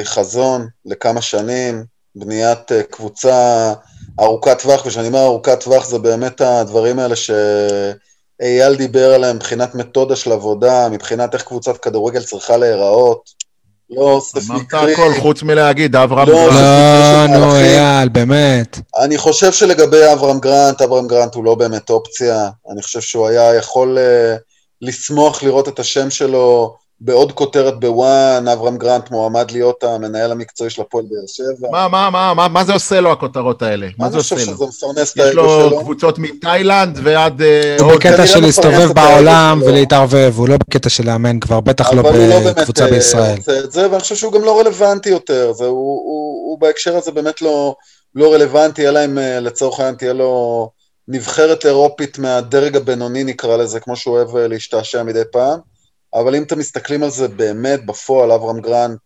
[SPEAKER 4] חזון לכמה שנים, בניית אה, קבוצה ארוכת טווח, וכשאני אומר ארוכת טווח זה באמת הדברים האלה שאייל דיבר עליהם מבחינת מתודה של עבודה, מבחינת איך קבוצת כדורגל צריכה להיראות. לא אוסף
[SPEAKER 3] אמרת. הכל חוץ מלהגיד, אברהם
[SPEAKER 4] לא,
[SPEAKER 3] גרנט.
[SPEAKER 1] לא, נו. אייל, באמת.
[SPEAKER 4] אני חושב שלגבי אברהם גרנט, אברהם גרנט הוא לא באמת אופציה. אני חושב שהוא היה יכול uh, לשמוח לראות את השם שלו בעוד כותרת בוואן, אברהם גרנט מועמד להיות המנהל המקצועי של הפועל באר שבע.
[SPEAKER 3] מה, מה, מה, מה, מה זה עושה לו הכותרות האלה? מה זה
[SPEAKER 4] אני חושב
[SPEAKER 3] עושה לו?
[SPEAKER 4] שזה מפרנס את
[SPEAKER 3] יש
[SPEAKER 4] האגו
[SPEAKER 3] לו
[SPEAKER 4] שלו.
[SPEAKER 3] קבוצות מתאילנד ועד... אה,
[SPEAKER 1] הוא. בקטע
[SPEAKER 4] כנראה
[SPEAKER 1] של להסתובב בעולם. ולהתערבב, הוא לא בקטע של לאמן כבר, בטח לא
[SPEAKER 4] לא
[SPEAKER 1] בקבוצה
[SPEAKER 4] אה,
[SPEAKER 1] בישראל.
[SPEAKER 4] זה, ואני חושב שהוא גם לא רלוונטי יותר. זה, הוא, בהקשר הזה באמת לא, לא רלוונטי, אלא אם אה, לצורך העניין תהיה לו נבחרת אירופית מהדרג הבינוני, נקרא לזה, כמו שהוא אוהב להשתעשע מדי פעם. אבל אם אתם מסתכלים על זה באמת, בפועל, אברהם גרנט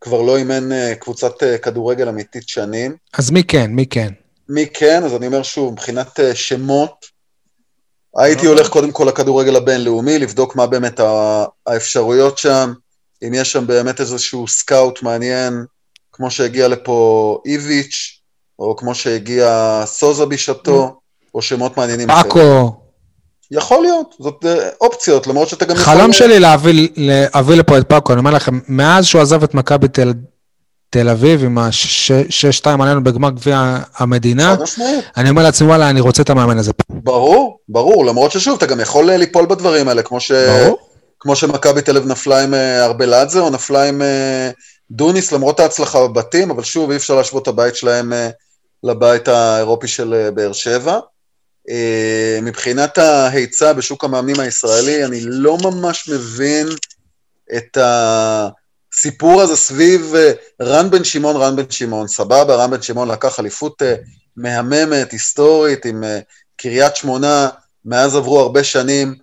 [SPEAKER 4] כבר לא אימן אה, קבוצת אה, כדורגל אמיתית שנים.
[SPEAKER 1] אז מי כן, מי כן?
[SPEAKER 4] מי כן? אז אני אומר שוב, מבחינת אה, שמות, הייתי
[SPEAKER 3] לא
[SPEAKER 4] הולך
[SPEAKER 3] טוב.
[SPEAKER 4] קודם כל לכדורגל הבינלאומי, לבדוק מה באמת האפשרויות שם, אם יש שם באמת איזשהו scout מעניין, כמו שהגיע לפה איביץ', או כמו שהגיע סוזה בשעתו, או שמות מעניינים אחרים.
[SPEAKER 1] פאקו.
[SPEAKER 4] יכול להיות, זאת אה, אופציות, למרות שאתה גם יכול...
[SPEAKER 1] חלום שלי להביא להביא לפה את פאקו, אני אומר לכם, מאז שהוא עזב את מכבי תל- תל אביב עם ה-6-2 עלינו בגמר גביע המדינה. אני אומר לעצמי, וואלה, אני רוצה את המאמן הזה.
[SPEAKER 4] ברור, ברור, למרות ששוב, אתה גם יכול אה, ליפול בדברים האלה, כמו ש... כמו שמכבי תל אביב נפלה עם אה, ארבלדזה, או נפלה עם אה, דוניס, למרות ההצלחה בבתים, אבל שוב, אי אפשר להשוות את הבית שלהם אה, לבית האירופי של אה, באר שבע. אה, מבחינת ההיצע בשוק המאמנים הישראלי, אני לא ממש מבין את הסיפור הזה סביב אה, רן בן שמעון, רן בן שמעון, סבבה, רן בן שמעון לקח אליפות אה, מהממת, היסטורית, עם קריית שמונה, מאז עברו הרבה שנים.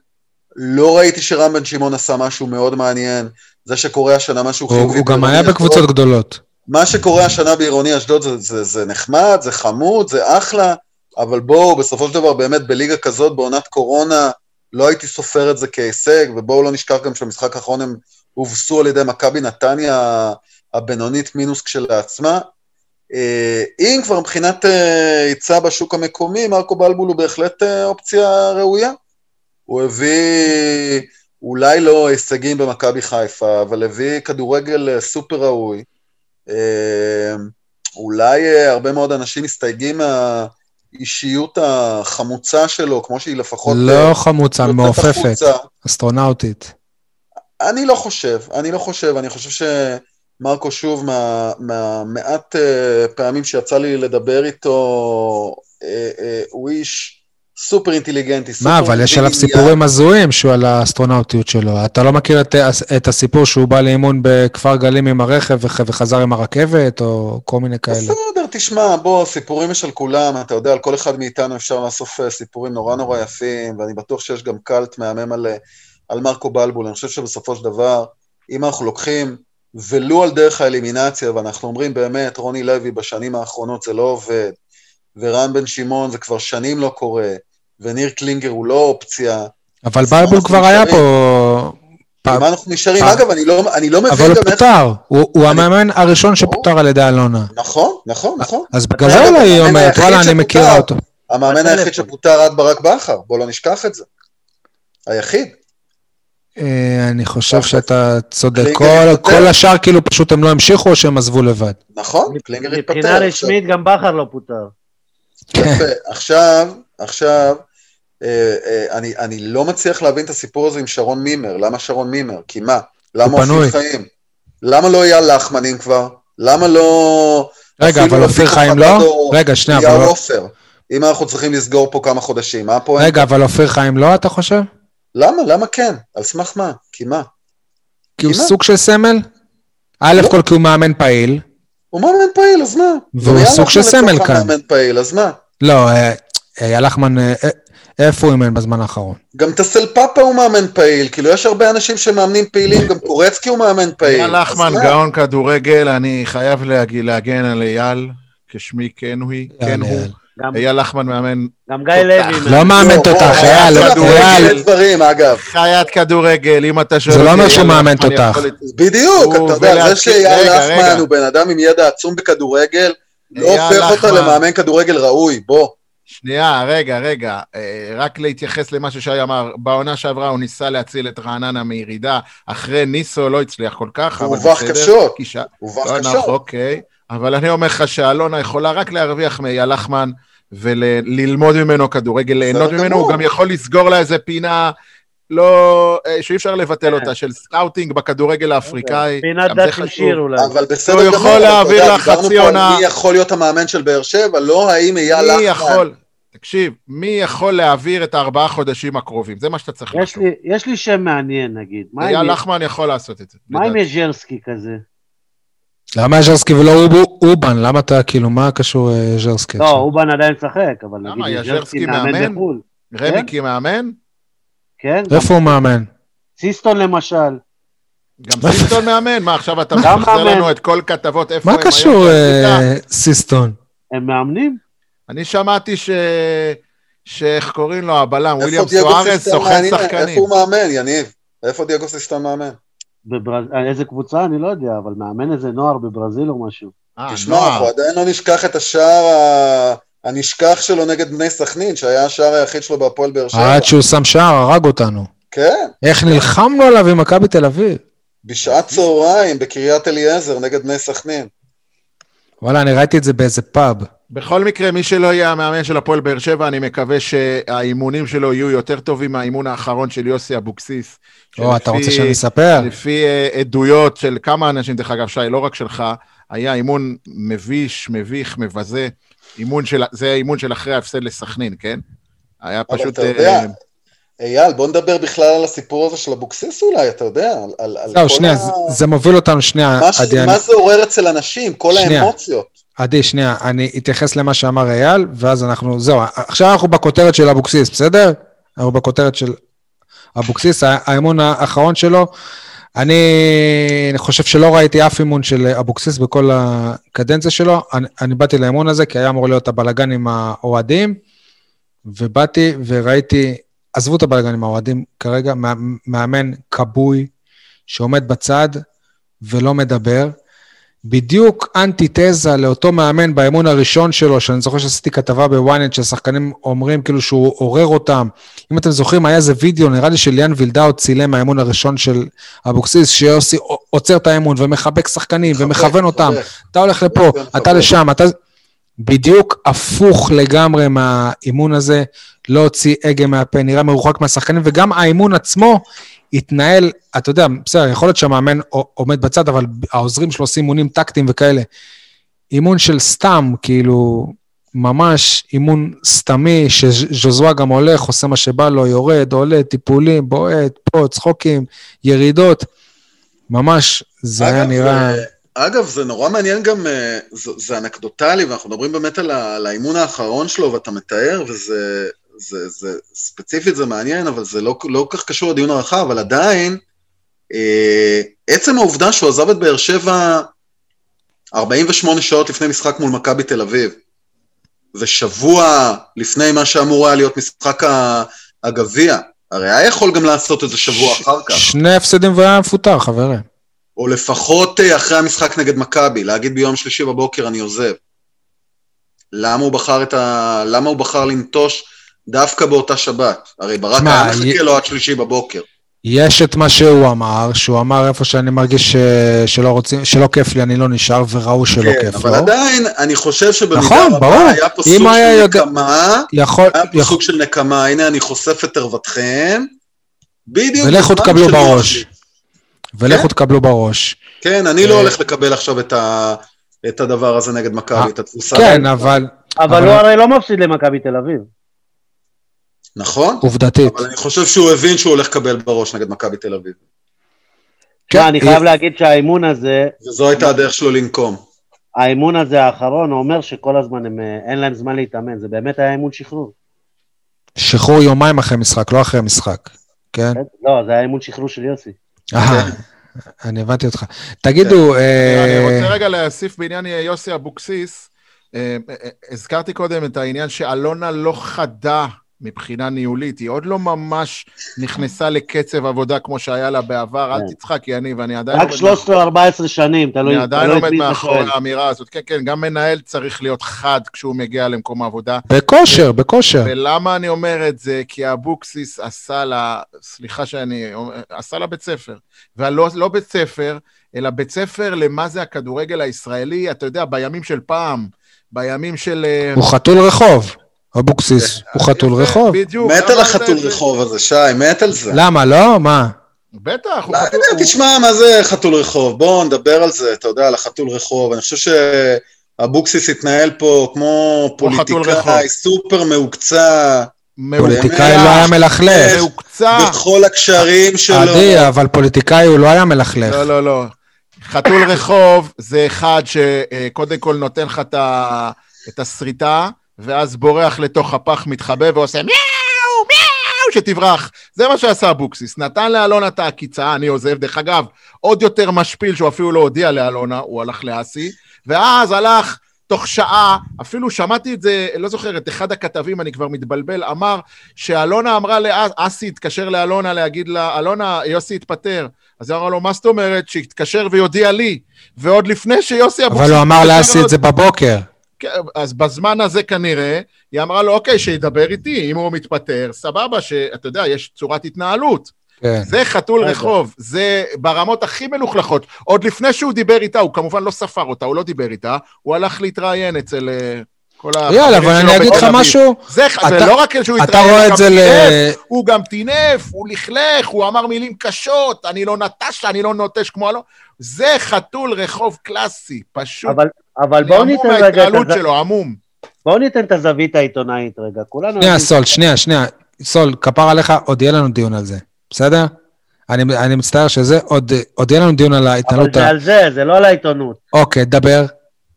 [SPEAKER 4] לא ראיתי שרם בן שמעון עשה משהו מאוד מעניין. זה שקורה השנה משהו חיובי.
[SPEAKER 1] הוא גם היה
[SPEAKER 4] אשדוד.
[SPEAKER 1] בקבוצות גדולות.
[SPEAKER 4] מה שקורה השנה בעירוני אשדוד זה, זה, זה נחמד, זה חמוד, זה אחלה, אבל בואו, בסופו של דבר, באמת בליגה כזאת, בעונת קורונה, לא הייתי סופר את זה כהישג, ובואו לא נשכח גם שבמשחק האחרון הם הובסו על ידי מכבי נתניה הבינונית מינוס כשלעצמה. אה, אם כבר מבחינת אה, היצע בשוק המקומי, מרקו בלבול הוא בהחלט אה, אופציה ראויה. הוא הביא אולי לא הישגים במכבי חיפה, אבל הביא כדורגל סופר ראוי. אולי הרבה מאוד אנשים מסתייגים מהאישיות החמוצה שלו, כמו שהיא לפחות...
[SPEAKER 1] לא
[SPEAKER 4] אה,
[SPEAKER 1] חמוצה, מעופפת,
[SPEAKER 4] החוצה.
[SPEAKER 1] אסטרונאוטית.
[SPEAKER 4] אני לא חושב, אני לא חושב, אני חושב שמרקו שוב, מה- מהמעט אה, פעמים שיצא לי לדבר איתו, אה, אה, הוא איש סופר אינטליגנטי, סופר
[SPEAKER 1] מה, אבל יש עליו. סיפורים הזויים שהוא על האסטרונאוטיות שלו. אתה לא מכיר את, את הסיפור שהוא בא לאימון בכפר גלים עם הרכב וח- וחזר עם הרכבת, או כל מיני כאלה?
[SPEAKER 4] בסדר, תשמע, בוא, סיפורים יש על כולם, אתה יודע, על כל אחד מאיתנו אפשר לאסוף אה, סיפורים נורא נורא יפים, ואני בטוח שיש גם קאלט מהמם על, אה, על מרקו בלבול. אני חושב שבסופו של דבר, אם אנחנו לוקחים, ולו על דרך האלימינציה, ואנחנו אומרים באמת, רוני לוי בשנים האחרונות זה לא עובד, ורן בן שמעון זה כבר שנים לא קורה, וניר קלינגר הוא לא אופציה,
[SPEAKER 1] אבל בלבול כבר היה? פה... פעם-
[SPEAKER 4] מה אנחנו נשארים? אגב, אני לא, אני לא מבין
[SPEAKER 1] אבל הוא. פוטר, הוא הוא
[SPEAKER 4] אני-
[SPEAKER 1] המאמן הראשון שפוטר על ידי אלונה.
[SPEAKER 4] נכון, נכון, נכון.
[SPEAKER 1] אז בגלל זה אולי היא אומרת, וואלה, אני. מכירה אותו.
[SPEAKER 4] המאמן. היחיד שפוטר עד ברק בכר, בוא לא נשכח את זה. היחיד.
[SPEAKER 1] אה, אני חושב. שאתה צודק. כל-. כל השאר כאילו פשוט הם לא המשיכו או שהם עזבו לבד.
[SPEAKER 4] נכון, קלינגר התפטר.
[SPEAKER 2] מבחינה רשמית גם בכר לא פוטר.
[SPEAKER 4] יפה. עכשיו, עכשיו, אני, אני לא מצליח להבין את הסיפור הזה עם שרון מימר. למה שרון מימר? כי מה? למה. אופיר חיים? למה לא אייל לחמנים כבר? למה לא...
[SPEAKER 1] רגע, אבל
[SPEAKER 4] לא
[SPEAKER 1] אופיר חיים
[SPEAKER 4] חב"ד
[SPEAKER 1] לא? רגע, שנייה, אבל...
[SPEAKER 4] עופר. אם אנחנו צריכים לסגור פה כמה חודשים, מה הפואנטה?
[SPEAKER 1] רגע, אבל אופיר חיים לא, אתה חושב?
[SPEAKER 4] למה? למה כן? על סמך מה? כי מה?
[SPEAKER 1] כי הוא. סוג של סמל? א'
[SPEAKER 4] לא.
[SPEAKER 1] כל כי הוא מאמן פעיל,
[SPEAKER 4] הוא מאמן פעיל, אז מה?
[SPEAKER 1] והוא סוג
[SPEAKER 4] אייל
[SPEAKER 1] של סמל כאן.
[SPEAKER 4] המאמן פעיל, אז מה?
[SPEAKER 1] לא, אה, אייל לחמן, אה, אה, איפה הוא אימן בזמן האחרון?
[SPEAKER 4] גם טסל פאפה הוא מאמן פעיל, כאילו יש הרבה אנשים שמאמנים פעילים, גם קורצקי הוא מאמן פעיל.
[SPEAKER 3] אייל לחמן,
[SPEAKER 4] מה?
[SPEAKER 3] גאון כדורגל, אני חייב להג- להגן על אייל, כשמי כן הוא, כן הוא.
[SPEAKER 1] אייל.
[SPEAKER 3] לחמן מאמן
[SPEAKER 2] גם גיא לוי.
[SPEAKER 1] לא מאמן
[SPEAKER 4] לא,
[SPEAKER 1] תותח, אייל. אייל,
[SPEAKER 4] שני דברים, אגב.
[SPEAKER 3] חיית כדורגל, אם אתה שואל
[SPEAKER 1] זה לא אומר שהוא מאמן תותח.
[SPEAKER 4] בדיוק, אתה יודע, זה שאייל לחמן
[SPEAKER 3] רגע.
[SPEAKER 4] הוא בן אדם עם ידע עצום בכדורגל, לא הופך אותה. למאמן כדורגל ראוי, בוא.
[SPEAKER 3] שנייה, רגע, רגע, אה, רק להתייחס למה ששי אמר, בעונה שעברה הוא ניסה להציל את רעננה מירידה, אחרי ניסו לא הצליח כל כך,
[SPEAKER 4] הוא
[SPEAKER 3] אבל
[SPEAKER 4] הובך
[SPEAKER 3] בסדר.
[SPEAKER 4] קשות.
[SPEAKER 3] כי ש-
[SPEAKER 4] הובך
[SPEAKER 3] לא,
[SPEAKER 4] קשות.
[SPEAKER 3] אוקיי, אבל אני אומר לך שאלונה יכולה רק להרוויח מאייל לחמן וללמוד ממנו כדורגל, ליהנות. ממנו, הוא גם יכול לסגור לה איזה פינה, לא, אה, שאי אפשר לבטל
[SPEAKER 2] כן.
[SPEAKER 3] אותה, של סקאוטינג בכדורגל האפריקאי.
[SPEAKER 2] פינת
[SPEAKER 3] גם זה
[SPEAKER 2] דת עם. שיר אולי.
[SPEAKER 4] אבל בסדר
[SPEAKER 3] הוא
[SPEAKER 4] גמור,
[SPEAKER 3] יכול
[SPEAKER 4] אבל אתה
[SPEAKER 3] להעביר לך חצי עונה.
[SPEAKER 4] מי יכול להיות המאמן של באר שבע, לא האם אייל לחמן.
[SPEAKER 3] מי יכול, תקשיב, מי יכול להעביר את הארבעה חודשים הקרובים? זה מה שאתה צריך
[SPEAKER 2] יש
[SPEAKER 3] לחשוב.
[SPEAKER 2] לי- יש לי שם מעניין, נגיד. מה
[SPEAKER 3] אייל לחמן יכול לעשות את זה.
[SPEAKER 2] מה אם
[SPEAKER 3] לדעתי.
[SPEAKER 2] יש ז'רסקי כזה?
[SPEAKER 1] למה ז'רסקי ולא אובן? למה אתה, כאילו, מה קשור אה, ז'רסקי?
[SPEAKER 2] לא? אובן עדיין משחק, אבל
[SPEAKER 3] למה,
[SPEAKER 2] נגיד
[SPEAKER 3] יז'רסקי
[SPEAKER 2] ז'רסקי מאמן
[SPEAKER 3] מאמן?
[SPEAKER 2] בחו"ל.
[SPEAKER 3] רמיקי מאמן?
[SPEAKER 2] כן?
[SPEAKER 1] איפה הוא מאמן?
[SPEAKER 2] סיסטון למשל.
[SPEAKER 3] גם סיסטון מאמן? מה, עכשיו אתה
[SPEAKER 2] מאמן.
[SPEAKER 3] לנו את כל כתבות איפה הם
[SPEAKER 1] מה
[SPEAKER 3] היום?
[SPEAKER 1] קשור? אה, סיסטון?
[SPEAKER 2] הם מאמנים?
[SPEAKER 3] אני שמעתי ש... שאיך קוראים לו, הבלם, וויליאם
[SPEAKER 4] סיסטם
[SPEAKER 3] סוכן? שחקנים.
[SPEAKER 4] איפה הוא מאמן, יניב? איפה דייגו סיסטם מאמן?
[SPEAKER 2] בברז... אה, איזה קבוצה? אני לא יודע, אבל מאמן איזה נוער בברזיל או משהו.
[SPEAKER 3] אה,
[SPEAKER 4] תשמע. אנחנו עדיין לא נשכח את השער ה- הנשכח שלו נגד בני סכנין, שהיה השער היחיד שלו בהפועל באר שבע.
[SPEAKER 1] עד שהוא שם שער, הרג אותנו.
[SPEAKER 4] כן,
[SPEAKER 1] איך נלחמנו עליו עם מכבי תל אביב.
[SPEAKER 4] בשעת צהריים בקריית אליעזר נגד בני סכנין.
[SPEAKER 1] וואלה, אני ראיתי את זה באיזה פאב.
[SPEAKER 3] בכל מקרה, מי שלא יהיה המאמן של הפועל באר שבע, אני מקווה שהאימונים שלו יהיו יותר טובים מהאימון האחרון של יוסי אבוקסיס.
[SPEAKER 1] או, אתה רוצה שאני אספר?
[SPEAKER 3] לפי אה, עדויות של כמה אנשים, דרך אגב, שי, לא רק שלך, היה אימון מביש, מביך, מבזה. אימון של, זה האימון של אחרי ההפסד לסכנין, כן? היה
[SPEAKER 4] אבל
[SPEAKER 3] פשוט...
[SPEAKER 4] אתה
[SPEAKER 3] אה,
[SPEAKER 4] יודע, אייל, בוא נדבר בכלל על הסיפור הזה של אבוקסיס אולי, אתה יודע, על, על, על
[SPEAKER 1] זהו,
[SPEAKER 4] כל
[SPEAKER 1] שנייה,
[SPEAKER 4] ה...
[SPEAKER 1] זה- זה מוביל אותנו, שנייה,
[SPEAKER 4] מה.
[SPEAKER 1] עדי, אני-
[SPEAKER 4] מה זה עורר אצל אנשים, כל
[SPEAKER 1] שנייה.
[SPEAKER 4] האמוציות.
[SPEAKER 1] עדי, שנייה, אני אתייחס למה שאמר אייל, ואז אנחנו, זהו, עכשיו אנחנו בכותרת של אבוקסיס, בסדר? אנחנו בכותרת של אבוקסיס, הא- האימון האחרון שלו. אני, חושב שלא ראיתי אף אימון של אבוקסיס בכל הקדנציה שלו. אני, אני באתי לאימון הזה, כי היה אמור להיות הבלגן עם האוהדים, ובאתי וראיתי, עזבו את הבלגן עם האוהדים כרגע, מא- מאמן כבוי שעומד בצד ולא מדבר. בדיוק אנטיתזה לאותו מאמן באימון הראשון שלו, שאני זוכר שעשיתי כתבה בוויינט ששחקנים אומרים כאילו שהוא עורר אותם. אם אתם זוכרים, היה איזה וידאו, נראה לי שליאן וילדאו צילם מהאימון הראשון של אבוקסיס, שיוסי עוצר את האימון ומחבק שחקנים ומכוון אותם.
[SPEAKER 4] מחבק.
[SPEAKER 1] אתה הולך לפה, אתה. לשם, אתה... בדיוק הפוך לגמרי מהאימון הזה, לא הוציא הגה מהפה, נראה מרוחק מהשחקנים, וגם האימון עצמו התנהל, אתה יודע, בסדר, יכול להיות שהמאמן עומד בצד, אבל העוזרים שלו עושים אימונים טקטיים וכאלה. אימון של סתם, כאילו, ממש אימון סתמי, שז'וזואה גם הולך, עושה מה שבא לו, יורד, עולה, טיפולים, בועט, פה, צחוקים, ירידות. ממש, זה היה נראה...
[SPEAKER 4] אה, אגב, זה נורא מעניין גם, אה, זה, זה אנקדוטלי, ואנחנו מדברים באמת על, ה, על האימון האחרון שלו, ואתה מתאר, וזה זה, זה, ספציפית זה מעניין, אבל זה לא, לא כל כך קשור לדיון הרחב, אבל עדיין, אה, עצם העובדה שהוא עזב את באר שבע 48 שעות לפני משחק מול מכבי תל אביב, ושבוע לפני מה שאמור היה להיות משחק הגביע, הרי היה יכול גם לעשות את זה שבוע
[SPEAKER 1] ש-
[SPEAKER 4] אחר כך.
[SPEAKER 1] שני הפסדים והיה מפוטר, חברים.
[SPEAKER 4] או לפחות אה, אחרי המשחק נגד מכבי, להגיד ביום שלישי בבוקר אני עוזב. למה הוא בחר את ה... למה הוא בחר לנטוש דווקא באותה שבת? הרי ברק היה מחכה
[SPEAKER 1] י-
[SPEAKER 4] לו עד שלישי בבוקר.
[SPEAKER 1] יש את מה שהוא אמר, שהוא אמר איפה שאני מרגיש ש... שלא רוצים, שלא כיף לי, אני לא נשאר, וראו שלא
[SPEAKER 4] כן,
[SPEAKER 1] כיף
[SPEAKER 4] אבל
[SPEAKER 1] לו.
[SPEAKER 4] עדיין, אני חושב שבמידה
[SPEAKER 1] נכון,
[SPEAKER 4] רבה
[SPEAKER 1] ברור.
[SPEAKER 4] היה פה
[SPEAKER 1] אם
[SPEAKER 4] סוג
[SPEAKER 1] היה
[SPEAKER 4] של
[SPEAKER 1] יודע-
[SPEAKER 4] נקמה,
[SPEAKER 1] יכול,
[SPEAKER 4] היה פה
[SPEAKER 1] יכול,
[SPEAKER 4] סוג של נקמה, הנה אני חושף את ערוותכם. בדיוק.
[SPEAKER 1] ולכו תקבלו בראש.
[SPEAKER 4] מחליט.
[SPEAKER 1] ולכו
[SPEAKER 4] כן.
[SPEAKER 1] תקבלו בראש.
[SPEAKER 4] כן, אני לא
[SPEAKER 1] אה,
[SPEAKER 4] הולך לקבל עכשיו את ה- את הדבר הזה נגד
[SPEAKER 1] אה,
[SPEAKER 4] מכבי, את התבוסה.
[SPEAKER 1] כן, אבל
[SPEAKER 2] אבל
[SPEAKER 1] אבל-
[SPEAKER 2] הוא הרי לא מפסיד למכבי תל אביב.
[SPEAKER 4] נכון?
[SPEAKER 1] עובדתית.
[SPEAKER 4] אבל אני חושב שהוא הבין שהוא הולך לקבל בראש נגד מכבי תל אביב.
[SPEAKER 1] כן,
[SPEAKER 2] מה, אני
[SPEAKER 1] היא-
[SPEAKER 2] חייב להגיד שהאימון הזה,
[SPEAKER 4] וזו הייתה הדרך שלו לנקום.
[SPEAKER 2] האימון הזה האחרון אומר שכל הזמן הם, אה, אין להם זמן להתאמן, זה באמת היה אימון שחרור.
[SPEAKER 1] שחרור יומיים אחרי משחק, לא אחרי משחק, כן?
[SPEAKER 2] לא, זה היה אימון שחרור של יוסי.
[SPEAKER 1] אה, אני הבנתי אותך. תגידו, אה,
[SPEAKER 3] אני רוצה רגע להוסיף בעניין יוסי אבוקסיס. אה, אה, הזכרתי קודם את העניין שאלונה לא חדה מבחינה ניהולית, היא עוד לא ממש נכנסה לקצב עבודה כמו שהיה לה בעבר, אל
[SPEAKER 2] כן.
[SPEAKER 3] תצחק, יניב, אני עדיין...
[SPEAKER 2] רק
[SPEAKER 3] עומד
[SPEAKER 2] 13 או 14 שנים, תלוי
[SPEAKER 3] אני עדיין עומד מאחורי. האמירה הזאת. כן, כן, גם מנהל צריך להיות חד כשהוא מגיע למקום העבודה.
[SPEAKER 1] בכושר, בכושר.
[SPEAKER 3] ולמה אני אומר את זה? כי אבוקסיס עשה לה, סליחה שאני, אומר, עשה לה בית ספר. ולא לא בית ספר, אלא בית ספר למה זה הכדורגל הישראלי, אתה יודע, בימים של פעם, בימים של... אה,
[SPEAKER 1] הוא חתול רחוב, אבוקסיס, הוא חתול רחוב.
[SPEAKER 3] בדיוק.
[SPEAKER 4] מת על החתול. רחוב הזה, שי, מת על זה.
[SPEAKER 1] למה, לא? מה?
[SPEAKER 3] בטח, הוא
[SPEAKER 4] לא
[SPEAKER 3] חתול...
[SPEAKER 4] תשמע, מה זה חתול רחוב? בואו נדבר על זה, אתה יודע, על החתול רחוב. אני חושב שאבוקסיס התנהל פה כמו. פוליטיקאי סופר מהוקצע,
[SPEAKER 1] פוליטיקאי לא היה מלכלך.
[SPEAKER 3] מהוקצע.
[SPEAKER 4] בכל הקשרים שלו.
[SPEAKER 1] עדי, אבל פוליטיקאי הוא לא היה מלכלך.
[SPEAKER 3] לא, לא, לא. חתול רחוב זה אחד שקודם כל נותן לך את ה- את השריטה, ואז בורח לתוך הפח, מתחבא ועושה מיאו, מיאו, שתברח. זה מה שעשה אבוקסיס. נתן לאלונה את העקיצה, אני עוזב. דרך אגב, עוד יותר משפיל, שהוא אפילו לא הודיע לאלונה, הוא הלך לאסי, ואז הלך... תוך שעה, אפילו שמעתי את זה, לא זוכר, את אחד הכתבים, אני כבר מתבלבל, אמר שאלונה אמרה לאסי, התקשר לאלונה להגיד לה, אלונה, יוסי התפטר. אז היא אמרה לו, מה זאת אומרת? שיתקשר ויודיע לי. ועוד לפני שיוסי אבוקסיס...
[SPEAKER 1] אבל הוא אמר לאסי את זה בבוקר.
[SPEAKER 3] אז בזמן הזה כנראה, היא אמרה לו, אוקיי, שידבר איתי, אם הוא מתפטר, סבבה, שאתה יודע, יש צורת התנהלות.
[SPEAKER 1] כן.
[SPEAKER 3] זה חתול
[SPEAKER 2] רגע.
[SPEAKER 3] רחוב, זה ברמות הכי מלוכלכות. עוד לפני שהוא דיבר איתה, הוא כמובן לא ספר אותה, הוא לא דיבר איתה, הוא הלך להתראיין אצל אה, כל החברים
[SPEAKER 1] יאללה, אבל
[SPEAKER 3] שלו
[SPEAKER 1] אני אגיד לך. משהו.
[SPEAKER 3] זה,
[SPEAKER 1] אתה-
[SPEAKER 3] ולא רק שהוא
[SPEAKER 1] אתה
[SPEAKER 3] התראיין,
[SPEAKER 1] רואה
[SPEAKER 3] הוא גם
[SPEAKER 1] זה ל...
[SPEAKER 3] טינף, הוא גם טינף, הוא לכלך, הוא אמר מילים קשות, אני לא נטשה, אני לא נוטש כמו הלא... זה חתול רחוב קלאסי, פשוט.
[SPEAKER 2] אבל, אבל בואו
[SPEAKER 3] המום
[SPEAKER 2] ניתן רגע
[SPEAKER 3] מההתנהלות
[SPEAKER 2] הז-
[SPEAKER 3] שלו, המום.
[SPEAKER 2] בואו ניתן את הזווית העיתונאית רגע. כולנו...
[SPEAKER 1] שנייה, סול, שנייה, שנייה. סול, כפר עליך, עוד יהיה לנו דיון על זה, בסדר? אני, אני מצטער שזה, עוד, עוד יהיה לנו דיון על
[SPEAKER 2] אבל
[SPEAKER 1] ההתנהלות
[SPEAKER 2] זה
[SPEAKER 1] ה...
[SPEAKER 2] על זה, זה לא על העיתונות.
[SPEAKER 1] אוקיי, דבר.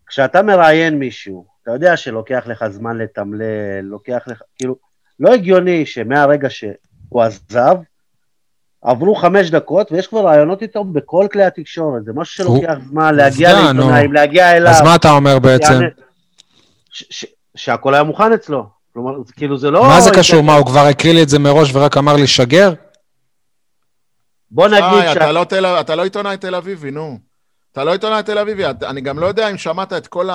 [SPEAKER 2] כשאתה מראיין מישהו, אתה יודע שלוקח לך זמן לתמלל, לוקח לך, כאילו, לא הגיוני שמהרגע שהוא עזב, עברו חמש דקות ויש כבר רעיונות איתו בכל כלי התקשורת, זה משהו שלוקח זמן להגיע. לעיתונאים, להגיע אליו.
[SPEAKER 1] אז מה אתה אומר בעצם?
[SPEAKER 2] יענה- ש- ש- שהכל היה מוכן אצלו. כלומר, זה כאילו זה לא...
[SPEAKER 1] מה זה קשור? מה, הוא כבר הקריא לי את זה מראש ורק אמר לי שגר?
[SPEAKER 2] בוא נגיד ש...
[SPEAKER 3] אתה לא תל- אתה לא עיתונאי תל אביבי, נו. אתה לא עיתונאי תל אביבי. אני גם לא יודע אם שמעת את כל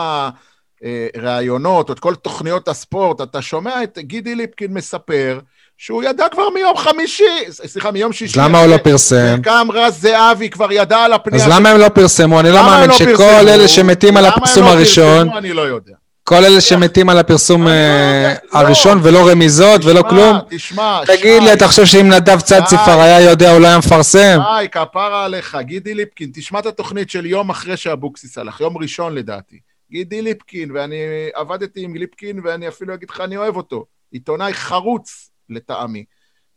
[SPEAKER 3] הראיונות או את כל תוכניות הספורט. אתה שומע את גידי ליפקין מספר שהוא ידע כבר מיום חמישי, סליחה, מיום שישי.
[SPEAKER 1] למה הוא לא פרסם?
[SPEAKER 3] וגם רז זהבי כבר ידע על הפנייה.
[SPEAKER 1] אז למה הם לא פרסמו? אני לא מאמין
[SPEAKER 3] לא
[SPEAKER 1] שכל? אלה שמתים על
[SPEAKER 3] למה הם
[SPEAKER 1] הפרסום
[SPEAKER 3] לא
[SPEAKER 1] הראשון,
[SPEAKER 3] פרסמו? אני לא יודע.
[SPEAKER 1] כל אלה שמתים על הפרסום
[SPEAKER 3] לא
[SPEAKER 1] אה,
[SPEAKER 3] לא.
[SPEAKER 1] הראשון ולא רמיזות ולא
[SPEAKER 3] תשמע,
[SPEAKER 1] כלום,
[SPEAKER 3] תשמע,
[SPEAKER 1] תגיד לי, אתה חושב שאם נדב צדציפר
[SPEAKER 3] די.
[SPEAKER 1] היה יודע, הוא לא היה מפרסם?
[SPEAKER 3] היי, כפרה עליך, גידי ליפקין, תשמע את התוכנית של יום אחרי שאבוקסיס הלך, יום ראשון לדעתי. גידי ליפקין, ואני עבדתי עם ליפקין, ואני אפילו אגיד לך, אני אוהב אותו. עיתונאי חרוץ, לטעמי.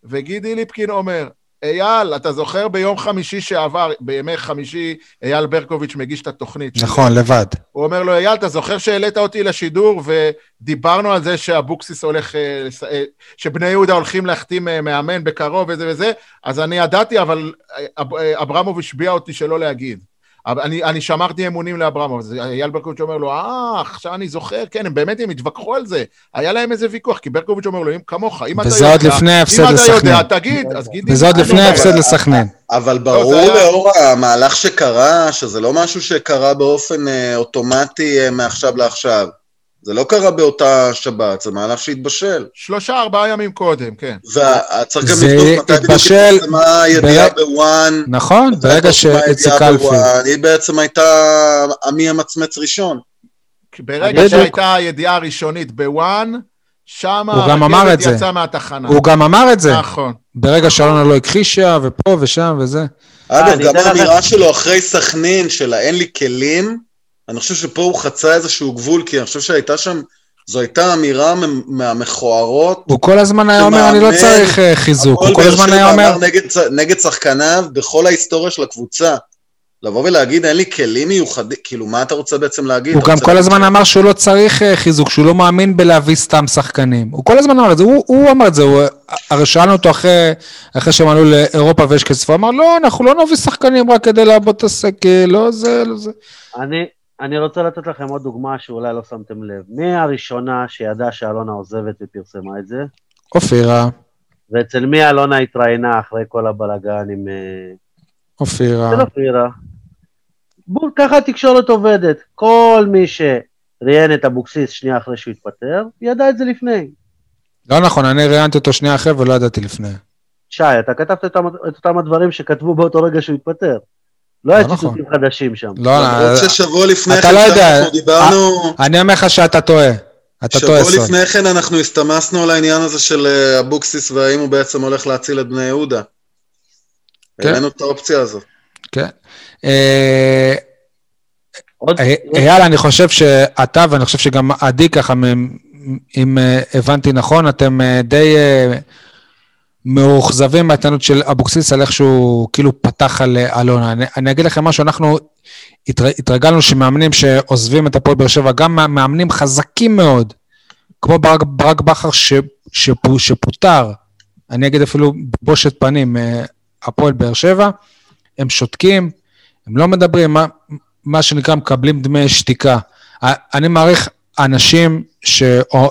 [SPEAKER 3] וגידי ליפקין אומר, אייל, אתה זוכר ביום חמישי שעבר, בימי חמישי, אייל ברקוביץ' מגיש את התוכנית.
[SPEAKER 1] נכון, לבד.
[SPEAKER 3] הוא אומר לו, אייל, אתה זוכר שהעלית אותי לשידור ודיברנו על זה שאבוקסיס הולך, אה, אה, שבני יהודה הולכים להחתים אה, מאמן בקרוב וזה וזה, אז אני ידעתי, אבל אב- אברמוב השביע אותי שלא להגיד. אבל אני, אני שמרתי אמונים לאברמוב, אז אייל ברקוביץ' אומר לו, אה, עכשיו אני זוכר, כן, הם באמת, הם התווכחו על זה. היה להם איזה ויכוח, כי ברקוביץ' אומר לו, אם כמוך, אם אתה יודע...
[SPEAKER 1] וזה עוד לפני ההפסד
[SPEAKER 3] אם אתה
[SPEAKER 1] לסכנין.
[SPEAKER 3] יודע, תגיד, אז גידי...
[SPEAKER 1] וזה עוד לפני
[SPEAKER 3] אומר,
[SPEAKER 1] ההפסד לסכנין.
[SPEAKER 4] אבל
[SPEAKER 3] זה
[SPEAKER 4] ברור לאור המהלך שקרה, שזה לא משהו שקרה באופן אה, אוטומטי אה, מעכשיו לעכשיו. זה לא קרה באותה שבת, זה מהלך שהתבשל.
[SPEAKER 3] שלושה, ארבעה ימים קודם, כן.
[SPEAKER 4] וצריך גם לבדוק מתי בדיוק
[SPEAKER 1] התבשל
[SPEAKER 4] התפרסמה הידיעה בוואן.
[SPEAKER 1] נכון, ברגע שאיציק.
[SPEAKER 4] בוואן, היא בעצם הייתה עמי המצמץ ראשון.
[SPEAKER 3] ברגע. שהייתה הידיעה הראשונית בוואן, שם
[SPEAKER 1] הוא גם אמר את זה.
[SPEAKER 3] יצא מהתחנה.
[SPEAKER 1] הוא גם אמר את זה.
[SPEAKER 3] נכון.
[SPEAKER 1] ברגע שאלונה לא הכחישה, ופה ושם וזה.
[SPEAKER 4] אגב,
[SPEAKER 2] אני
[SPEAKER 4] גם האמירה שלו אחרי סכנין, של האין לי כלים, אני חושב שפה הוא חצה איזשהו גבול, כי אני חושב שהייתה שם, זו הייתה אמירה מהמכוערות.
[SPEAKER 1] הוא כל הזמן היה אומר, אני לא צריך אה, חיזוק. הוא כל הזמן היה אומר,
[SPEAKER 4] נגד, נגד שחקניו בכל ההיסטוריה של הקבוצה. לבוא ולהגיד, אין לי כלים מיוחדים, כאילו, מה אתה רוצה בעצם להגיד?
[SPEAKER 1] הוא גם כל
[SPEAKER 4] להגיד
[SPEAKER 1] הזמן
[SPEAKER 4] ש-
[SPEAKER 1] אמר שהוא לא צריך אה, חיזוק, שהוא לא מאמין בלהביא סתם שחקנים. הוא כל הזמן אמר את זה, הוא, הוא אמר את זה, הוא, הרי שאלנו אותו אחרי, אחרי שהם עלו לאירופה ויש כסף, הוא אמר, לא, אנחנו לא נביא שחקנים רק כדי לעבוד את הסקל, לא זה, לא זה.
[SPEAKER 2] אני, אני רוצה לתת לכם עוד דוגמה שאולי לא שמתם לב. מי הראשונה שידעה שאלונה עוזבת ופרסמה את זה?
[SPEAKER 1] אופירה,
[SPEAKER 2] ואצל מי אלונה התראיינה אחרי כל הבלגן עם... אה,
[SPEAKER 1] אופירה.
[SPEAKER 2] של אופירה. בול, ככה התקשורת עובדת. כל מי שראיין את אבוקסיס שנייה אחרי שהוא התפטר, ידע את זה לפני.
[SPEAKER 1] לא נכון, אני ראיינתי אותו שנייה אחרי ולא ידעתי לפני.
[SPEAKER 2] שי, אתה כתבת את אותם הדברים שכתבו באותו רגע שהוא התפטר. לא היה
[SPEAKER 1] לא נכון.
[SPEAKER 2] ציטוטים חדשים שם.
[SPEAKER 1] לא,
[SPEAKER 4] למרות
[SPEAKER 1] אה,
[SPEAKER 4] ששבוע לפני
[SPEAKER 1] אתה
[SPEAKER 4] כן,
[SPEAKER 1] לא יודע.
[SPEAKER 4] שאנחנו דיברנו,
[SPEAKER 1] אני אומר לך שאתה טועה. אתה
[SPEAKER 4] שבוע
[SPEAKER 1] טועה, סון.
[SPEAKER 4] לפני כן אנחנו הסתמסנו על העניין הזה של אה, אבוקסיס והאם הוא בעצם הולך להציל את בני יהודה.
[SPEAKER 1] כן.
[SPEAKER 4] העלינו את האופציה הזאת.
[SPEAKER 1] כן. אה, אה, אייל, אני חושב שאתה, ואני חושב שגם עדי ככה, אם אה, הבנתי נכון, אתם אה, די אה, מאוכזבים מההתנהלות של אבוקסיס על איך שהוא כאילו פתח על אה, אלונה. אני, אני אגיד לכם משהו, אנחנו התר, התרגלנו שמאמנים שעוזבים את הפועל באר שבע, גם מאמנים חזקים מאוד, כמו ברק, ברק בכר שפוטר, אני אגיד אפילו בושת פנים, אה, הפועל באר שבע, הם שותקים, הם לא מדברים, מה, מה שנקרא מקבלים דמי שתיקה. אני מעריך אנשים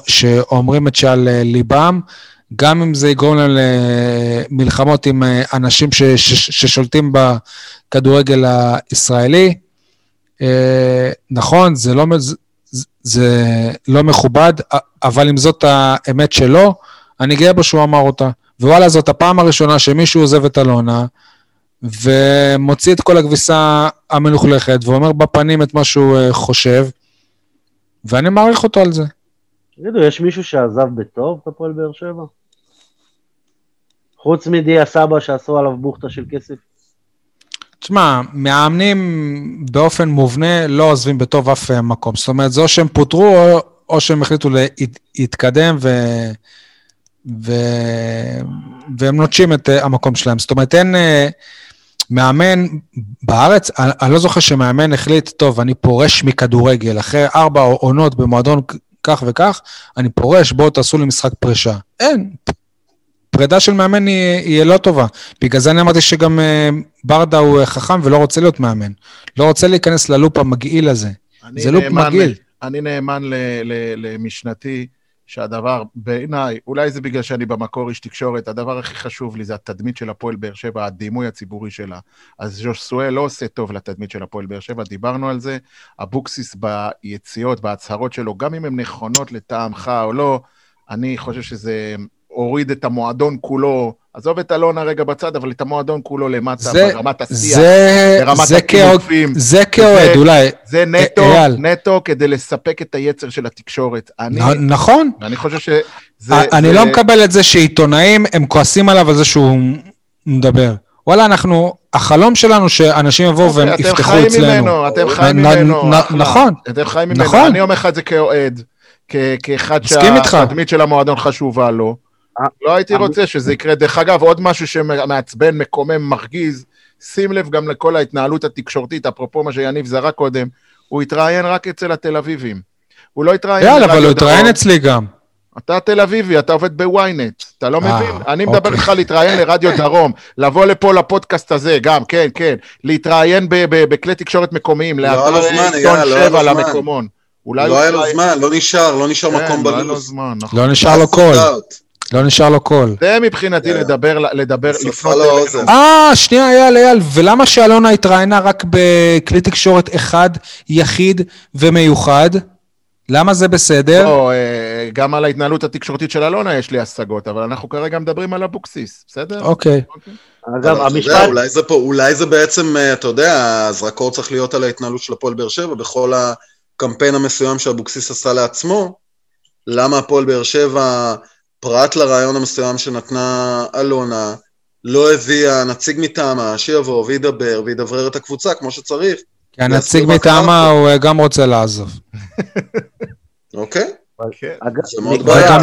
[SPEAKER 1] שאומרים את שעל אה, ליבם, גם אם זה יגרום להם למלחמות עם אה, אנשים ש, ש, ששולטים בכדורגל הישראלי. אה, נכון, זה לא, זה, לא מכובד, אבל אם זאת האמת שלו, אני גאה בו שהוא אמר אותה. ווואלה, זאת הפעם הראשונה שמישהו עוזב את אלונה, ומוציא את כל הכביסה המלוכלכת, ואומר בפנים את מה שהוא אה, חושב, ואני מעריך אותו על זה.
[SPEAKER 2] תגידו, יש מישהו שעזב בטוב את הפועל באר שבע? חוץ מדיה סבא שעשו עליו בוכטה של כסף?
[SPEAKER 1] תשמע, מאמנים באופן מובנה לא עוזבים בטוב אף אה, מקום. זאת אומרת, זה או שהם פוטרו, או, או שהם החליטו להתקדם ו... ו... והם נוטשים את uh, המקום שלהם. זאת אומרת, אין uh, מאמן בארץ, אני, אני לא זוכר שמאמן החליט, טוב, אני פורש מכדורגל, אחרי ארבע עונות במועדון כך וכך, אני פורש, בואו תעשו לי משחק פרישה. אין. פרידה של מאמן היא, היא לא טובה. בגלל זה אני אמרתי שגם uh, ברדה הוא uh, חכם ולא רוצה להיות מאמן. לא רוצה להיכנס ללופ המגעיל הזה. זה לופ מגעיל.
[SPEAKER 3] אני נאמן ל, ל, למשנתי. שהדבר, בעיניי, אולי זה בגלל שאני במקור איש תקשורת, הדבר הכי חשוב לי זה התדמית של הפועל באר שבע, הדימוי הציבורי שלה. אז ז'וסואל לא עושה טוב לתדמית של הפועל באר שבע, דיברנו על זה. אבוקסיס ביציאות, בהצהרות שלו, גם אם הן נכונות לטעמך או לא, אני חושב שזה הוריד את המועדון כולו, עזוב את אלונה רגע בצד, אבל את המועדון כולו למטה,
[SPEAKER 1] זה,
[SPEAKER 3] ברמת השיח,
[SPEAKER 1] זה,
[SPEAKER 3] ברמת
[SPEAKER 1] זה
[SPEAKER 3] הקילופים.
[SPEAKER 1] זה כאוהד, אולי.
[SPEAKER 3] זה נטו,
[SPEAKER 1] אייל.
[SPEAKER 3] נטו כדי לספק את היצר של התקשורת. אני,
[SPEAKER 1] נ- נכון.
[SPEAKER 3] ואני חושב שזה...
[SPEAKER 1] אני
[SPEAKER 3] זה-
[SPEAKER 1] לא מקבל את זה שעיתונאים, הם כועסים עליו על זה שהוא מדבר. וואלה, אנחנו, החלום שלנו שאנשים יבואו והם
[SPEAKER 3] אתם
[SPEAKER 1] יפתחו
[SPEAKER 3] חיים
[SPEAKER 1] אצלנו.
[SPEAKER 3] ממנו, אתם חיים ממנו.
[SPEAKER 1] נכון.
[SPEAKER 3] אתם חיים ממנו.
[SPEAKER 1] נכון.
[SPEAKER 3] אני אומר לך את זה כאוהד, כאחד. שהתדמית של המועדון חשובה לו.
[SPEAKER 2] אה,
[SPEAKER 3] לא הייתי
[SPEAKER 2] אה,
[SPEAKER 3] רוצה שזה יקרה. דרך אגב, עוד משהו שמעצבן, מקומם, מרגיז, שים לב גם לכל ההתנהלות התקשורתית, אפרופו מה שיניב זרק קודם, הוא התראיין רק אצל התל אביבים. הוא לא התראיין...
[SPEAKER 1] יאללה, אבל הוא. התראיין אצלי גם.
[SPEAKER 3] אתה תל אביבי, אתה עובד בוויינט, אתה לא
[SPEAKER 1] אה,
[SPEAKER 3] מבין? אני מדבר
[SPEAKER 1] אוקיי.
[SPEAKER 3] איתך להתראיין לרדיו דרום, לבוא לפה לפודקאסט הזה, גם, כן, כן, להתראיין בכלי תקשורת מקומיים,
[SPEAKER 4] לא היה לו
[SPEAKER 3] לאתר
[SPEAKER 4] זמן,
[SPEAKER 3] עיתון
[SPEAKER 4] אייל, לא היה לו
[SPEAKER 3] שבע
[SPEAKER 4] זמן.
[SPEAKER 3] למקומון.
[SPEAKER 4] לא היה לו זמן, לא נשאר, לא נשאר
[SPEAKER 3] כן,
[SPEAKER 4] מקום
[SPEAKER 3] לא
[SPEAKER 4] בלו"ז.
[SPEAKER 3] זמן, נכון.
[SPEAKER 1] לא נשאר לו קול. לא נשאר לו קול.
[SPEAKER 3] זה מבחינתי
[SPEAKER 4] כן.
[SPEAKER 3] לדבר, לדבר, לפנות
[SPEAKER 4] לא
[SPEAKER 3] אלינו.
[SPEAKER 1] אה, שנייה, אייל, אייל, ולמה שאלונה התראיינה רק בכלי תקשורת אחד, יחיד ומיוחד? למה זה בסדר?
[SPEAKER 3] לא, אה, גם על ההתנהלות התקשורתית של אלונה יש לי השגות, אבל אנחנו כרגע מדברים על אבוקסיס, בסדר?
[SPEAKER 1] אוקיי.
[SPEAKER 2] אגב, המשפט,
[SPEAKER 4] אולי זה פה, אולי זה בעצם, אה, אתה יודע, הזרקור צריך להיות על ההתנהלות של הפועל באר שבע בכל הקמפיין המסוים שאבוקסיס עשה לעצמו. למה הפועל באר שבע, פרט לרעיון המסוים שנתנה אלונה, לא הביאה נציג מטעמה שיבוא וידבר וידברר את הקבוצה כמו שצריך,
[SPEAKER 1] כי הנציג מטעמה. הוא גם רוצה לעזוב.
[SPEAKER 4] אוקיי?
[SPEAKER 3] כן.
[SPEAKER 4] זה מאוד בעיה.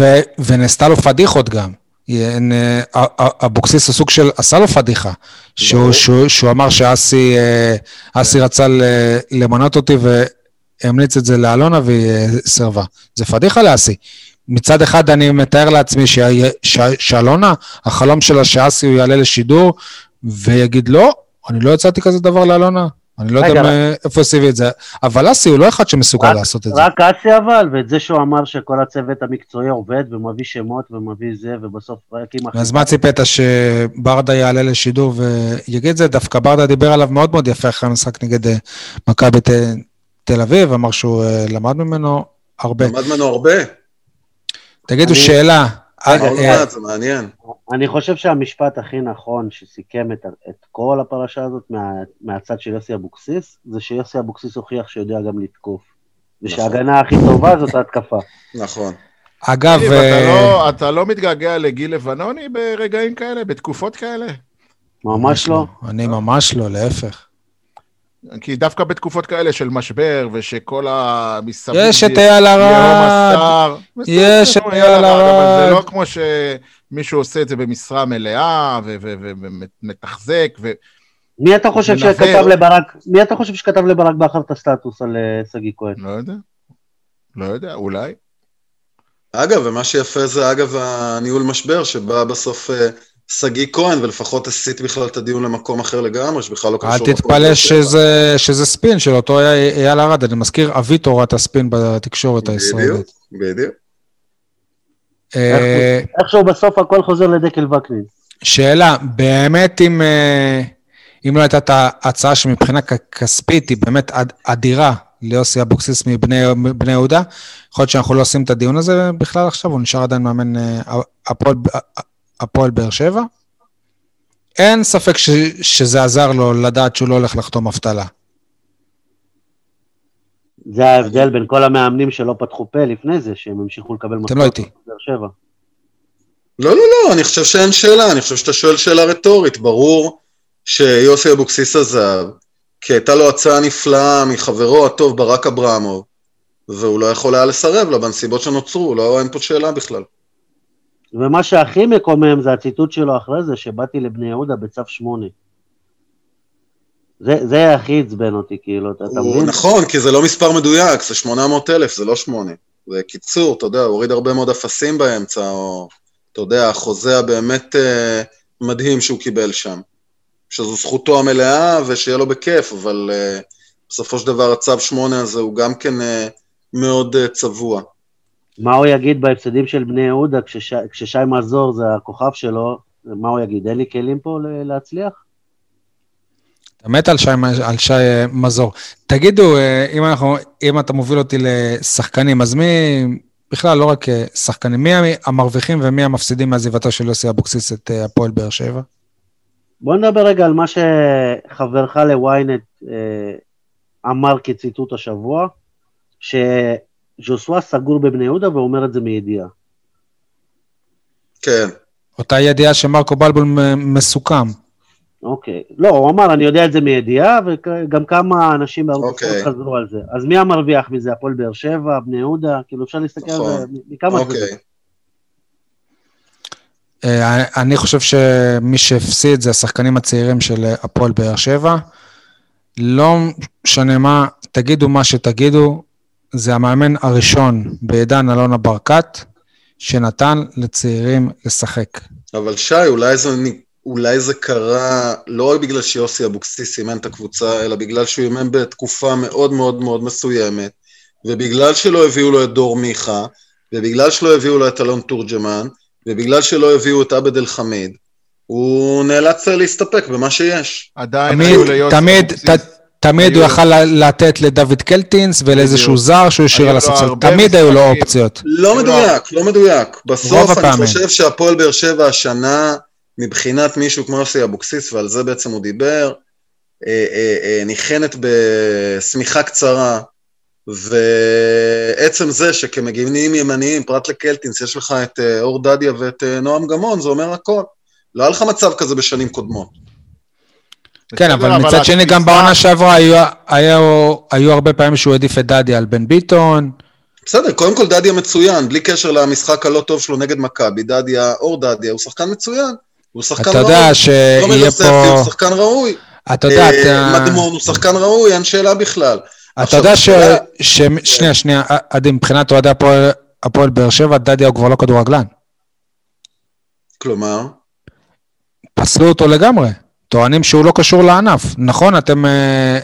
[SPEAKER 1] אה, ונעשתה לו פדיחות גם. אה, אבוקסיס הסוג של עשה לו פדיחה, שהוא, שהוא, שהוא אמר שאסי אה, רצה למנות אותי והמליץ את זה לאלונה והיא סירבה. זה פדיחה לאסי. מצד אחד אני מתאר לעצמי שאלונה, החלום שלה שאסי הוא יעלה לשידור ויגיד לא, אני לא הצעתי כזה דבר לאלונה, אני לא יודע איפה עשי את זה, אבל אסי הוא לא אחד שמסוגל לעשות את זה.
[SPEAKER 2] רק אסי אבל, ואת זה שהוא אמר שכל הצוות המקצועי עובד ומביא שמות ומביא זה, ובסוף רק עם...
[SPEAKER 1] אז מה ציפית, שברדה יעלה לשידור ויגיד זה? דווקא ברדה דיבר עליו מאוד מאוד יפה אחרי המשחק נגד אה, מכבי תל אביב, אמר שהוא אה, למד ממנו הרבה.
[SPEAKER 4] למד ממנו הרבה.
[SPEAKER 1] תגידו, שאלה.
[SPEAKER 4] אה, זה מעניין.
[SPEAKER 2] אני חושב שהמשפט הכי נכון שסיכם את, את כל הפרשה הזאת מה, מהצד של יוסי אבוקסיס, זה שיוסי אבוקסיס הוכיח שיודע גם לתקוף. נכון. ושההגנה הכי טובה זאת ההתקפה.
[SPEAKER 4] נכון.
[SPEAKER 1] אגב...
[SPEAKER 3] אתה, אה, לא, אתה לא מתגעגע לגיל לבנוני ברגעים כאלה, בתקופות כאלה?
[SPEAKER 2] ממש לא.
[SPEAKER 1] אני ממש לא, להפך.
[SPEAKER 3] כי דווקא בתקופות כאלה של משבר, ושכל המסביב...
[SPEAKER 1] יש את אייל ארד. יש את אייל ארד.
[SPEAKER 3] זה לא כמו שמישהו עושה את זה במשרה מלאה, ומתחזק, ו...
[SPEAKER 2] מי אתה חושב שכתב לברק, מי אתה חושב שכתב לברק בכר את הסטטוס על אה, שגיא כהן?
[SPEAKER 3] לא יודע. לא יודע, אולי.
[SPEAKER 4] אגב, ומה שיפה זה אגב הניהול משבר, שבא בסוף... שגיא כהן, ולפחות הסיט בכלל את הדיון למקום אחר לגמרי, שבכלל לא קשור...
[SPEAKER 1] אל תתפלא שזה, שזה ספין של אותו אייל ארד, אני מזכיר, אבי תורת הספין בתקשורת הישראלית.
[SPEAKER 4] בדיוק, בדיוק.
[SPEAKER 2] אה, איכשהו בסוף הכל חוזר לדקל וקנין.
[SPEAKER 1] שאלה, באמת אם, אה, אם לא הייתה את ההצעה שמבחינה כספית היא באמת אדירה ליוסי אבוקסיס מבני יהודה, יכול להיות שאנחנו לא עושים את הדיון הזה בכלל עכשיו, הוא נשאר עדיין מאמן אה, הפועל הפועל באר שבע. אין ספק ש, שזה עזר לו לדעת שהוא לא הולך לחתום אבטלה.
[SPEAKER 2] זה ההבדל בין כל המאמנים שלא פתחו פה לפני זה, שהם המשיכו לקבל
[SPEAKER 1] לא משכורת
[SPEAKER 2] באר שבע.
[SPEAKER 4] לא, לא, לא, אני חושב שאין שאלה, אני חושב שאתה שואל שאלה רטורית. ברור שיוסי אבוקסיס עזב, כי הייתה לו הצעה נפלאה מחברו הטוב ברק אברמוב, והוא לא יכול היה לסרב לה בנסיבות שנוצרו, לא, אין פה שאלה בכלל.
[SPEAKER 2] ומה שהכי מקומם זה הציטוט שלו אחרי זה, שבאתי לבני יהודה בצו שמונה. זה, זה הכי עצבן אותי, כאילו, אתה מבין?
[SPEAKER 4] נכון, כי זה לא מספר מדויק, זה 800 אלף, זה לא שמונה. זה קיצור, אתה יודע, הוריד הרבה מאוד אפסים באמצע, או, אתה יודע, החוזה הבאמת אה, מדהים שהוא קיבל שם. שזו זכותו המלאה ושיהיה לו בכיף, אבל אה, בסופו של דבר הצו שמונה הזה הוא גם כן אה, מאוד אה, צבוע.
[SPEAKER 2] מה הוא יגיד בהפסדים של בני יהודה כשש, כששי מזור זה הכוכב שלו, מה הוא יגיד? אין לי כלים פה להצליח?
[SPEAKER 1] אתה מת על שי, על שי אה, מזור. תגידו, אה, אם, אנחנו, אם אתה מוביל אותי לשחקנים, אז מי, בכלל, לא רק אה, שחקנים, מי המרוויחים ומי המפסידים מעזיבתו של יוסי אבוקסיס את הפועל באר שבע?
[SPEAKER 2] בוא נדבר רגע על מה שחברך לוויינט אמר כציטוט השבוע, ש... ז'וסווה סגור בבני יהודה ואומר את זה מידיעה.
[SPEAKER 4] כן.
[SPEAKER 1] אותה ידיעה שמרקו בלבול מסוכם.
[SPEAKER 2] אוקיי. לא, הוא אמר, אני יודע את זה מידיעה, וגם כמה אנשים בערוץ אוקיי. חזרו על זה. אז מי המרוויח מזה? הפועל באר שבע, בני יהודה? כאילו, אפשר להסתכל נכון. על זה. מכמה אוקיי. זה.
[SPEAKER 1] אה, אני חושב שמי שהפסיד זה השחקנים הצעירים של הפועל באר שבע. לא משנה מה, תגידו מה שתגידו, זה המאמן הראשון בעידן אלונה ברקת, שנתן לצעירים לשחק.
[SPEAKER 4] אבל שי, אולי זה, אולי זה קרה לא רק בגלל שיוסי אבוקסיס אימן את הקבוצה, אלא בגלל שהוא אימן בתקופה מאוד מאוד מאוד מסוימת, ובגלל שלא הביאו לו את דור מיכה, ובגלל שלא הביאו לו את אלון תורג'מן, ובגלל שלא הביאו את עבד אל חמיד, הוא נאלץ להסתפק במה שיש.
[SPEAKER 3] עדיין היו ליוסי
[SPEAKER 1] אבוקסיס. תמיד הוא יכל לתת לדוד קלטינס ולאיזשהו זר שהוא השאיר על הספסל, תמיד היו לו אופציות.
[SPEAKER 4] לא מדויק, לא מדויק. בסוף אני חושב שהפועל באר שבע השנה, מבחינת מישהו כמו יוסי אבוקסיס, ועל זה בעצם הוא דיבר, אה, אה, אה, ניחנת בשמיכה קצרה, ועצם זה שכמגינים ימניים, פרט לקלטינס, יש לך את אור דדיה ואת נועם גמון, זה אומר הכל. לא היה לך מצב כזה בשנים קודמות.
[SPEAKER 1] כן, אבל מצד שני, גם בעונה שעברה היו, היו, היו הרבה פעמים שהוא העדיף את דדי על בן ביטון.
[SPEAKER 4] בסדר, קודם כל דדיה מצוין, בלי קשר למשחק הלא טוב שלו נגד מכבי, דדיה, אור דדיה, הוא שחקן מצוין. הוא שחקן
[SPEAKER 1] אתה
[SPEAKER 4] ראוי.
[SPEAKER 1] יודע שיהיה
[SPEAKER 4] יוספי
[SPEAKER 1] פה...
[SPEAKER 4] הוא שחקן ראוי.
[SPEAKER 1] אתה יודע,
[SPEAKER 4] אה,
[SPEAKER 1] אתה...
[SPEAKER 4] מדמון הוא שחקן ראוי, אין שאלה בכלל.
[SPEAKER 1] אתה יודע ש... ש... שנייה, שנייה, עדי, מבחינת אוהדי הפועל באר שבע, דדיה הוא כבר לא כדורגלן.
[SPEAKER 4] כלומר,
[SPEAKER 1] פסלו אותו לגמרי. טוענים שהוא לא קשור לענף. נכון, אתם... אה,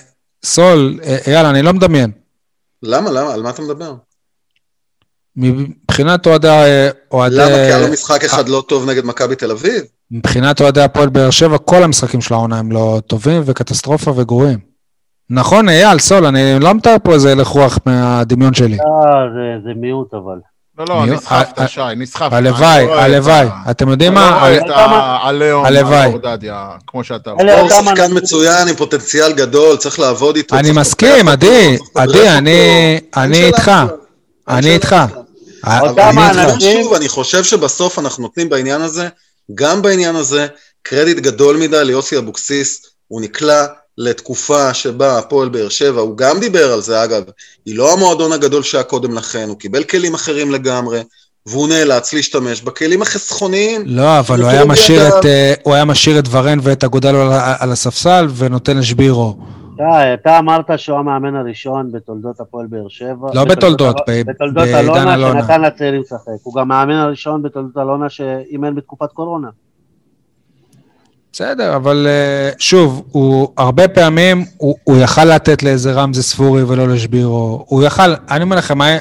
[SPEAKER 1] סול, אה, אייל, אני לא מדמיין.
[SPEAKER 4] למה, למה, על מה אתה מדבר?
[SPEAKER 1] מבחינת אוהדי... אה.
[SPEAKER 4] למה? כי היה לו משחק אחד לא טוב נגד מכבי תל אביב?
[SPEAKER 1] מבחינת אוהדי הפועל באר שבע, כל המשחקים של העונה הם לא טובים וקטסטרופה וגרועים. נכון, אייל, סול, אני לא מתאר פה איזה הלך רוח מהדמיון שלי.
[SPEAKER 2] אה, זה- זה מיעוט אבל.
[SPEAKER 3] לא, לא, נסחפת, שי, נסחפת.
[SPEAKER 1] הלוואי,
[SPEAKER 3] לא את
[SPEAKER 1] הלוואי. אתם יודעים
[SPEAKER 3] אני לא
[SPEAKER 1] מה?
[SPEAKER 3] רואה
[SPEAKER 1] ה-
[SPEAKER 3] את
[SPEAKER 2] כמה-
[SPEAKER 3] העליהום,
[SPEAKER 1] הלוואי.
[SPEAKER 3] האורדדיה, כמו שאתה.
[SPEAKER 4] הוא שחקן מצוין עם פוטנציאל גדול, צריך לעבוד איתו.
[SPEAKER 1] אני מסכים, עדי, עדי. אני- איתך. אני איתך.
[SPEAKER 4] בכלל.
[SPEAKER 1] ה-
[SPEAKER 2] אותם
[SPEAKER 1] אני
[SPEAKER 4] אני
[SPEAKER 1] איתך.
[SPEAKER 4] אומר
[SPEAKER 2] האנשים-
[SPEAKER 4] שוב, אני חושב שבסוף אנחנו נותנים בעניין הזה, גם בעניין הזה, קרדיט גדול מדי ליוסי אבוקסיס, הוא נקלע לתקופה שבה הפועל באר שבע, הוא גם דיבר על זה אגב, היא לא המועדון הגדול שהיה קודם לכן, הוא קיבל כלים אחרים לגמרי, והוא נאלץ להשתמש בכלים החסכוניים.
[SPEAKER 1] לא, אבל הוא היה משאיר. את, אה, הוא היה משאיר את ורן ואת אגודלו על על הספסל ונותן לשבירו.
[SPEAKER 2] אתה, אתה אמרת שהוא המאמן הראשון בתולדות הפועל באר שבע.
[SPEAKER 1] לא בתולדות,
[SPEAKER 2] בתולדות אלונה. שנתן לצעירים לשחק. הוא גם המאמן הראשון בתולדות אלונה שאימן בתקופת קורונה.
[SPEAKER 1] בסדר, אבל אה, שוב, הוא הרבה פעמים, הוא, הוא יכל לתת לאיזה רמזי ספורי ולא לשבירו. הוא יכל, אני אומר לכם, היה,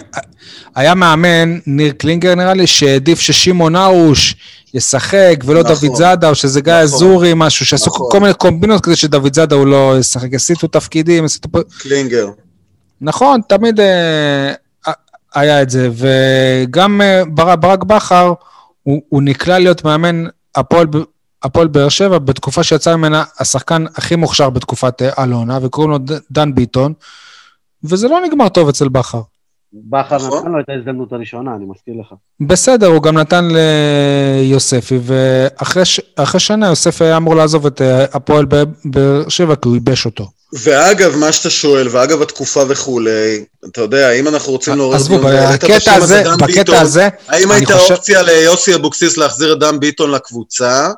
[SPEAKER 1] היה מאמן, ניר קלינגר נראה לי, שהעדיף ששמעון ארוש ישחק, ולא
[SPEAKER 4] נכון.
[SPEAKER 1] דוד זאדה, או שזה גיא
[SPEAKER 4] נכון.
[SPEAKER 1] אזורי, משהו, שעשו
[SPEAKER 4] נכון.
[SPEAKER 1] כל מיני קומבינות כזה שדוד זאדה הוא לא ישחק, הסיטו תפקידים, הסיטו... פה-
[SPEAKER 4] קלינגר.
[SPEAKER 1] נכון, תמיד אה, היה את זה, וגם אה, ברק, ברק בכר, הוא, הוא נקלע להיות מאמן הפועל, הפועל באר שבע בתקופה שיצא ממנה השחקן הכי מוכשר בתקופת אה, אלונה, וקוראים לו דן ביטון, וזה לא נגמר טוב אצל בכר.
[SPEAKER 2] בכר
[SPEAKER 4] נכון.
[SPEAKER 2] נתן לו את ההזדמנות הראשונה, אני מזכיר לך.
[SPEAKER 1] בסדר, הוא גם נתן ליוספי, ואחרי ש- אחרי שנה יוספי היה אמור לעזוב את אה, הפועל באר שבע, כי הוא ייבש אותו.
[SPEAKER 4] ואגב, מה שאתה שואל, ואגב התקופה וכולי, אתה יודע, אם אנחנו רוצים לעורר...
[SPEAKER 1] עזבו, בקטע הזה, בקטע הזה,
[SPEAKER 4] האם הייתה אופציה ליוסי אבוקסיס להחזיר את דן ביטון לקבוצה,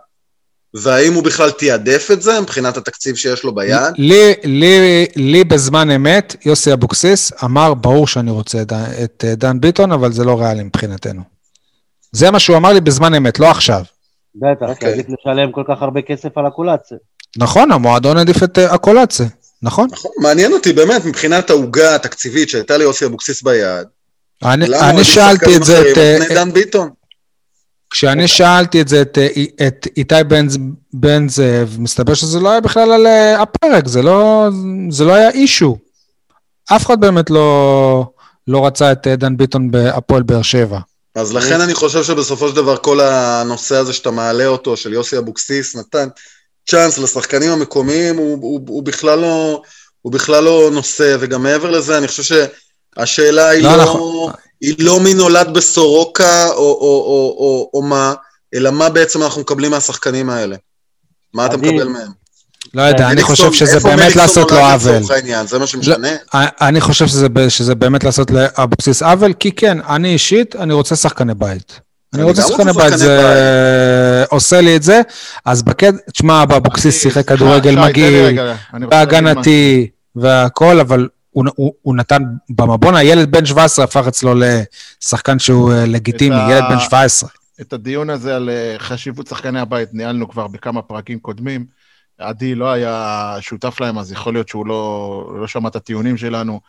[SPEAKER 4] והאם הוא בכלל תיעדף את זה מבחינת התקציב שיש לו ביד?
[SPEAKER 1] לי, לי, לי בזמן אמת, יוסי אבוקסיס אמר, ברור שאני רוצה את, את אה, דן ביטון, אבל זה לא ריאלי מבחינתנו. זה מה שהוא אמר לי בזמן אמת, לא עכשיו.
[SPEAKER 2] בטח, כי
[SPEAKER 4] אוקיי.
[SPEAKER 2] עדיף לשלם כל כך הרבה כסף על הקולציה.
[SPEAKER 1] נכון, המועדון העדיף את אה, הקולציה, נכון?
[SPEAKER 4] נכון, מעניין אותי באמת, מבחינת העוגה התקציבית שהייתה ליוסי אבוקסיס ביד,
[SPEAKER 1] אני,
[SPEAKER 4] למה
[SPEAKER 1] אני שאלתי
[SPEAKER 4] שחקנים
[SPEAKER 1] את זה, את,
[SPEAKER 4] אחרים
[SPEAKER 1] אה,
[SPEAKER 4] על פני דן ביטון?
[SPEAKER 1] כשאני שאלתי את זה את, את איתי בן, זאב, מסתבר שזה לא היה בכלל על אה, הפרק, זה לא, זה לא היה אישו. אף אחד באמת לא, לא רצה את אה, דן ביטון בהפועל באר שבע.
[SPEAKER 4] אז לכן אני חושב שבסופו של דבר כל הנושא הזה שאתה מעלה אותו, של יוסי אבוקסיס, נתן צ'אנס לשחקנים המקומיים, הוא, הוא, הוא, בכלל לא, הוא בכלל לא נושא, וגם מעבר לזה, אני חושב שהשאלה היא
[SPEAKER 1] לא
[SPEAKER 4] לא,
[SPEAKER 1] נכון.
[SPEAKER 4] היא לא מי נולד בסורוקה או, או, או, או, או מה, אלא מה בעצם אנחנו מקבלים מהשחקנים האלה. מה אתה מקבל מהם?
[SPEAKER 1] לא יודע, אני חושב שזה באמת לעשות לו עוול.
[SPEAKER 4] זה מה שמשנה?
[SPEAKER 1] אני חושב שזה, באמת לעשות לאבוקסיס עוול, כי כן, אני אישית, אני רוצה שחקני בית. אני רוצה שחקני בית, זה עושה לי את זה, אז בקטע, תשמע, אבוקסיס שיחק כדורגל מגעיל. והגנתי, והכל, אבל הוא, הוא, הוא נתן מדמון, הילד בן 17 הפך אצלו לשחקן שהוא אה, לגיטימי,
[SPEAKER 3] את ה-
[SPEAKER 1] ילד בן 17.
[SPEAKER 3] את הדיון הזה על אה, חשיבות שחקני הבית ניהלנו כבר בכמה פרקים קודמים. עדי לא היה שותף להם, אז יכול להיות שהוא לא, לא שמע את הטיעונים שלנו.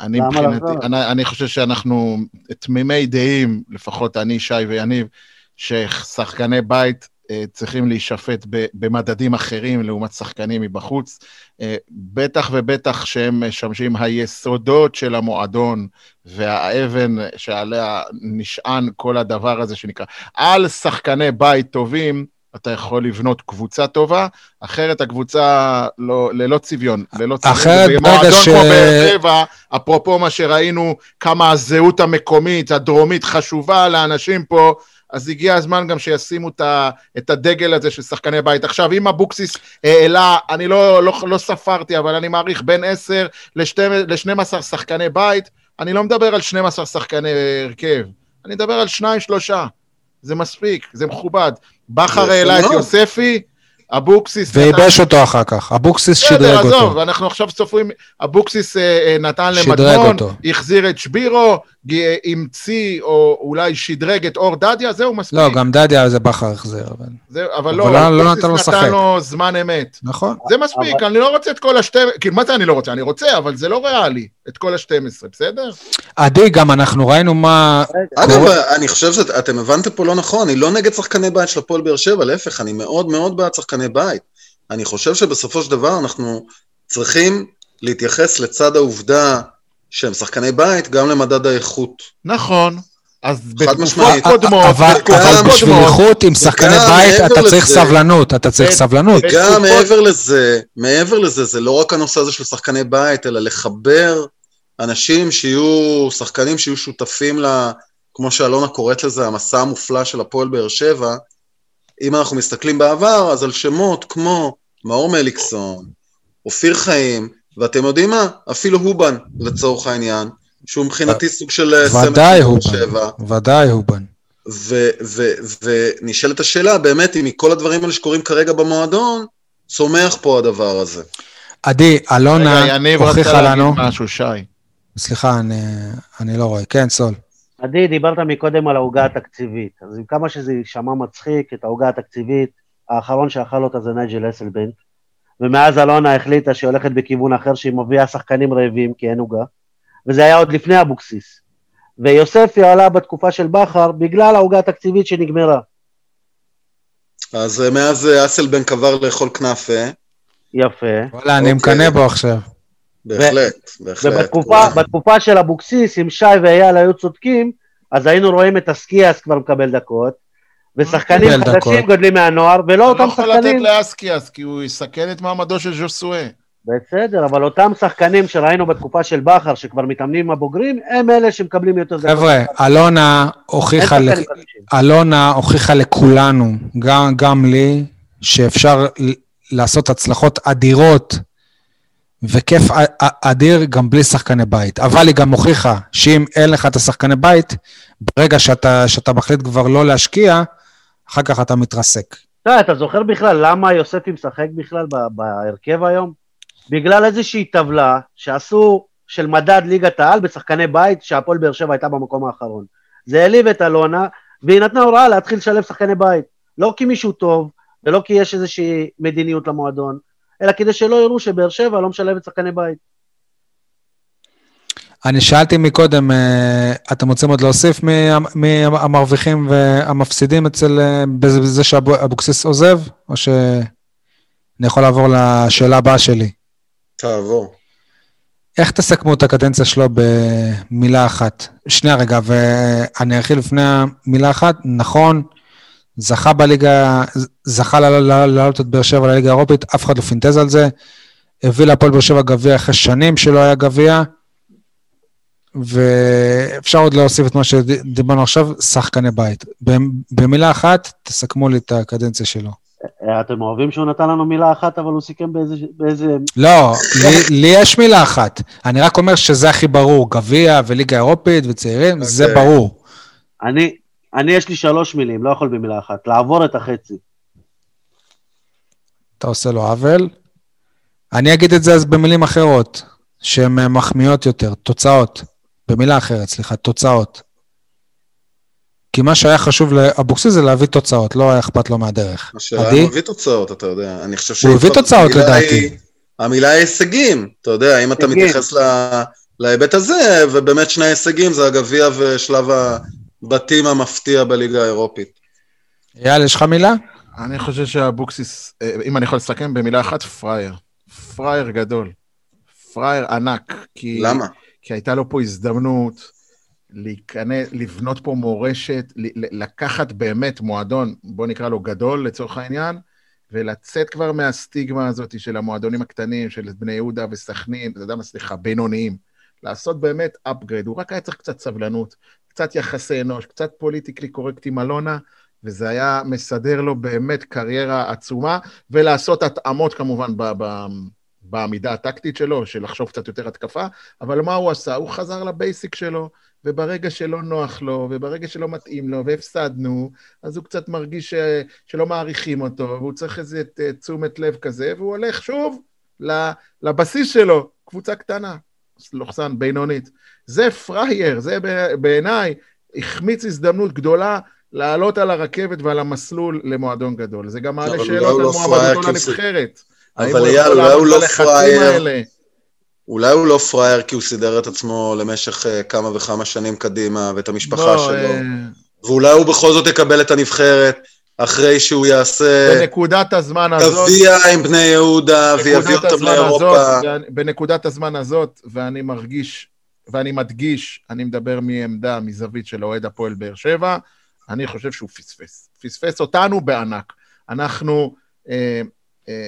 [SPEAKER 3] אני מבחינתי,
[SPEAKER 2] לחזור?
[SPEAKER 3] אני, אני חושב שאנחנו תמימי דעים, לפחות אני, שי ויניב, ששחקני בית צריכים להישפט במדדים אחרים לעומת שחקנים מבחוץ. אה, בטח ובטח שהם משמשים היסודות של המועדון והאבן שעליה נשען כל הדבר הזה שנקרא. על שחקני בית טובים, אתה יכול לבנות קבוצה טובה, אחרת הקבוצה לא, ללא צביון, ללא צביון.
[SPEAKER 1] אחרת ברגע
[SPEAKER 3] במועדון
[SPEAKER 1] ש-
[SPEAKER 3] כמו באר שבע, אפרופו מה שראינו, כמה הזהות המקומית, הדרומית, חשובה לאנשים פה, אז הגיע הזמן גם שישימו את, הדגל הזה של שחקני בית. עכשיו, אם אבוקסיס העלה, אני לא, לא, לא ספרתי, אבל אני מעריך בין 10 ל-12 שחקני בית, אני לא מדבר על 12 שחקני הרכב, אני מדבר על שניים, שלושה. זה מספיק, זה מכובד. בכר העלה את יוספי, אבוקסיס...
[SPEAKER 1] וייבש אותו אחר כך, אבוקסיס שדרג אותו.
[SPEAKER 3] בסדר, עזוב, אנחנו עכשיו סופרים, אבוקסיס אה, אה, נתן למדמון, החזיר את שבירו, המציא או אולי שדרג את אור דדיה, זהו מספיק.
[SPEAKER 1] לא, גם דדיה זה בכר החזיר. אבל,
[SPEAKER 3] זהו, אבל לא, לא, לא נתן לו נתן לו זמן אמת.
[SPEAKER 1] נכון.
[SPEAKER 3] זה מספיק, אבל... אני לא רוצה את כל השתי... כאילו, מה זה אני לא רוצה? אני רוצה, אבל זה לא ריאלי, את כל ה-12, בסדר?
[SPEAKER 1] עדי, גם אנחנו ראינו מה...
[SPEAKER 4] אגב, אני חושב שאתם הבנתם פה לא נכון, אני לא נגד שחקני בית של הפועל באר שבע, להפך, אני מאוד מאוד בעד שחקני בית. אני חושב שבסופו של דבר אנחנו צריכים להתייחס לצד העובדה שהם שחקני בית, גם למדד האיכות.
[SPEAKER 3] נכון. אז
[SPEAKER 4] בתקופות
[SPEAKER 1] קודמות, אבל בשביל איכות עם שחקני בית אתה צריך סבלנות, אתה צריך סבלנות.
[SPEAKER 4] וגם מעבר לזה, מעבר לזה, זה לא רק הנושא הזה של שחקני בית, אלא לחבר אנשים שיהיו, שחקנים שיהיו שותפים ל... כמו שאלונה קוראת לזה, המסע המופלא של הפועל באר שבע. אם אנחנו מסתכלים בעבר, אז על שמות כמו מאור מליקסון, אופיר חיים, ואתם יודעים מה? אפילו הובן, לצורך העניין, שהוא מבחינתי סוג של
[SPEAKER 1] אה, סמל ודאי הובן, ודאי הובן.
[SPEAKER 4] ונשאלת השאלה, באמת, אם מכל הדברים האלה שקורים כרגע במועדון, צומח פה הדבר הזה.
[SPEAKER 1] עדי, אלונה הוכיחה לנו...
[SPEAKER 3] רגע, משהו, שי.
[SPEAKER 1] סליחה, אני, אני לא רואה. כן, סול.
[SPEAKER 2] עדי, דיברת מקודם על העוגה התקציבית. אז עם כמה שזה יישמע מצחיק, את העוגה התקציבית, האחרון שאכל אותה זה נייג'ל אסלבנק. ומאז אלונה החליטה שהיא הולכת בכיוון אחר, שהיא מביאה שחקנים רעבים, כי אין עוגה. וזה היה עוד לפני אבוקסיס. ויוספי עלה בתקופה של בכר בגלל העוגה התקציבית שנגמרה.
[SPEAKER 4] אז אה, מאז אה, אסלבנק עבר לאכול כנאפה.
[SPEAKER 2] יפה.
[SPEAKER 1] וואלה, אני אוקיי. מקנא בו עכשיו.
[SPEAKER 4] בהחלט, בהחלט.
[SPEAKER 2] ובתקופה של אבוקסיס, אם שי ואייל היו צודקים, אז היינו רואים את אסקיאס כבר מקבל דקות, ושחקנים חדשים גודלים מהנוער, ולא אותם שחקנים...
[SPEAKER 3] אתה לא יכול לתת לאסקיאס, כי הוא יסכן את מעמדו של ז'וסואה.
[SPEAKER 2] בסדר, אבל אותם שחקנים שראינו בתקופה של בכר, שכבר מתאמנים עם הבוגרים, הם אלה שמקבלים יותר
[SPEAKER 1] דקות. חבר'ה, אלונה הוכיחה, לכ... אלונה הוכיחה לכולנו, גם, גם לי, שאפשר לעשות הצלחות אדירות וכיף אדיר גם בלי שחקני בית. אבל היא גם הוכיחה שאם אין לך את השחקני בית, ברגע שאתה, שאתה מחליט כבר לא להשקיע, אחר כך אתה מתרסק.
[SPEAKER 2] אתה זוכר בכלל למה יוספי משחק בכלל בהרכב היום? בגלל איזושהי טבלה שעשו של מדד ליגת העל בשחקני בית, שהפועל באר שבע הייתה במקום האחרון. זה העליב את אלונה, והיא נתנה הוראה להתחיל לשלב שחקני בית. לא כי מישהו טוב, ולא כי יש איזושהי מדיניות למועדון, אלא כדי שלא יראו שבאר שבע לא משלבת שחקני בית.
[SPEAKER 1] אני שאלתי מקודם, אה, אתם רוצים עוד להוסיף מהמרוויחים והמפסידים אצל, אה, בזה שאבוקסיס עוזב, או שאני יכול לעבור לשאלה הבאה שלי?
[SPEAKER 4] תעבור.
[SPEAKER 1] איך תסכמו את הקדנציה שלו במילה אחת? שנייה רגע, ואני ארחיב לפני המילה אחת. נכון, זכה בליגה, זכה לעלות את באר שבע לליגה האירופית, אף אחד לא פינטז על זה. הביא להפועל באר שבע גביע אחרי שנים שלא היה גביע. ואפשר עוד להוסיף את מה שדיברנו עכשיו, שחקני בית. במילה אחת, תסכמו לי את הקדנציה שלו.
[SPEAKER 2] אתם אוהבים שהוא נתן לנו מילה אחת, אבל הוא סיכם באיזה... באיזה...
[SPEAKER 1] לא, לי, לי יש מילה אחת. אני רק אומר שזה הכי ברור, גביע וליגה אירופית וצעירים, okay. זה אוקיי. ברור.
[SPEAKER 2] אני, אני יש לי שלוש מילים, לא יכול במילה אחת, לעבור את החצי.
[SPEAKER 1] אתה עושה לו עוול. אני אגיד את זה אז במילים אחרות, שהן מחמיאות יותר, תוצאות. במילה אחרת, סליחה, תוצאות. כי מה שהיה חשוב לאבוקסיס זה להביא תוצאות, לא היה אכפת לו מהדרך.
[SPEAKER 4] השאלה אם הוא הביא תוצאות, אתה יודע. אני חושב
[SPEAKER 1] הוא הביא תוצאות לדעתי.
[SPEAKER 4] המילה היא הישגים, אתה יודע, אם אתה מתייחס להיבט הזה, ובאמת שני הישגים זה הגביע ושלב הבתים המפתיע בליגה האירופית.
[SPEAKER 1] אייל, יש לך מילה?
[SPEAKER 3] אני חושב שאבוקסיס, אה, אם אני יכול לסכם במילה אחת, פראייר. פראייר גדול. פראייר ענק. כי,
[SPEAKER 4] למה?
[SPEAKER 3] כי הייתה לו פה הזדמנות להיכנס, לבנות פה מורשת, לקחת באמת מועדון, בוא נקרא לו גדול לצורך העניין, ולצאת כבר מהסטיגמה הזאת של המועדונים הקטנים, של בני יהודה וסכנין, אתה יודע מה, סליחה, בינוניים. לעשות באמת upgrade, הוא רק היה צריך קצת סבלנות, קצת יחסי אנוש, קצת פוליטיקלי קורקט עם אלונה, וזה היה מסדר לו באמת קריירה עצומה, ולעשות התאמות כמובן ב- ב- בעמידה הטקטית שלו, של לחשוב קצת יותר התקפה, אבל מה הוא עשה? הוא חזר לבייסיק שלו, וברגע שלא נוח לו, וברגע שלא מתאים לו, והפסדנו, אז הוא קצת מרגיש ש... שלא מעריכים אותו, והוא צריך איזה תשומת לב כזה, והוא הולך שוב לבסיס שלו, קבוצה קטנה, לוחסן, בינונית. זה פראייר, זה בעיניי החמיץ הזדמנות גדולה לעלות על הרכבת ועל המסלול למועדון גדול. זה גם מעלה שאלות על לא מועמדותו לנבחרת.
[SPEAKER 4] אבל אייל, אולי הוא לא פראייר. אולי הוא לא פראייר כי הוא סידר את עצמו למשך uh, כמה וכמה שנים קדימה, ואת המשפחה לא, שלו. אה... ואולי הוא בכל זאת יקבל את הנבחרת, אחרי שהוא יעשה...
[SPEAKER 3] בנקודת הזמן הזאת...
[SPEAKER 4] תביע עם בני יהודה, ויביא אותם לאירופה. הזאת,
[SPEAKER 3] בנקודת הזמן הזאת, ואני מרגיש, ואני מדגיש, אני מדבר מעמדה, מזווית של אוהד הפועל באר שבע, אני חושב שהוא פספס. פספס אותנו בענק. אנחנו... אה,
[SPEAKER 1] אה,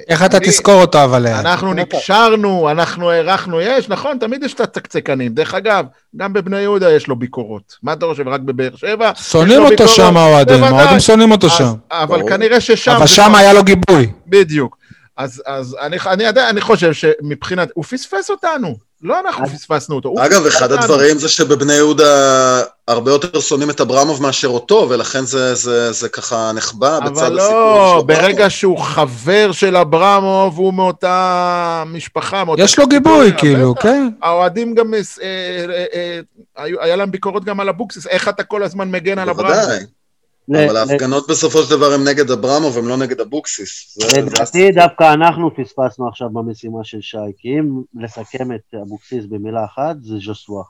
[SPEAKER 1] איך אתה תזכור אותו אבל?
[SPEAKER 3] אנחנו נקשרנו, אנחנו הארכנו, יש, נכון, תמיד יש את הצקצקנים. דרך אגב, גם בבני יהודה יש לו ביקורות. מה אתה חושב, רק בבאר שבע?
[SPEAKER 1] שונאים אותו שם האוהדים, האוהדים שונאים אותו שם.
[SPEAKER 3] אבל כנראה ששם...
[SPEAKER 1] אבל שם היה לו גיבוי.
[SPEAKER 3] בדיוק. אז, אז אני, אני, אני, אני חושב שמבחינת, הוא פספס אותנו. לא אנחנו פספסנו אותו.
[SPEAKER 4] אגב, אחד הדברים זה שבבני יהודה הרבה יותר שונאים את אברמוב מאשר אותו, ולכן זה, זה, זה ככה נחבא בצד הסיפור
[SPEAKER 3] של אברמוב. אבל לא, ברגע שהוא חבר של אברמוב, הוא מאותה משפחה, מאותה...
[SPEAKER 1] יש לו גיבוי, כאילו, כן.
[SPEAKER 3] האוהדים גם, אה, אה, אה, היה להם ביקורות גם על אבוקסיס, איך אתה כל הזמן מגן על אברמוב? בוודאי.
[SPEAKER 4] אבל ההפגנות בסופו של דבר הן נגד אברמוב, הן לא נגד אבוקסיס.
[SPEAKER 2] לדעתי דווקא אנחנו פספסנו עכשיו במשימה של שי, כי אם לסכם את אבוקסיס במילה אחת, זה ז'וסווה.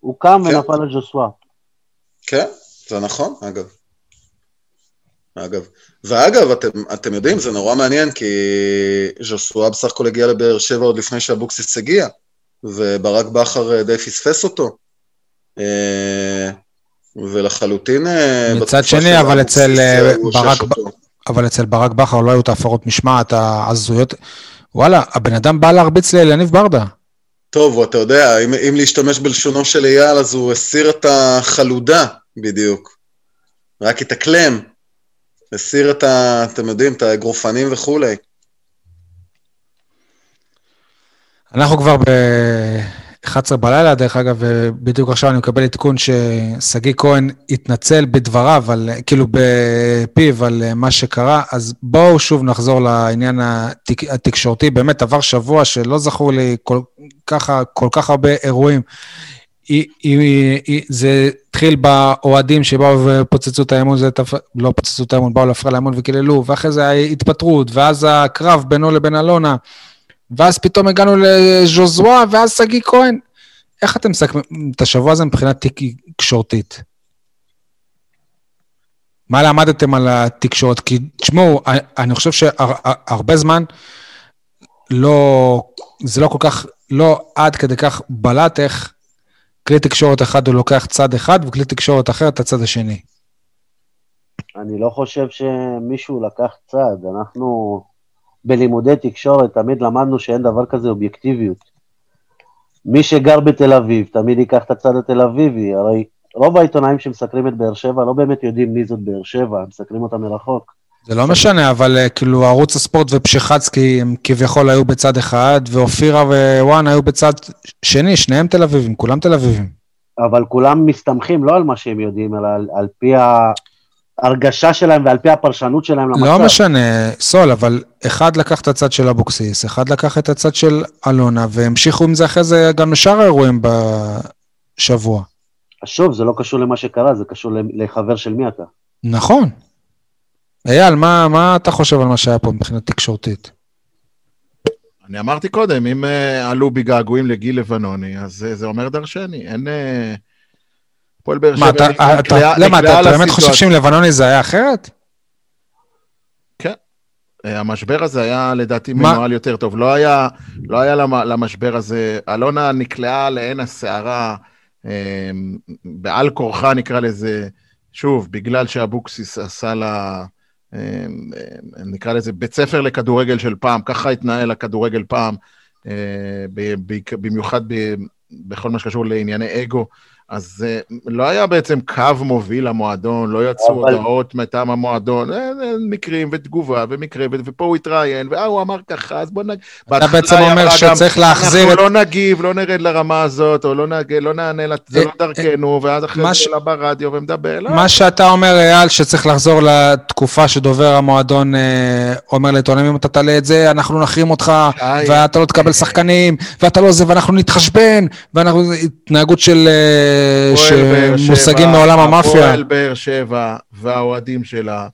[SPEAKER 2] הוא קם כן. ונפל על ז'וסווה.
[SPEAKER 4] כן, זה נכון, אגב. אגב. ואגב, אתם, אתם יודעים, זה נורא מעניין, כי ז'וסווה בסך הכל הגיע לבאר שבע עוד לפני שאבוקסיס הגיע, וברק בכר די פספס אותו. ולחלוטין...
[SPEAKER 1] אה, מצד שני, אבל אצל אה, ברק... אבל אצל ברק בכר לא היו את ההפרות משמעת ההזויות. וואלה, הבן אדם בא להרביץ ליניב ברדה.
[SPEAKER 4] טוב, אתה יודע, אם, אם להשתמש בלשונו של אייל, אז הוא הסיר את החלודה בדיוק. רק את הקלם. הסיר את ה... אתם יודעים, את האגרופנים וכולי.
[SPEAKER 1] אנחנו כבר ב... 11 בלילה, דרך אגב, ובדיוק עכשיו אני מקבל עדכון ששגיא כהן התנצל בדבריו, על, כאילו בפיו, על מה שקרה, אז בואו שוב נחזור לעניין התק, התקשורתי. באמת עבר שבוע שלא זכור לי כל, ככה, כל כך הרבה אירועים. היא, היא, היא, זה התחיל באוהדים שבאו ופוצצו את האמון, זה תפ... לא פוצצו את האמון, באו להפריע לאמון וקיללו, ואחרי זה התפטרות, ואז הקרב בינו לבין אלונה. ואז פתאום הגענו לז'וזווה, ואז שגיא כהן. איך אתם מסכמים את השבוע הזה מבחינת תקשורתית? מה למדתם על התקשורת? כי תשמעו, אני חושב שהרבה זמן לא, זה לא כל כך, לא עד כדי כך בלט איך כלי תקשורת אחד הוא לוקח צד אחד וכלי תקשורת אחר את הצד השני.
[SPEAKER 2] אני לא חושב שמישהו לקח צד, אנחנו בלימודי תקשורת תמיד למדנו שאין דבר כזה אובייקטיביות. מי שגר בתל אביב תמיד ייקח את הצד התל אביבי, הרי רוב העיתונאים שמסקרים את באר שבע לא באמת יודעים מי זאת באר שבע, הם מסקרים אותה מרחוק.
[SPEAKER 1] זה לא משנה, אבל אה, כאילו ערוץ הספורט ופשיחצקי הם כביכול היו בצד אחד, ואופירה ווואן היו בצד שני, שניהם תל אביבים, כולם תל אביבים.
[SPEAKER 2] אבל כולם מסתמכים לא על מה שהם יודעים, אלא על, על פי ה... ההרגשה שלהם ועל פי הפרשנות שלהם למצב.
[SPEAKER 1] לא משנה, סול, אבל אחד לקח את הצד של אבוקסיס, אחד לקח את הצד של אלונה, והמשיכו עם זה אחרי זה גם לשאר האירועים בשבוע.
[SPEAKER 2] שוב, זה לא קשור למה שקרה, זה קשור לחבר של מי אתה.
[SPEAKER 1] נכון. אייל, מה, מה אתה חושב על מה שהיה פה מבחינה תקשורתית?
[SPEAKER 3] אני אמרתי קודם, אם uh, עלו בי געגועים לגיל לבנוני, אז uh, זה אומר דרשני. אין... Uh...
[SPEAKER 1] הפועל באר שבע נקלעה לסיטואציה. למה, אתה באמת חושב שעם לבנוני זה היה אחרת?
[SPEAKER 3] כן. אה, המשבר הזה היה לדעתי מנוהל יותר טוב. לא היה, לא היה למשבר הזה, אלונה נקלעה לעין הסערה, אה, בעל כורחה נקרא לזה, שוב, בגלל שאבוקסיס עשה לה, אה, נקרא לזה בית ספר לכדורגל של פעם, ככה התנהל הכדורגל פעם, במיוחד בכל מה שקשור לענייני אגו. אז uh, לא היה בעצם קו מוביל למועדון, לא יצאו
[SPEAKER 2] אבל-
[SPEAKER 3] הודעות מטעם המועדון, אין, אין מקרים ותגובה ומקרה, ו- ופה הוא התראיין, ואה, הוא אמר ככה, אז בוא נגיד...
[SPEAKER 1] אתה בעצם אומר שצריך להחזיר
[SPEAKER 3] אנחנו
[SPEAKER 1] את...
[SPEAKER 3] לא נגיב, לא נרד לרמה הזאת, או לא, נג... לא נענה, לת- זה
[SPEAKER 1] אה,
[SPEAKER 3] לא דרכנו, ואז אחרי
[SPEAKER 1] מה
[SPEAKER 3] זה
[SPEAKER 1] ש-
[SPEAKER 3] עולה ברדיו ומדבר, לא.
[SPEAKER 1] מה שאתה אומר, אייל, שצריך לחזור לתקופה שדובר המועדון אה, אומר לעיתונאים, אם אתה תעלה את זה, אנחנו נחרים אותך. ואתה לא תקבל שחקנים, ואתה לא זה, ואנחנו נתחשבן, ואנחנו... התנהגות של... שמושגים מעולם המאפיה.
[SPEAKER 3] הפועל באר שבע והאוהדים שלה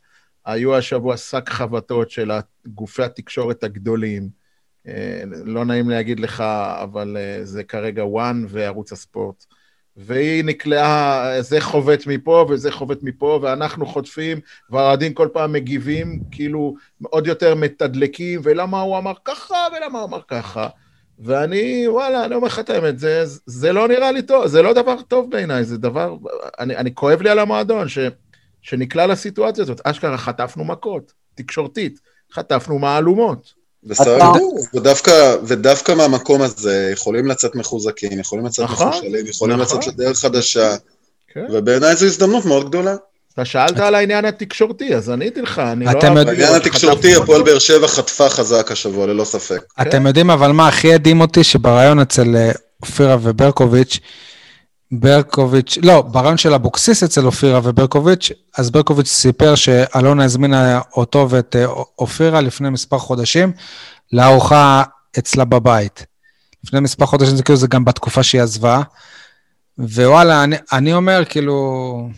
[SPEAKER 3] היו השבוע שק חבטות של גופי התקשורת הגדולים. אה, לא נעים להגיד לך, אבל אה, זה כרגע וואן וערוץ הספורט. והיא נקלעה, זה חובט מפה וזה חובט מפה, ואנחנו חוטפים, והאוהדים כל פעם מגיבים, כאילו עוד יותר מתדלקים, ולמה הוא אמר ככה, ולמה הוא אמר ככה. ואני, וואלה, אני אומר לך את האמת, זה, זה לא נראה לי טוב, זה לא דבר טוב בעיניי, זה דבר, אני, אני כואב לי על המועדון, ש, שנקלע לסיטואציה הזאת. אשכרה חטפנו מכות, תקשורתית, חטפנו מהלומות.
[SPEAKER 4] בסדר ודווקא, ודווקא מהמקום הזה יכולים לצאת מחוזקים, יכולים לצאת
[SPEAKER 3] נכון,
[SPEAKER 4] מחושלים, יכולים
[SPEAKER 3] נכון.
[SPEAKER 4] לצאת לדרך חדשה,
[SPEAKER 3] כן.
[SPEAKER 4] ובעיניי זו הזדמנות מאוד גדולה.
[SPEAKER 3] אתה שאלת על העניין התקשורתי, אז עניתי לך, אני לא...
[SPEAKER 4] בעניין התקשורתי, הפועל. באר שבע חטפה חזק השבוע, ללא ספק.
[SPEAKER 1] אתם יודעים אבל מה הכי הדהים אותי? שבריאיון אצל אה, אופירה וברקוביץ', ברקוביץ', לא, בריאיון של אבוקסיס אצל אופירה וברקוביץ', אז ברקוביץ' סיפר שאלונה הזמינה אותו ואת אה, אופירה לפני מספר חודשים לארוחה אצלה בבית. לפני מספר חודשים, זה כאילו זה גם בתקופה שהיא עזבה. ווואלה, אני, אני אומר, כאילו,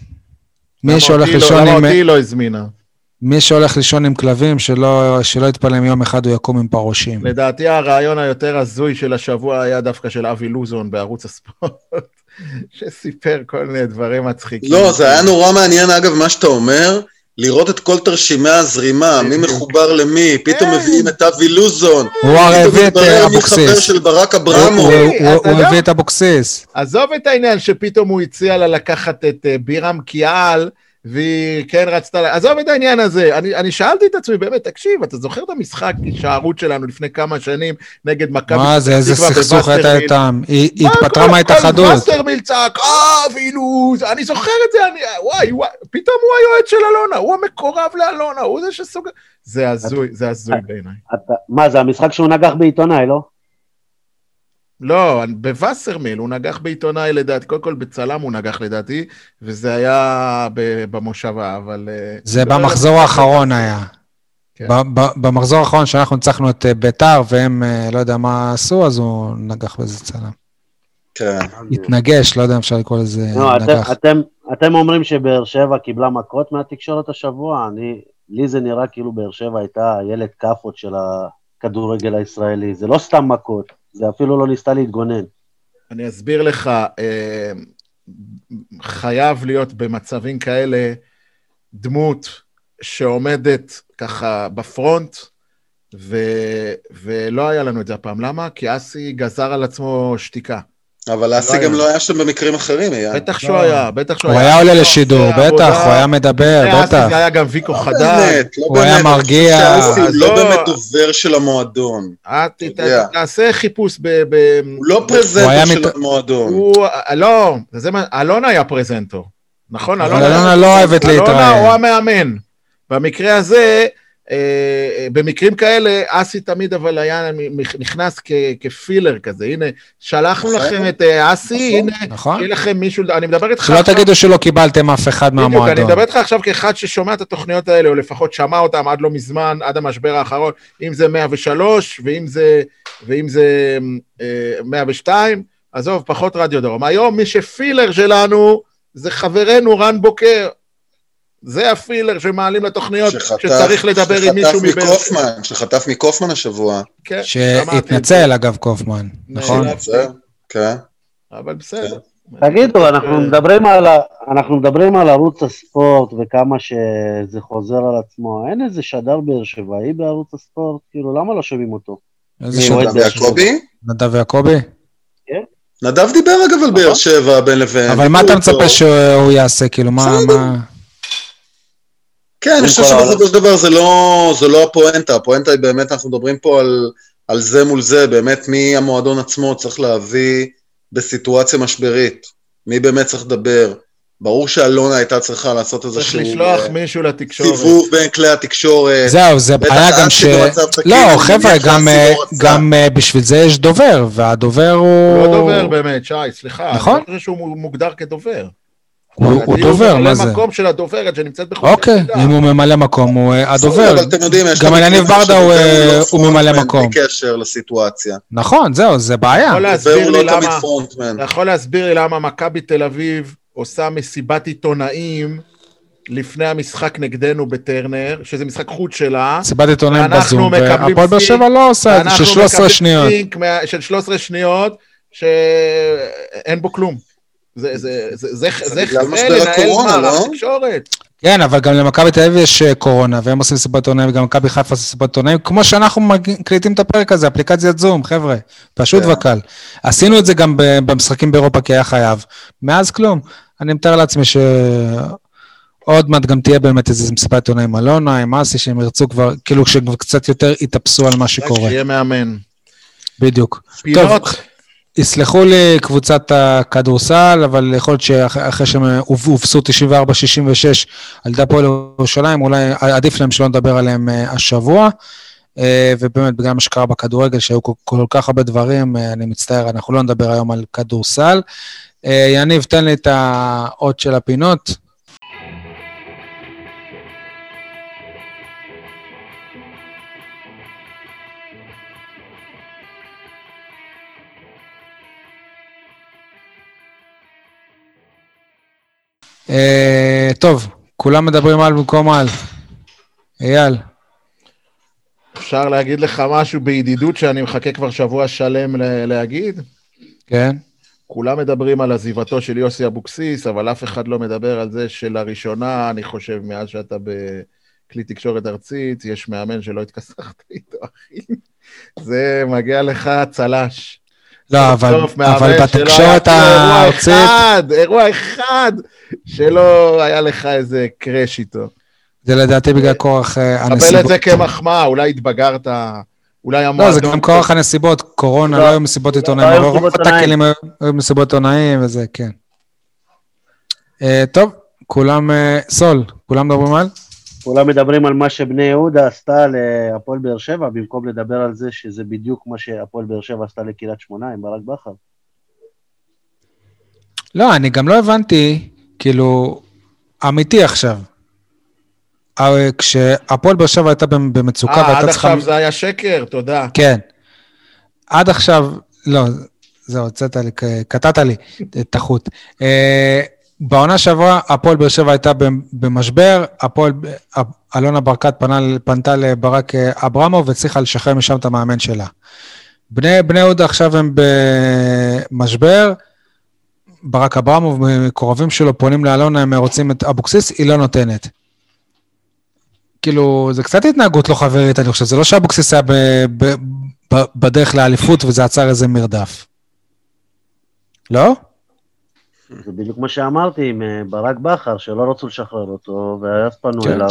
[SPEAKER 1] מי
[SPEAKER 3] למה
[SPEAKER 1] שהולך
[SPEAKER 3] לא-
[SPEAKER 1] לישון
[SPEAKER 3] למה
[SPEAKER 1] עם...
[SPEAKER 3] אותי לא הזמינה?
[SPEAKER 1] מי שהולך לישון עם כלבים, שלא, שלא יתפלא אם יום אחד הוא יקום עם פרושים.
[SPEAKER 3] לדעתי הרעיון היותר הזוי של השבוע היה דווקא של אבי לוזון בערוץ הספורט, שסיפר כל מיני דברים מצחיקים.
[SPEAKER 4] לא, זה היה נורא מעניין, אגב, מה שאתה אומר, לראות את כל תרשימי הזרימה, מי. מחובר למי, פתאום
[SPEAKER 3] כן.
[SPEAKER 4] מביאים את אבי לוזון,
[SPEAKER 1] הוא הרי הביא את
[SPEAKER 4] מתברר
[SPEAKER 1] אה,
[SPEAKER 4] מי חבר
[SPEAKER 1] אבוקסיס.
[SPEAKER 4] של ברק אברמוב.
[SPEAKER 1] הוא-
[SPEAKER 3] יודע-
[SPEAKER 1] הביא את אבוקסיס.
[SPEAKER 3] עזוב את העניין שפתאום הוא הציע לה לקחת את אה, בירם קיאל, והיא כן רצתה, לה- עזוב את העניין הזה. אני, אני שאלתי את עצמי, באמת, תקשיב, אתה זוכר את המשחק הישארות שלנו לפני כמה שנים נגד מכבי
[SPEAKER 1] מה זה, איזה סכסוך הייתה? איתם? היא התפטרה
[SPEAKER 3] כל-
[SPEAKER 1] מההתאחדות.
[SPEAKER 3] כל וסרמיל צעק, אה, ואילו, אני זוכר את זה, אני, וואי, וואי, פתאום הוא היועץ של אלונה, הוא המקורב לאלונה, הוא זה שסוג... זה הזוי, זה הזוי בעיניי.
[SPEAKER 2] מה, זה המשחק שהוא נגח בעיתונאי, לא?
[SPEAKER 3] לא, בווסרמיל, הוא נגח בעיתונאי לדעתי, קודם כל בצלם הוא נגח לדעתי, וזה היה ב- במושבה, אבל... אה,
[SPEAKER 1] זה
[SPEAKER 3] לא
[SPEAKER 1] במחזור האחרון. היה.
[SPEAKER 3] כן.
[SPEAKER 1] במחזור האחרון שאנחנו ניצחנו את אה, ביתר, והם אה, לא יודע מה עשו, אז הוא נגח באיזה צלם.
[SPEAKER 4] כן.
[SPEAKER 1] התנגש, לא יודע אם אפשר לקרוא לזה
[SPEAKER 2] לא, אתם-
[SPEAKER 1] נגח.
[SPEAKER 2] אתם- אתם אומרים שבאר שבע קיבלה מכות מהתקשורת השבוע? אני, לי זה נראה כאילו באר שבע הייתה ילד כאפות של הכדורגל הישראלי. זה לא סתם מכות, זה אפילו לא ניסתה להתגונן.
[SPEAKER 3] אני אסביר לך, אה, חייב להיות במצבים כאלה דמות שעומדת ככה בפרונט, ו, ולא היה לנו את זה הפעם. למה? כי אסי גזר על עצמו שתיקה.
[SPEAKER 4] אבל אסי
[SPEAKER 3] לא
[SPEAKER 4] גם
[SPEAKER 3] היה.
[SPEAKER 4] לא היה שם במקרים אחרים, אייל.
[SPEAKER 3] בטח שהוא היה, בטח שהוא
[SPEAKER 1] הוא היה עולה לשידור. בטח, הוא היה מדבר,
[SPEAKER 3] אסי
[SPEAKER 1] בטח.
[SPEAKER 3] זה היה גם ויקו
[SPEAKER 4] לא
[SPEAKER 1] הוא היה מרגיע.
[SPEAKER 4] שאסי הוא לא
[SPEAKER 3] לא.
[SPEAKER 4] באמת דובר של המועדון.
[SPEAKER 3] אה. תעשה חיפוש ב...
[SPEAKER 4] הוא לא
[SPEAKER 1] היה
[SPEAKER 4] פרזנטור של המועדון.
[SPEAKER 3] הוא, לא, זה מה, אלונה היה פרזנטור, נכון?
[SPEAKER 1] אלונה לא אוהבת
[SPEAKER 3] אלונה הוא
[SPEAKER 1] להתראיין.
[SPEAKER 3] המאמן. במקרה הזה, אה, אה, במקרים כאלה, אסי תמיד אבל היה נכנס כ, כפילר כזה. הנה, שלחנו
[SPEAKER 4] נכון.
[SPEAKER 3] לכם את אה, אסי,
[SPEAKER 4] נכון.
[SPEAKER 3] הנה,
[SPEAKER 1] נכון?
[SPEAKER 3] יהיה לכם מישהו, אני מדבר איתך
[SPEAKER 1] שלא תגידו שלא קיבלתם אף אחד
[SPEAKER 3] בדיוק, אני
[SPEAKER 1] מהמועדון.
[SPEAKER 3] מדבר איתך עכשיו כאחד ששומע את התוכניות האלה, או לפחות שמע אותן עד לא מזמן, עד המשבר האחרון, אם זה 103, ואם זה, ואם זה אה, 102, עזוב, פחות רדיו דרום. היום מי שפילר שלנו זה חברנו רן בוקר. זה הפילר שמעלים לתוכניות,
[SPEAKER 4] שחטף-
[SPEAKER 3] שצריך לדבר עם מישהו
[SPEAKER 4] שחטף
[SPEAKER 3] מבאר
[SPEAKER 4] מקופמן, שחטף מקופמן השבוע.
[SPEAKER 3] כן,
[SPEAKER 1] שהתנצל, אגב, קופמן, נכון?
[SPEAKER 3] נכון.
[SPEAKER 4] זה, כן.
[SPEAKER 3] אבל בסדר.
[SPEAKER 2] תגידו, אנחנו מדברים על, ה- אנחנו מדברים על ערוץ הספורט וכמה שזה חוזר על עצמו. אין איזה שדר באר שבעי בערוץ הספורט? כאילו, למה לא שומעים אותו?
[SPEAKER 1] איזה?
[SPEAKER 2] אוהד
[SPEAKER 4] נדב. יעקבי?
[SPEAKER 1] נדב יעקבי?
[SPEAKER 4] נדב דיבר אגב על באר שבע בין לבין.
[SPEAKER 1] אבל מה אתה. מצפה שהוא יעשה? כאילו, מה...
[SPEAKER 4] כן, אני חושב שבסופו של דבר זה לא, זה לא הפואנטה, הפואנטה היא באמת, אנחנו מדברים פה על, על זה מול זה, באמת מי המועדון עצמו צריך להביא בסיטואציה משברית. מי באמת צריך לדבר. ברור שאלונה הייתה צריכה לעשות
[SPEAKER 3] צריך
[SPEAKER 4] איזשהו
[SPEAKER 3] לשלוח
[SPEAKER 4] אה,
[SPEAKER 3] מישהו לתקשורת.
[SPEAKER 4] סיבוב בין כלי התקשורת.
[SPEAKER 1] זהו, זה בעיה גם ש... לא, חבר'ה, גם, אה. גם אה, בשביל זה יש דובר, והדובר הוא...
[SPEAKER 3] הוא לא דובר באמת, שי, סליחה.
[SPEAKER 1] נכון.
[SPEAKER 3] אני לא חושב שהוא מוגדר כדובר.
[SPEAKER 1] הוא- הוא דובר, מה זה?
[SPEAKER 3] ממלא מקום של הדוברת שנמצאת בחוץ.
[SPEAKER 1] אוקיי, אם הוא ממלא מקום, הוא אה, הדובר.
[SPEAKER 4] אבל אתם יודעים, יש
[SPEAKER 1] גם יניב ברדה הוא, אה,
[SPEAKER 4] לא
[SPEAKER 1] הוא ממלא מקום.
[SPEAKER 4] בלי קשר לסיטואציה.
[SPEAKER 1] נכון, זהו, זה בעיה.
[SPEAKER 4] הוא לא.
[SPEAKER 3] אתה יכול להסביר לי למה מכבי תל אביב עושה מסיבת עיתונאים לפני המשחק נגדנו בטרנר, שזה משחק חוץ שלה.
[SPEAKER 1] סיבת עיתונאים בזום, והפועל באר שבע לא עושה את זה, של
[SPEAKER 3] ואנחנו
[SPEAKER 1] 13
[SPEAKER 3] מקבלים
[SPEAKER 1] שניות.
[SPEAKER 3] של 13 שניות, שאין בו כלום. זה, זה, זה, זה, זה, זה,
[SPEAKER 4] בגלל
[SPEAKER 3] זה
[SPEAKER 4] משבר
[SPEAKER 3] לנהל מערך
[SPEAKER 4] לא?
[SPEAKER 3] תקשורת.
[SPEAKER 1] כן, אבל גם למכבי תל אביב יש אה, קורונה, והם עושים סיבת עיתונאים, וגם מכבי חיפה עושים סיבת עיתונאים, כמו שאנחנו מקליטים את הפרק הזה, אפליקציית זום, חבר'ה, פשוט
[SPEAKER 4] כן.
[SPEAKER 1] וקל. עשינו את זה גם במשחקים באירופה, כי היה חייב. מאז כלום. אני מתאר לעצמי שעוד מעט גם תהיה באמת איזו מסיבת עיתונאים עם אלונה, עם אסי, שהם ירצו כבר, כאילו שכבר קצת יותר יתאפסו על מה
[SPEAKER 3] רק
[SPEAKER 1] שקורה.
[SPEAKER 3] שיהיה מאמן.
[SPEAKER 1] בדיוק.
[SPEAKER 3] פינות,
[SPEAKER 1] יסלחו לי קבוצת הכדורסל, אבל יכול להיות שאחרי שהם הוב- הובסו 94-66 על ידי הפועל ירושלים, אולי עדיף להם שלא נדבר עליהם אה, השבוע. אה, ובאמת, בגלל מה שקרה בכדורגל, שהיו כל, כך הרבה דברים, אה, אני מצטער, אנחנו לא נדבר היום על כדורסל. יניב, תן לי את האות של הפינות. אה, טוב, כולם מדברים על במקום על. אייל,
[SPEAKER 3] אפשר להגיד לך משהו בידידות שאני מחכה כבר שבוע שלם להגיד?
[SPEAKER 1] כן?
[SPEAKER 3] כולם מדברים על עזיבתו של יוסי אבוקסיס, אבל אף אחד לא מדבר על זה שלראשונה, אני חושב, מאז שאתה בכלי תקשורת ארצית, יש מאמן שלא התכסחת איתו, אחי. זה מגיע לך צל"ש.
[SPEAKER 1] לא, אבל, אבל בתקשורת
[SPEAKER 3] אפילו אירוע
[SPEAKER 1] הארצית,
[SPEAKER 3] אחד, אירוע אחד, שלא היה לך איזה קראש איתו.
[SPEAKER 1] זה לדעתי בגלל כורח אה,
[SPEAKER 3] קבל את
[SPEAKER 1] הנסיבות.
[SPEAKER 3] זה כמחמאה, אולי התבגרת, אולי
[SPEAKER 1] לא,
[SPEAKER 3] המועדון...
[SPEAKER 1] זה גם כורח הנסיבות, קורונה,
[SPEAKER 2] לא,
[SPEAKER 1] לא היו מסיבות
[SPEAKER 2] לא
[SPEAKER 1] עיתונאים,
[SPEAKER 2] היו
[SPEAKER 1] אבל רוב
[SPEAKER 2] מסיבות עיתונאים.
[SPEAKER 1] התקלים היו היו מסיבות עיתונאים וזה, כן. אה, טוב, כולם, אה, סול, כולם מדברים על?
[SPEAKER 2] כולם מדברים על מה שבני יהודה עשתה להפועל באר שבע, במקום לדבר על זה שזה בדיוק מה שהפועל באר שבע עשתה לקריית שמונה עם ברק בכר.
[SPEAKER 1] לא, אני גם לא הבנתי, כאילו, אמיתי עכשיו. אה, כשהפועל באר שבע הייתה במצוקה
[SPEAKER 3] אה, עד
[SPEAKER 1] והייתה צריכה...
[SPEAKER 3] עכשיו זה היה שקר, תודה.
[SPEAKER 1] כן. עד עכשיו, לא, זהו, הוצאת לי, קטעת לי את החוט. בעונה שעברה, הפועל באר שבע הייתה במשבר, הפועל, אלונה ברקת פנה, פנתה לברק אה, אברמוב והצליחה לשחרר משם את המאמן שלה. בני, בני יהודה עכשיו הם במשבר, ברק אברמוב, מקורבים שלו, פונים לאלונה, הם רוצים את אבוקסיס, היא לא נותנת. כאילו, זה קצת התנהגות לא חברית, אני חושב, זה לא שאבוקסיס היה ב, ב, ב, בדרך לאליפות וזה עצר איזה מרדף. לא?
[SPEAKER 2] זה בדיוק מה שאמרתי עם אה, ברק בכר, שלא רצו לשחרר אותו, ואז פנו
[SPEAKER 1] כן.
[SPEAKER 2] אליו.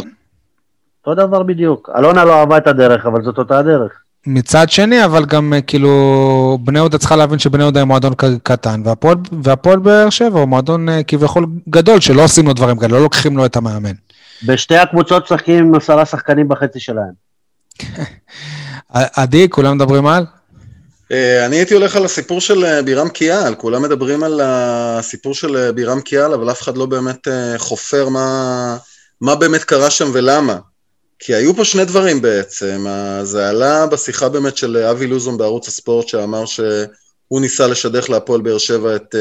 [SPEAKER 2] אותו דבר בדיוק. אלונה לא אהבה את הדרך, אבל זאת אותה הדרך.
[SPEAKER 1] מצד שני, אבל גם אה, כאילו, בני יהודה צריכה להבין שבני יהודה הוא מועדון קטן, והפועל, והפועל באר שבע הוא מועדון אה, כביכול גדול, שלא עושים לו דברים כאלה, לא לוקחים לו את המאמן.
[SPEAKER 2] בשתי הקבוצות משחקים עם עשרה שחקנים בחצי שלהם.
[SPEAKER 1] עדי, כולם מדברים על?
[SPEAKER 4] אה, אני הייתי הולך על הסיפור של אה, בירם קיאל, כולם מדברים על הסיפור של אה, בירם קיאל, אבל אף אחד לא באמת חופר מה, מה באמת קרה שם ולמה. כי היו פה שני דברים בעצם, זה עלה בשיחה באמת של אבי לוזון בערוץ הספורט, שאמר שהוא ניסה לשדך להפועל באר שבע את,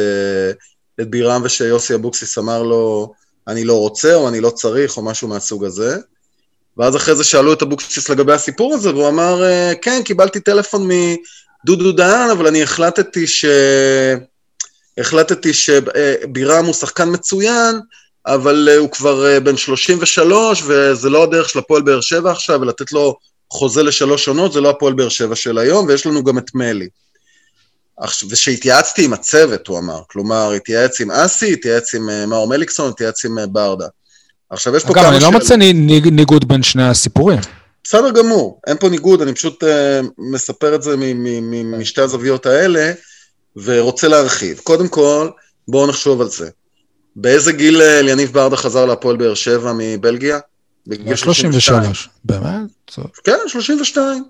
[SPEAKER 4] את בירם, ושיוסי אבוקסיס אמר לו, אני לא רוצה, או אני לא צריך, או משהו מהסוג הזה. ואז אחרי זה שאלו את אבוקסיס לגבי הסיפור הזה, והוא אמר, כן, קיבלתי טלפון מדודו דהן, אבל אני החלטתי ש... החלטתי שבירם הוא שחקן מצוין, אבל אה, הוא כבר אה, בן 33, וזה לא הדרך של הפועל באר שבע עכשיו, ולתת לו חוזה לשלוש עונות, זה לא הפועל באר שבע של היום, ויש לנו גם את מלי. ושהתייעצתי עם הצוות, הוא אמר. כלומר, התייעץ עם אסי, התייעץ עם אה, מאור מליקסון, התייעץ עם ברדה. עכשיו, יש פה
[SPEAKER 1] אגב,
[SPEAKER 4] כמה
[SPEAKER 1] אני לא. מוצא ני- ני- ניגוד בין שני הסיפורים.
[SPEAKER 4] בסדר גמור, אין פה ניגוד, אני פשוט uh, מספר את זה מ- מ- מ- משתי הזוויות האלה, ורוצה להרחיב. קודם כל, בואו נחשוב על זה. באיזה גיל אה, אליניב ברדה חזר להפועל באר שבע מבלגיה?
[SPEAKER 1] בגיל 33. באמת? טוב.
[SPEAKER 4] כן, 32.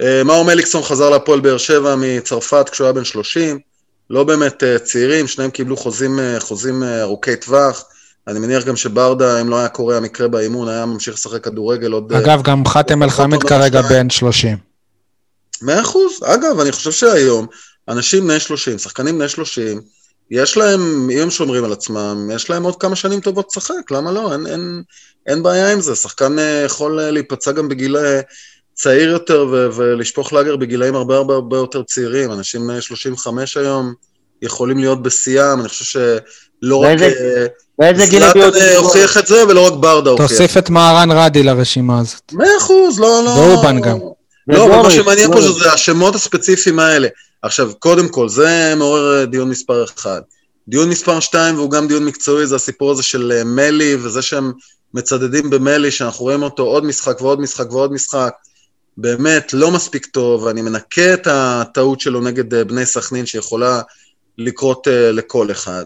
[SPEAKER 4] אה, מאור מליקסון חזר להפועל באר שבע מצרפת כשהוא היה בן 30. לא באמת אה, צעירים, שניהם קיבלו חוזים, אה, חוזים אה, ארוכי טווח. אני מניח גם שברדה, אם לא היה קורה המקרה באימון, היה ממשיך לשחק כדורגל עוד... אה,
[SPEAKER 1] אגב, גם חאתם אל-חמיד כרגע. בן 30.
[SPEAKER 4] מאה אחוז. אגב, אני חושב שהיום, אנשים בני 30, שחקנים בני 30, יש להם, אם הם שומרים על עצמם, יש להם עוד כמה שנים טובות לשחק, למה לא? אין, אין, אין בעיה עם זה. שחקן אה, יכול אה, להיפצע גם בגיל צעיר יותר ו- ולשפוך לאגר בגילאים הרבה הרבה הרבה יותר צעירים. אנשים בני 35 היום יכולים להיות בשיאם, אני חושב שלא רק...
[SPEAKER 2] באיזה-
[SPEAKER 4] אה,
[SPEAKER 2] גיל
[SPEAKER 4] זלאטן
[SPEAKER 2] הביאו
[SPEAKER 4] אה,
[SPEAKER 2] אותו?
[SPEAKER 4] הוכיח את זה, ולא רק ברדה הוכיח.
[SPEAKER 1] תוסיף את מהרן רדי לרשימה הזאת.
[SPEAKER 4] מאה אחוז, לא, לא.
[SPEAKER 1] ואובן גם.
[SPEAKER 4] לא, אבל מה שמעניין פה. שזה השמות הספציפיים האלה. עכשיו, קודם כל, זה מעורר אה, דיון מספר אחד. דיון מספר שתיים, והוא גם דיון מקצועי, זה הסיפור הזה של מלי, וזה שהם מצדדים במלי, שאנחנו רואים אותו עוד משחק ועוד משחק ועוד משחק. באמת לא מספיק טוב, ואני מנקה את הטעות שלו נגד בני סכנין, שיכולה לקרות אה, לכל אחד.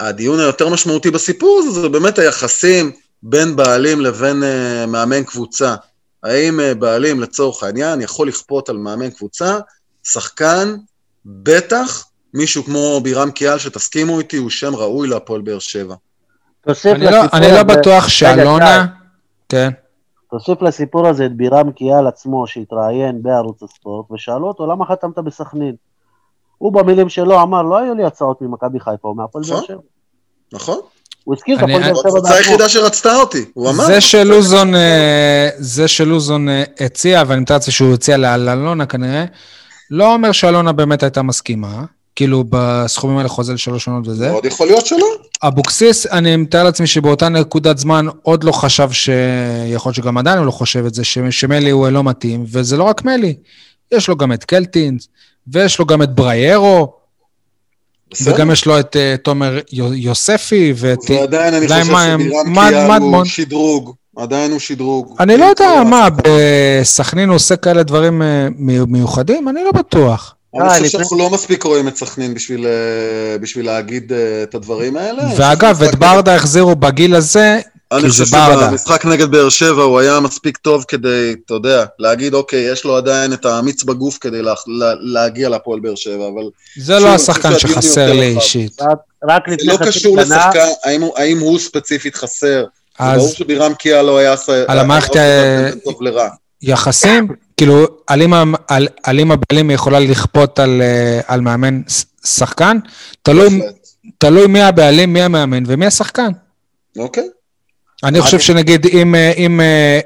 [SPEAKER 4] הדיון היותר משמעותי בסיפור הזה, זה באמת היחסים בין בעלים לבין אה, מאמן קבוצה. האם אה, בעלים, לצורך העניין, יכול לכפות על מאמן קבוצה, שחקן, בטח מישהו כמו בירם קיאל, שתסכימו איתי, הוא שם ראוי להפועל באר שבע.
[SPEAKER 2] תוסיף
[SPEAKER 1] אני לא- אני לא בטוח שאלונה... כן.
[SPEAKER 2] תוסיף לסיפור הזה את בירם קיאל עצמו, שהתראיין בערוץ הספורט, ושאלו אותו, למה חתמת בסכנין? הוא במילים שלו אמר, לא היו לי הצעות ממכבי חיפה או מהפועל באר
[SPEAKER 4] נכון.
[SPEAKER 2] שבע.
[SPEAKER 4] נכון?
[SPEAKER 2] הוא הזכיר את הפועל באר
[SPEAKER 4] זו
[SPEAKER 2] שבע
[SPEAKER 4] הקבוצה
[SPEAKER 2] בעצמו.
[SPEAKER 4] היחידה שרצתה אותי, הוא אמר.
[SPEAKER 1] זה שלוזון, אה, זה שלוזון אה, הציע, ואני מתאר לעצמי שהוא הציע לאלונה כנראה, לא אומר שאלונה באמת הייתה מסכימה, כאילו בסכומים האלה חוזה לשלוש שנות וזה.
[SPEAKER 4] מאוד יכול להיות שלא.
[SPEAKER 1] אבוקסיס, אני מתאר לעצמי שבאותה נקודת זמן עוד לא חשב ש... יכול להיות שגם עדיין הוא לא חושב את זה, ש... שמלי הוא לא מתאים, וזה לא רק מלי, יש לו גם את קלטינס, ויש לו גם את בריירו,
[SPEAKER 4] בסדר.
[SPEAKER 1] וגם יש לו את uh, תומר יו- יוספי, ואת...
[SPEAKER 4] ועדיין אני חושב שבירם
[SPEAKER 1] מד-
[SPEAKER 4] קיאל הוא. שדרוג. עדיין הוא שדרוג.
[SPEAKER 1] אני לא יודע, מה. בסכנין הוא עושה כאלה דברים אה, מי- מיוחדים? אני לא בטוח.
[SPEAKER 4] אני
[SPEAKER 2] אה,
[SPEAKER 4] חושב שאנחנו לא מספיק רואים את סכנין בשביל, בשביל להגיד את הדברים האלה.
[SPEAKER 1] ואגב, את ברדה החזירו בגיל הזה,
[SPEAKER 4] אני חושב
[SPEAKER 1] זה.
[SPEAKER 4] שבמשחק נגד באר שבע הוא היה מספיק טוב כדי, אתה יודע, להגיד, אוקיי, יש לו עדיין את האמיץ בגוף כדי לה, לה, להגיע להפועל באר שבע, אבל
[SPEAKER 1] זה
[SPEAKER 4] שוב,
[SPEAKER 1] לא
[SPEAKER 4] אני חושב
[SPEAKER 1] השחקן שחסר לי. אישית.
[SPEAKER 2] רק- רק
[SPEAKER 4] זה
[SPEAKER 2] לפני
[SPEAKER 4] לא
[SPEAKER 2] חצי
[SPEAKER 4] קשור
[SPEAKER 2] שנה,
[SPEAKER 4] לשחקן, האם, האם הוא ספציפית חסר. זה
[SPEAKER 1] אז
[SPEAKER 4] ברור שבירם קיאל לא היה...
[SPEAKER 1] על המערכת,
[SPEAKER 4] היה
[SPEAKER 1] אה,
[SPEAKER 4] לרע.
[SPEAKER 1] יחסים, כאילו, על אם ה- על- על אם הבעלים יכולה לכפות על, אה, על מאמן ש- שחקן, תלוי. תלוי מי הבעלים, מי המאמן ומי השחקן.
[SPEAKER 4] אוקיי.
[SPEAKER 1] אני חושב שנגיד, אם, אה, אם אה,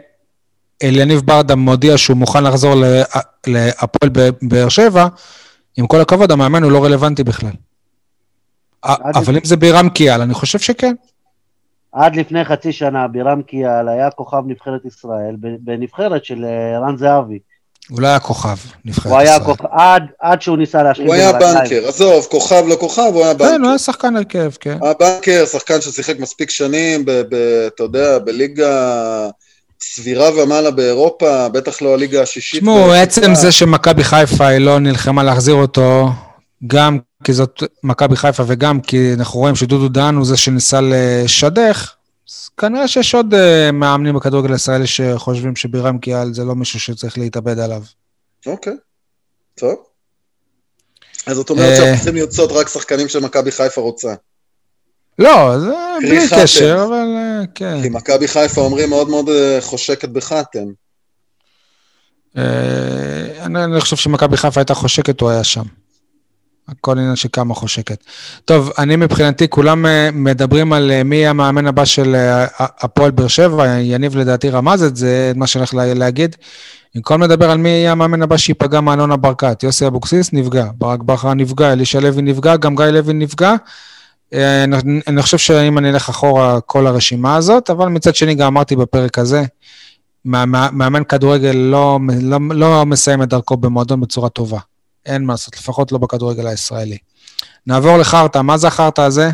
[SPEAKER 1] אליניב ברדה מודיע שהוא מוכן לחזור ל- להפועל באר שבע, עם כל הכבוד, המאמן הוא לא רלוונטי בכלל. אבל אם זה בירם קיאל, אני חושב שכן.
[SPEAKER 2] עד לפני חצי שנה בירם קיאל היה כוכב נבחרת ישראל, בנבחרת של אה, רן זהבי.
[SPEAKER 1] הוא לא היה כוכב, נבחרת
[SPEAKER 2] הוא היה
[SPEAKER 1] ישראל.
[SPEAKER 2] כוכב, עד- עד שהוא ניסה להשלים
[SPEAKER 4] הוא היה. בנקר, עזוב, כוכב לא כוכב, הוא היה
[SPEAKER 1] כן, הוא
[SPEAKER 4] בנקר.
[SPEAKER 1] היה שחקן הרכב, כן.
[SPEAKER 4] הבנקר, שחקן ששיחק מספיק שנים, ב, ב, אתה יודע, בליגה סבירה ומעלה באירופה, בטח לא הליגה השישית.
[SPEAKER 1] תשמעו. עצם זה שמכבי חיפה היא לא נלחמה להחזיר אותו, גם כי זאת מכבי חיפה וגם כי אנחנו רואים שדודו דהן הוא זה שניסה לשדך, אז כנראה שיש עוד אה, מאמנים בכדורגל הישראלי שחושבים שבירם קיאל זה לא מישהו שצריך להתאבד עליו.
[SPEAKER 4] אוקיי, טוב. אז זאת אומרת
[SPEAKER 1] אה.
[SPEAKER 4] שאנחנו צריכים לרצות רק שחקנים שמכבי חיפה רוצה.
[SPEAKER 1] לא, זה בלי. קשר, אבל אה, כן.
[SPEAKER 4] כי מכבי חיפה אומרים מאוד מאוד חושקת בחתם.
[SPEAKER 1] אני אני חושב שמכבי חיפה הייתה חושקת, הוא היה שם. הכל עניין של כמה חושקת. טוב, אני מבחינתי, כולם אה, מדברים על אה, מי המאמן הבא של אה, הפועל באר שבע, יניב לדעתי רמז את זה, מה שאני הולך לה- להגיד. במקום לדבר על מי יהיה המאמן הבא שייפגע מאלונה ברקת, יוסי אבוקסיס נפגע, ברק בכר נפגע, אלישע לוי נפגע, גם גיא לוי נפגע. אני- אני חושב שאם אני אלך אחורה, כל הרשימה הזאת, אבל מצד שני גם אמרתי בפרק הזה, מאמן כדורגל לא, לא, לא מסיים את דרכו במועדון בצורה טובה. אין מה לעשות, לפחות לא בכדורגל הישראלי. נעבור לחרטא, מה זה החרטא הזה?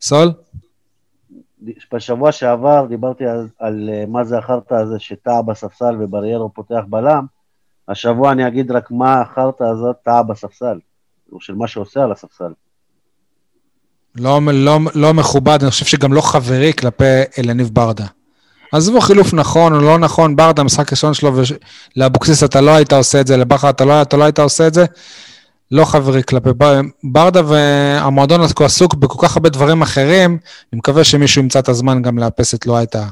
[SPEAKER 1] סול?
[SPEAKER 2] בשבוע שעבר דיברתי על, על אה, מה זה החרטא הזה שטעה בספסל ובריירו פותח בלם. השבוע אני אגיד רק מה החרטא הזאת טעה בספסל, או של מה שעושה על הספסל.
[SPEAKER 1] לא, לא, לא מכובד, אני חושב שגם לא חברי כלפי אלניב ברדה. עזבו חילוף נכון או לא נכון, ברדה, משחק ראשון שלו, ולאבוקסיס אתה לא היית עושה את זה, לבכר אתה לא, אתה לא היית עושה את זה. לא חברי כלפי ברדה, והמועדון עסוק בכל כך הרבה דברים אחרים, אני מקווה שמישהו ימצא את הזמן גם לאפס את לא הייתה.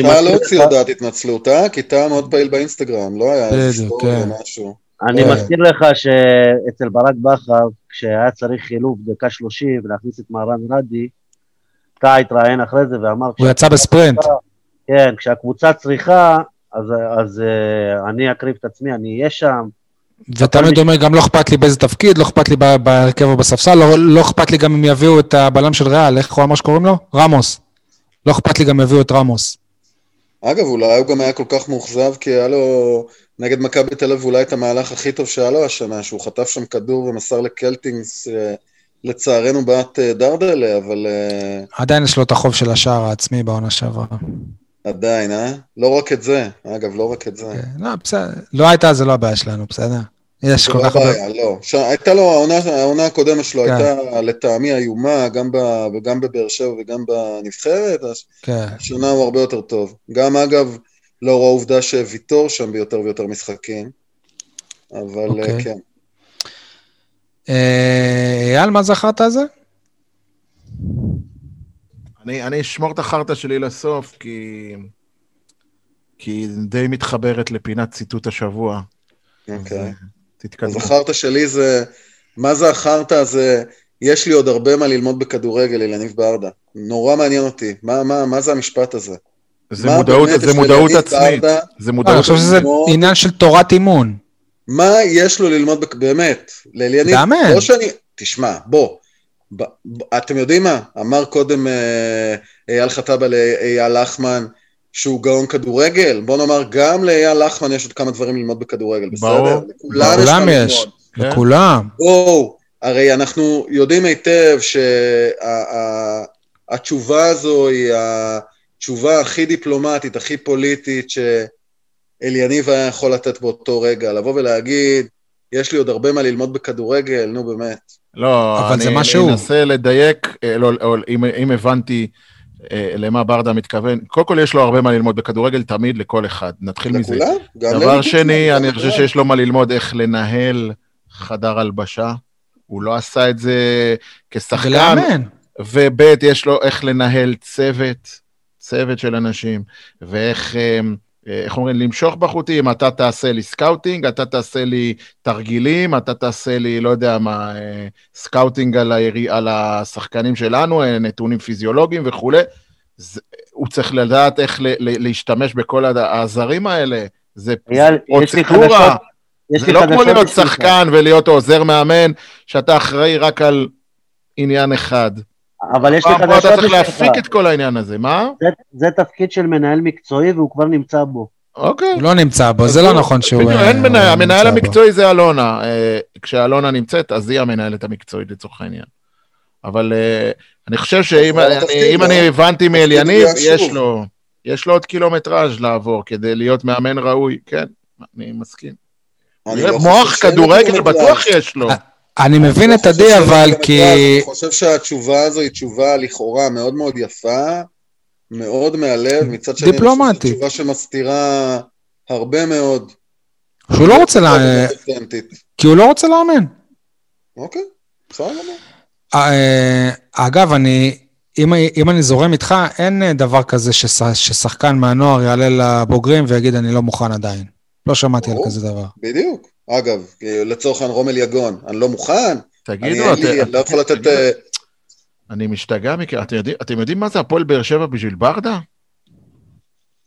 [SPEAKER 4] אתה לא הוציא הודעת התנצלות, אה? כי אתה מאוד פעיל באינסטגרם, לא היה איזה סטורי או כן. משהו.
[SPEAKER 2] אני מזכיר לך שאצל ברק בכר, כשהיה צריך חילוף דקה שלושים ולהכניס את מהרן רדי, אתה התראיין אחרי זה ואמר...
[SPEAKER 1] הוא יצא בספרינט.
[SPEAKER 2] כן, כשהקבוצה צריכה, אז, אז uh, אני אקריב את עצמי, אני אהיה שם.
[SPEAKER 1] ותמיד אומר, גם לא אכפת לי באיזה תפקיד, לא אכפת לי בהרכב או בספסל, לא, לא אכפת לי גם אם יביאו את הבלם של ריאל, איך הוא אמר שקוראים לו? רמוס. לא אכפת לי גם אם יביאו את רמוס.
[SPEAKER 4] אגב, אולי הוא גם היה כל כך מאוכזב, כי היה לו נגד מכבי תל אביב אולי את המהלך הכי טוב שהיה לו השנה, שהוא חטף שם כדור ומסר לקלטינגס, אה, לצערנו בעט אה, דרדלה, אבל...
[SPEAKER 1] עדיין יש לו את החוב של השער העצמי בעונה שעברה.
[SPEAKER 4] עדיין, אה? לא רק את זה, אגב, לא רק את זה.
[SPEAKER 1] כן, לא, בסדר, לא הייתה, זה לא הבעיה שלנו, בסדר?
[SPEAKER 4] יש כל לא כך הרבה... זה לא לא. הייתה לו, העונה, העונה הקודמת שלו כן. הייתה לטעמי איומה, גם, ב, גם בבאר שבע וגם בנבחרת, כן. השנה הוא הרבה יותר טוב. גם אגב, לאור העובדה שוויתור שם ביותר ויותר משחקים, אבל אוקיי. כן.
[SPEAKER 1] אה, אייל, מה זכרת על זה?
[SPEAKER 3] אני, אני אשמור את החרטא שלי לסוף, כי... כי היא די מתחברת לפינת ציטוט השבוע.
[SPEAKER 4] אוקיי. תתקדמו. אז החרטא שלי זה, מה זה החרטא הזה? יש לי עוד הרבה מה ללמוד בכדורגל, אילניב ברדה. נורא מעניין אותי. מה, מה, מה זה המשפט הזה?
[SPEAKER 3] זה מודעות, זה מודעות עצמית. ברדה,
[SPEAKER 1] זה מודעות עצמית. אני חושב שזה עניין של תורת אימון.
[SPEAKER 4] מה יש לו ללמוד, באמת, לאליניב? לאמן. לא שאני, תשמע, בוא, אתם יודעים מה? אמר קודם אה, אייל חטאבה לאייל לחמן שהוא גאון כדורגל. בוא נאמר, גם לאייל לחמן יש עוד כמה דברים ללמוד בכדורגל, בסדר?
[SPEAKER 1] לכולם יש. כן. לכולם.
[SPEAKER 4] בואו, הרי אנחנו יודעים היטב שהתשובה הזו היא התשובה הכי דיפלומטית, הכי פוליטית, שאליניב היה יכול לתת באותו רגע. לבוא ולהגיד, יש לי עוד הרבה מה ללמוד בכדורגל, נו באמת.
[SPEAKER 3] לא, אבל אני, זה משהו. אני אנסה לדייק, אה, לא, לא, אם, אם הבנתי אה, למה ברדה מתכוון, קודם כל יש לו הרבה מה ללמוד בכדורגל, תמיד לכל אחד, נתחיל מזה. לכולם? דבר שני, אני חושב שיש לו מה ללמוד איך לנהל חדר הלבשה. הוא לא עשה את זה כשחקן. ולאמן. וב' יש לו איך לנהל צוות, צוות של אנשים, ואיך... אה, איך אומרים, למשוך בחוטים, אתה תעשה לי scouting, אתה תעשה לי תרגילים, אתה תעשה לי, לא יודע מה, אה, scouting על, היריבה, על השחקנים שלנו, אה, נתונים פיזיולוגיים וכולי. זה, הוא צריך לדעת איך ל, ל, להשתמש בכל העזרים האלה. זה פרוצדורה. זה לא כמו להיות שחקן ולהיות עוזר מאמן, שאתה אחראי רק על עניין אחד.
[SPEAKER 2] אבל יש לי חדשות
[SPEAKER 3] בשבילך. אתה צריך להפיק את כל העניין הזה, מה?
[SPEAKER 2] זה, זה תפקיד של מנהל מקצועי והוא כבר נמצא בו.
[SPEAKER 3] אוקיי.
[SPEAKER 1] הוא לא נמצא בו, זה לא נכון שהוא...
[SPEAKER 3] בדיוק, אין מנהל, המנהל המקצועי זה אלונה. אה, כשאלונה נמצאת, אז היא המנהלת המקצועית לצורך העניין. אבל אה, אני חושב שאם אני הבנתי מאליניב, יש לו, יש לו עוד קילומטראז' לעבור כדי להיות מאמן ראוי, כן, אני מסכים. לא מוח כדורגל בטוח יש לו.
[SPEAKER 1] אני מבין את עדי, אבל כי...
[SPEAKER 4] אני חושב שהתשובה הזו היא תשובה לכאורה מאוד מאוד יפה, מאוד מהלב, מצד שני,
[SPEAKER 1] דיפלומטית.
[SPEAKER 4] אני חושב שזו תשובה שמסתירה הרבה מאוד.
[SPEAKER 1] שהוא לא רוצה לאמן. כי הוא לא רוצה לאמן.
[SPEAKER 4] אוקיי, בסדר גמור.
[SPEAKER 1] אה, אגב, אני, אם, אם אני זורם איתך, אין דבר כזה שש, ששחקן מהנוער יעלה לבוגרים ויגיד, אני לא מוכן עדיין. לא שמעתי על כזה דבר.
[SPEAKER 4] בדיוק. אגב, לצורך העניין רומל יגון, אני לא מוכן, תגידו, אני לא יכול לתת... אה,
[SPEAKER 3] אני משתגע מכם, אתם יודעים, אתם יודעים מה זה הפועל באר שבע בשביל ברדה?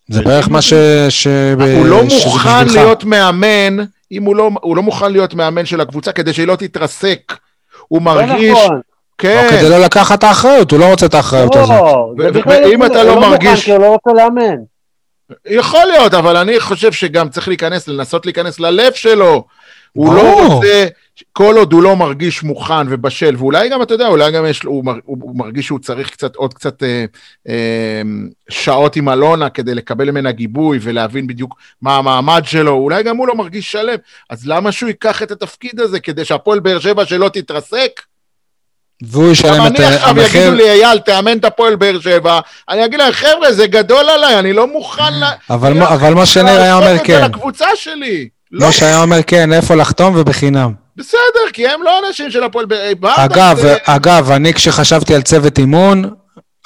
[SPEAKER 1] זה בערך מה ש... ש...
[SPEAKER 3] הוא לא מוכן להיות מאמן, אם הוא לא, הוא לא מוכן להיות מאמן של הקבוצה כדי שהיא לא תתרסק. הוא לא מרגיש... נכון.
[SPEAKER 1] כן. כדי לא לקחת את האחריות, הוא לא רוצה את האחריות
[SPEAKER 2] לא, הזאת. ואם אתה לא מרגיש... הוא לא רוצה לאמן.
[SPEAKER 3] יכול להיות, אבל אני חושב שגם צריך להיכנס, לנסות להיכנס ללב שלו. הוא לא רוצה, כל עוד הוא לא מרגיש מוכן ובשל, ואולי גם, אתה יודע, אולי גם יש, הוא, הוא מרגיש שהוא צריך קצת, עוד קצת אה, אה, שעות עם אלונה כדי לקבל ממנה גיבוי ולהבין בדיוק מה המעמד שלו, אולי גם הוא לא מרגיש שלם, אז למה שהוא ייקח את התפקיד הזה כדי שהפועל באר שבע שלא תתרסק?
[SPEAKER 1] והוא ישלם
[SPEAKER 3] גם
[SPEAKER 1] את
[SPEAKER 3] אני
[SPEAKER 1] אה,
[SPEAKER 3] עכשיו
[SPEAKER 1] המחיר.
[SPEAKER 3] יגידו לי, אייל, תאמן את הפועל באר שבע, אני אגיד להם, חבר'ה, זה גדול עליי, אני לא מוכן ל...
[SPEAKER 1] אבל מה- אבל משה ניר היה אומר כן.
[SPEAKER 3] זה לקבוצה שלי. לא,
[SPEAKER 1] משה היה אומר כן, איפה לחתום ובחינם.
[SPEAKER 3] בסדר, כי הם לא אנשים של הפועל באר שבע.
[SPEAKER 1] אגב,
[SPEAKER 3] זה-
[SPEAKER 1] אגב, אני כשחשבתי על צוות אימון,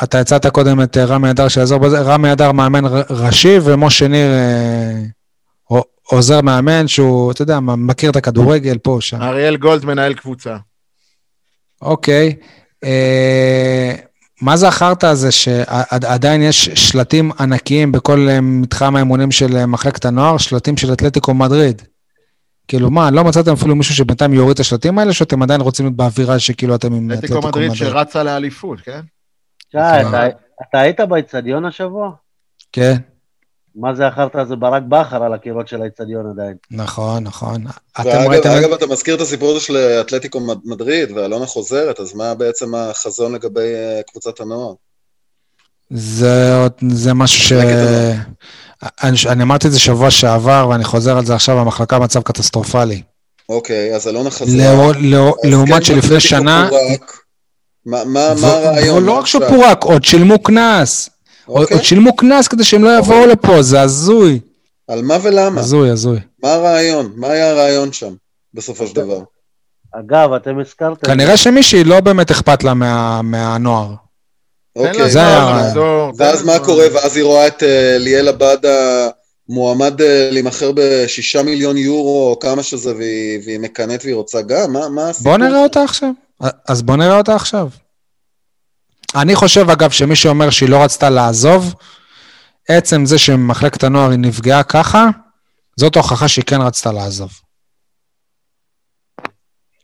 [SPEAKER 1] אתה הצעת קודם את אה, רמי אדר שיעזור בזה, רמי אדר מאמן ראשי, ומשה ניר אה, עוזר מאמן שהוא, אתה יודע, מכיר את הכדורגל פה, שם.
[SPEAKER 3] אריאל גולד מנהל קבוצה.
[SPEAKER 1] אוקיי. אה, מה זה החרטא הזה שעדיין יש שלטים ענקיים בכל אה, מתחם האימונים של אה, מחלקת הנוער, שלטים של אתלטיקו מדריד? כאילו מה, לא מצאתם אפילו מישהו שבינתיים יוריד את השלטים האלה, שאתם עדיין רוצים להיות באווירה שכאילו אתם עם
[SPEAKER 3] אתלטיקו
[SPEAKER 1] אתלטיקו
[SPEAKER 3] מדריד
[SPEAKER 1] מדריד?
[SPEAKER 3] שרצה לאליפות, כן?
[SPEAKER 2] שי, אתה- אתה היית באיצטדיון השבוע?
[SPEAKER 1] כן,
[SPEAKER 2] מה זה החרטא הזה ברק בכר על הקירות של האיצטדיון עדיין?
[SPEAKER 1] נכון, נכון.
[SPEAKER 4] ואגב,
[SPEAKER 1] ראיתם...
[SPEAKER 4] אגב, אתה מזכיר את הסיפור הזה של אתלטיקו מד- מדריד ואלונה חוזרת, אז מה בעצם החזון לגבי אה, קבוצת הנוער?
[SPEAKER 1] זה, זה משהו ש... אני, אני אמרתי את זה שבוע שעבר, ואני חוזר על זה עכשיו, המחלקה במצב קטסטרופלי.
[SPEAKER 4] אוקיי, אז אלונה חזרה.
[SPEAKER 1] לא, לא,
[SPEAKER 4] אז
[SPEAKER 1] לעומת
[SPEAKER 4] כן,
[SPEAKER 1] שלפני
[SPEAKER 4] אתלטיקו
[SPEAKER 1] שנה,
[SPEAKER 4] פורק. מה מה-
[SPEAKER 1] ו-
[SPEAKER 4] מה הרעיון? מה
[SPEAKER 1] רק שהוא? פורק, עוד שילמו קנס.
[SPEAKER 4] אוקיי.
[SPEAKER 1] עוד שילמו קנס כדי שהם לא יבואו לפה, זה הזוי.
[SPEAKER 4] על מה ולמה?
[SPEAKER 1] הזוי, הזוי.
[SPEAKER 4] מה הרעיון? מה היה הרעיון שם, בסופו של דבר?
[SPEAKER 2] אגב, אתם הזכרתם...
[SPEAKER 1] כנראה שמישהי לא באמת אכפת לה מה- מהנוער.
[SPEAKER 4] אוקיי.
[SPEAKER 1] זה היה הרעיון.
[SPEAKER 4] ואז
[SPEAKER 3] לה
[SPEAKER 4] מה. קורה? ואז היא רואה את אה, ליאל עבאדה מועמד אה, להימכר בשישה מיליון יורו, או כמה שזה, והיא והיא מקנאת והיא רוצה גם? מה מה הסיפור?
[SPEAKER 1] בוא נראה אותה עכשיו. אז בוא נראה אותה עכשיו. אני חושב, אגב, שמי שאומר שהיא לא רצתה לעזוב, עצם זה שמחלקת הנוער היא נפגעה ככה, זאת הוכחה שהיא כן רצתה לעזוב.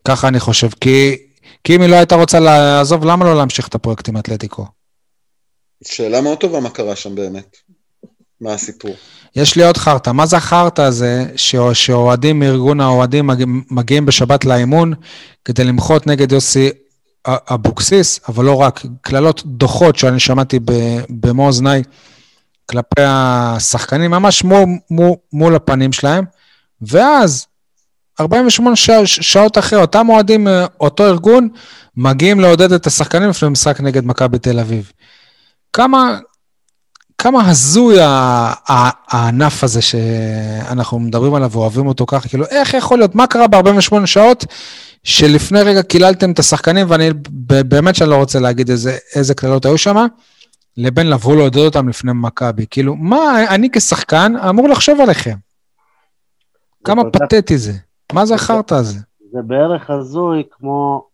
[SPEAKER 1] ככה אני חושב, כי, כי אם היא לא הייתה רוצה לעזוב, למה לא להמשיך את הפרויקט עם אתלטיקו?
[SPEAKER 4] שאלה מאוד טובה מה קרה שם באמת. מה הסיפור?
[SPEAKER 1] יש לי עוד חרטא. מה זה החרטא הזה שאוהדים מארגון האוהדים מג- מגיעים בשבת לאימון כדי למחות נגד יוסי אבוקסיס, אבל לא רק, קללות דוחות שאני שמעתי במו אוזניי כלפי השחקנים, ממש מול, מול, מול הפנים שלהם, ואז 48 שע, שעות אחרי, אותם אוהדים, אה, אותו ארגון, מגיעים לעודד את השחקנים לפני משחק נגד מכבי תל אביב. כמה, כמה הזוי הענף הזה שאנחנו מדברים עליו ואוהבים אותו ככה, כאילו, איך יכול להיות, מה קרה ב-48 שעות שלפני רגע קיללתם את השחקנים, ואני באמת שאני לא רוצה להגיד איזה, איזה קללות היו שם, לבין לבוא לעודד אותם לפני מכבי. כאילו, מה אני כשחקן אמור לחשוב עליכם? כמה
[SPEAKER 2] כך-
[SPEAKER 1] פתטי זה? מה זה החרטא הזה?
[SPEAKER 2] זה בערך הזוי כמו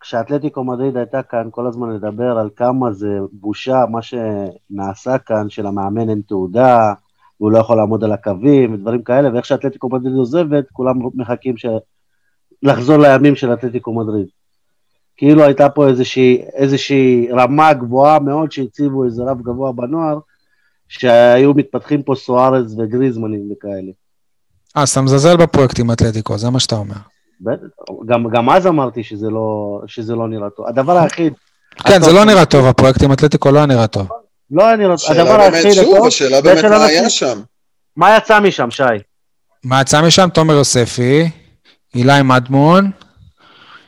[SPEAKER 2] כשאתלטיקו מדריד הייתה כאן כל הזמן לדבר על כמה זה בושה מה שנעשה כאן, של המאמן אין תעודה, והוא לא יכול לעמוד על הקווים ודברים כאלה, ואיך שאתלטיקו מדריד עוזבת, כולם מחכים ש... לחזור לימים של אתלטיקו מדריד. כאילו הייתה פה איזושהי, איזושהי רמה גבוהה מאוד שהציבו איזה רב גבוה בנוער, שהיו מתפתחים פה סוארז וגריזמנים וכאלה.
[SPEAKER 1] אה, אז אתה מזלזל בפרויקט עם אתלטיקו, זה מה שאתה אומר.
[SPEAKER 2] גם, גם אז אמרתי שזה לא, שזה לא נראה טוב. הדבר היחיד...
[SPEAKER 1] כן, זה לא נראה טוב, הפרויקט עם אתלטיקו לא היה נראה טוב.
[SPEAKER 2] לא היה נראה טוב. הדבר
[SPEAKER 4] שאלה באמת,
[SPEAKER 2] היחיד
[SPEAKER 4] שוב, השאלה באמת מה היה שם.
[SPEAKER 2] מה יצא משם, שי?
[SPEAKER 1] מה יצא משם? תומר יוספי, אילי מדמון,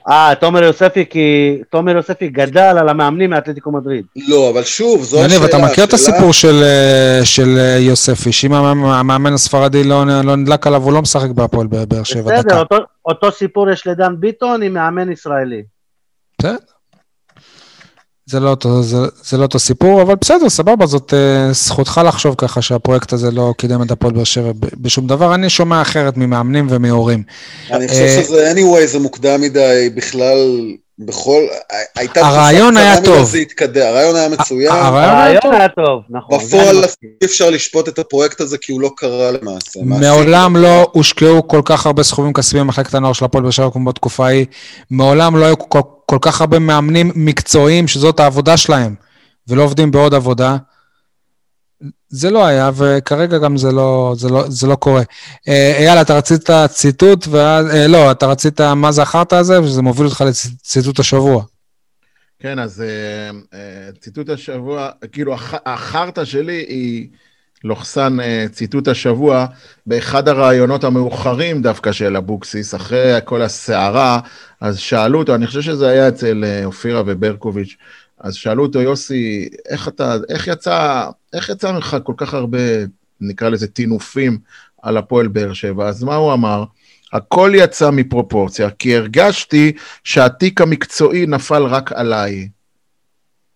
[SPEAKER 2] אה, תומר יוספי, כי תומר יוספי גדל על המאמנים מאתלטיקו מדריד.
[SPEAKER 4] לא, אבל שוב, זו השאלה.
[SPEAKER 1] יניב, אתה מכיר את הסיפור של, אה, של אה, יוספי, שאם המאמן- הספרדי לא, לא נדלק עליו, הוא לא משחק בהפועל באר שבע
[SPEAKER 2] בסדר,
[SPEAKER 1] דקה.
[SPEAKER 2] אותו, אותו סיפור יש לדן ביטון עם מאמן ישראלי.
[SPEAKER 1] בסדר. זה לא, אותו, זה, זה לא אותו סיפור, אבל בסדר, סבבה, זאת אה, זכותך לחשוב ככה שהפרויקט הזה לא קידם את הפועל באר שבע בשום דבר. אני שומע אחרת ממאמנים ומהורים.
[SPEAKER 4] אני חושב
[SPEAKER 1] אה,
[SPEAKER 4] שזה anyway, זה מוקדם מדי בכלל, בכל... הייתה
[SPEAKER 1] הרעיון היה טוב.
[SPEAKER 4] זה התקדם, הרעיון היה מצוין.
[SPEAKER 1] הרעיון היה טוב.
[SPEAKER 2] הרעיון היה טוב, נכון.
[SPEAKER 4] בפועל אי אפשר לשפוט את הפרויקט הזה כי הוא לא קרה למעשה.
[SPEAKER 1] מעולם. לא הושקעו כל כך הרבה סכומים כספיים במחלקת הנוער של הפועל באר שבע כמו בתקופה ההיא. מעולם לא היו כל, כל כך הרבה מאמנים מקצועיים שזאת העבודה שלהם, ולא עובדים בעוד עבודה. זה לא היה, וכרגע גם זה לא, זה לא, זה לא קורה. אה, אייל, אתה רצית ציטוט, ואז, אה, לא, אתה רצית מה זה החרטא הזה, וזה מוביל אותך לציטוט השבוע.
[SPEAKER 3] כן, אז אה, אה, ציטוט השבוע, כאילו, הח- החרטא שלי היא לוחסן אה, ציטוט השבוע, באחד הראיונות המאוחרים דווקא של אבוקסיס, אחרי כל הסערה, אז שאלו אותו, אני חושב שזה היה אצל אה, אופירה וברקוביץ', אז שאלו אותו, יוסי, איך אתה, איך יצא, איך יצא ממך כל כך הרבה, נקרא לזה טינופים על הפועל באר שבע? אז מה הוא אמר? הכל יצא מפרופורציה, כי הרגשתי שהתיק המקצועי נפל רק עליי.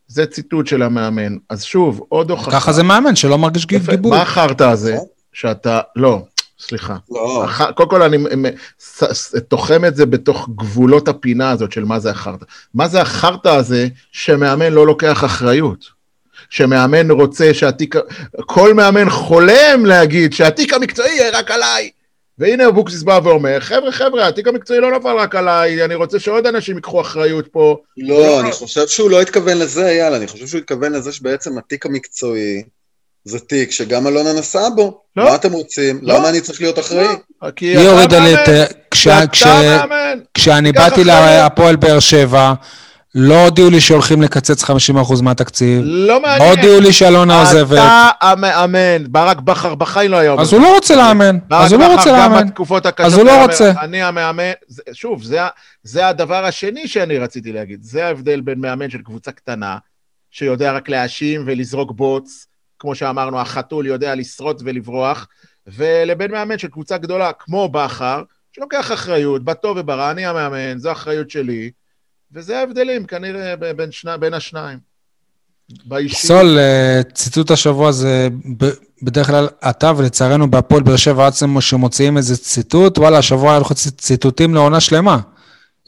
[SPEAKER 3] זה ציטוט של המאמן. אז שוב, עוד הוכחה.
[SPEAKER 1] ככה זה מאמן, שלא מרגיש גיבוי.
[SPEAKER 3] מה החרטא הזה? שאתה, לא, סליחה. לא. הח... קודם כל אני תוחם את זה בתוך גבולות הפינה הזאת של מה זה החרטא. מה זה החרטא הזה שמאמן לא לוקח אחריות? שמאמן רוצה שהתיק, כל מאמן חולם להגיד שהתיק המקצועי יהיה רק עליי. והנה אבוקסיס בא ואומר, חבר'ה, חבר'ה, התיק המקצועי לא נפל רק עליי, אני רוצה שעוד אנשים ייקחו אחריות פה.
[SPEAKER 4] לא, אני חושב שהוא לא התכוון לזה, אייל, אני חושב שהוא התכוון לזה שבעצם התיק המקצועי זה תיק שגם אלונה נסע בו. לא. מה אתם רוצים? לא. למה אני צריך להיות אחראי?
[SPEAKER 1] לא. כי אתה מאמן. כשאני באתי להפועל באר שבע, לא הודיעו לי שהולכים לקצץ 50% מהתקציב.
[SPEAKER 3] לא מעניין.
[SPEAKER 1] לא הודיעו לי שאלונה עוזבת.
[SPEAKER 3] אתה המאמן, ברק בכר בחיים לא היה
[SPEAKER 1] עובד. אז הוא לא רוצה לאמן. אז הוא לא רוצה לאמן. ברק בכר גם בתקופות הקשות. אז הוא לא רוצה.
[SPEAKER 3] אני המאמן, שוב, זה, זה הדבר השני שאני רציתי להגיד. זה ההבדל בין מאמן של קבוצה קטנה, שיודע רק להאשים ולזרוק בוץ, כמו שאמרנו, החתול יודע לשרוט ולברוח, ולבין מאמן של קבוצה גדולה, כמו בכר, שלוקח אחריות, בטוב וברע, אני המאמן, זו אחריות שלי. וזה ההבדלים כנראה בין, שני, בין השניים.
[SPEAKER 1] באישי... סול, אה, ציטוט השבוע זה בדרך כלל אתה, ולצערנו בהפועל באר שבע עצמו שמוציאים איזה ציטוט, וואלה, השבוע היה לך ציטוטים לעונה שלמה.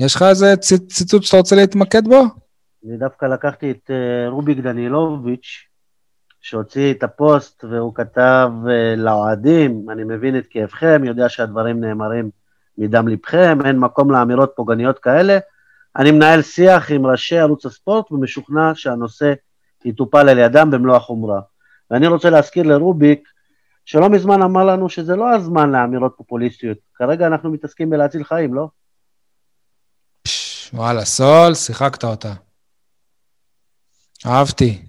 [SPEAKER 1] יש לך איזה ציטוט שאתה רוצה להתמקד בו?
[SPEAKER 2] אני דווקא לקחתי את אה, רוביק דנילוביץ', שהוציא את הפוסט והוא כתב אה, לאוהדים, אני מבין את כאבכם, יודע שהדברים נאמרים מדם ליבכם, אין מקום לאמירות פוגעניות כאלה. אני מנהל שיח עם ראשי ערוץ הספורט ומשוכנע שהנושא יטופל על ידם במלוא החומרה. ואני רוצה להזכיר לרוביק, שלא מזמן אמר לנו שזה לא הזמן לאמירות פופוליסטיות. כרגע אנחנו מתעסקים בלהציל חיים, לא?
[SPEAKER 1] וואלה, סול, שיחקת אותה. אהבתי.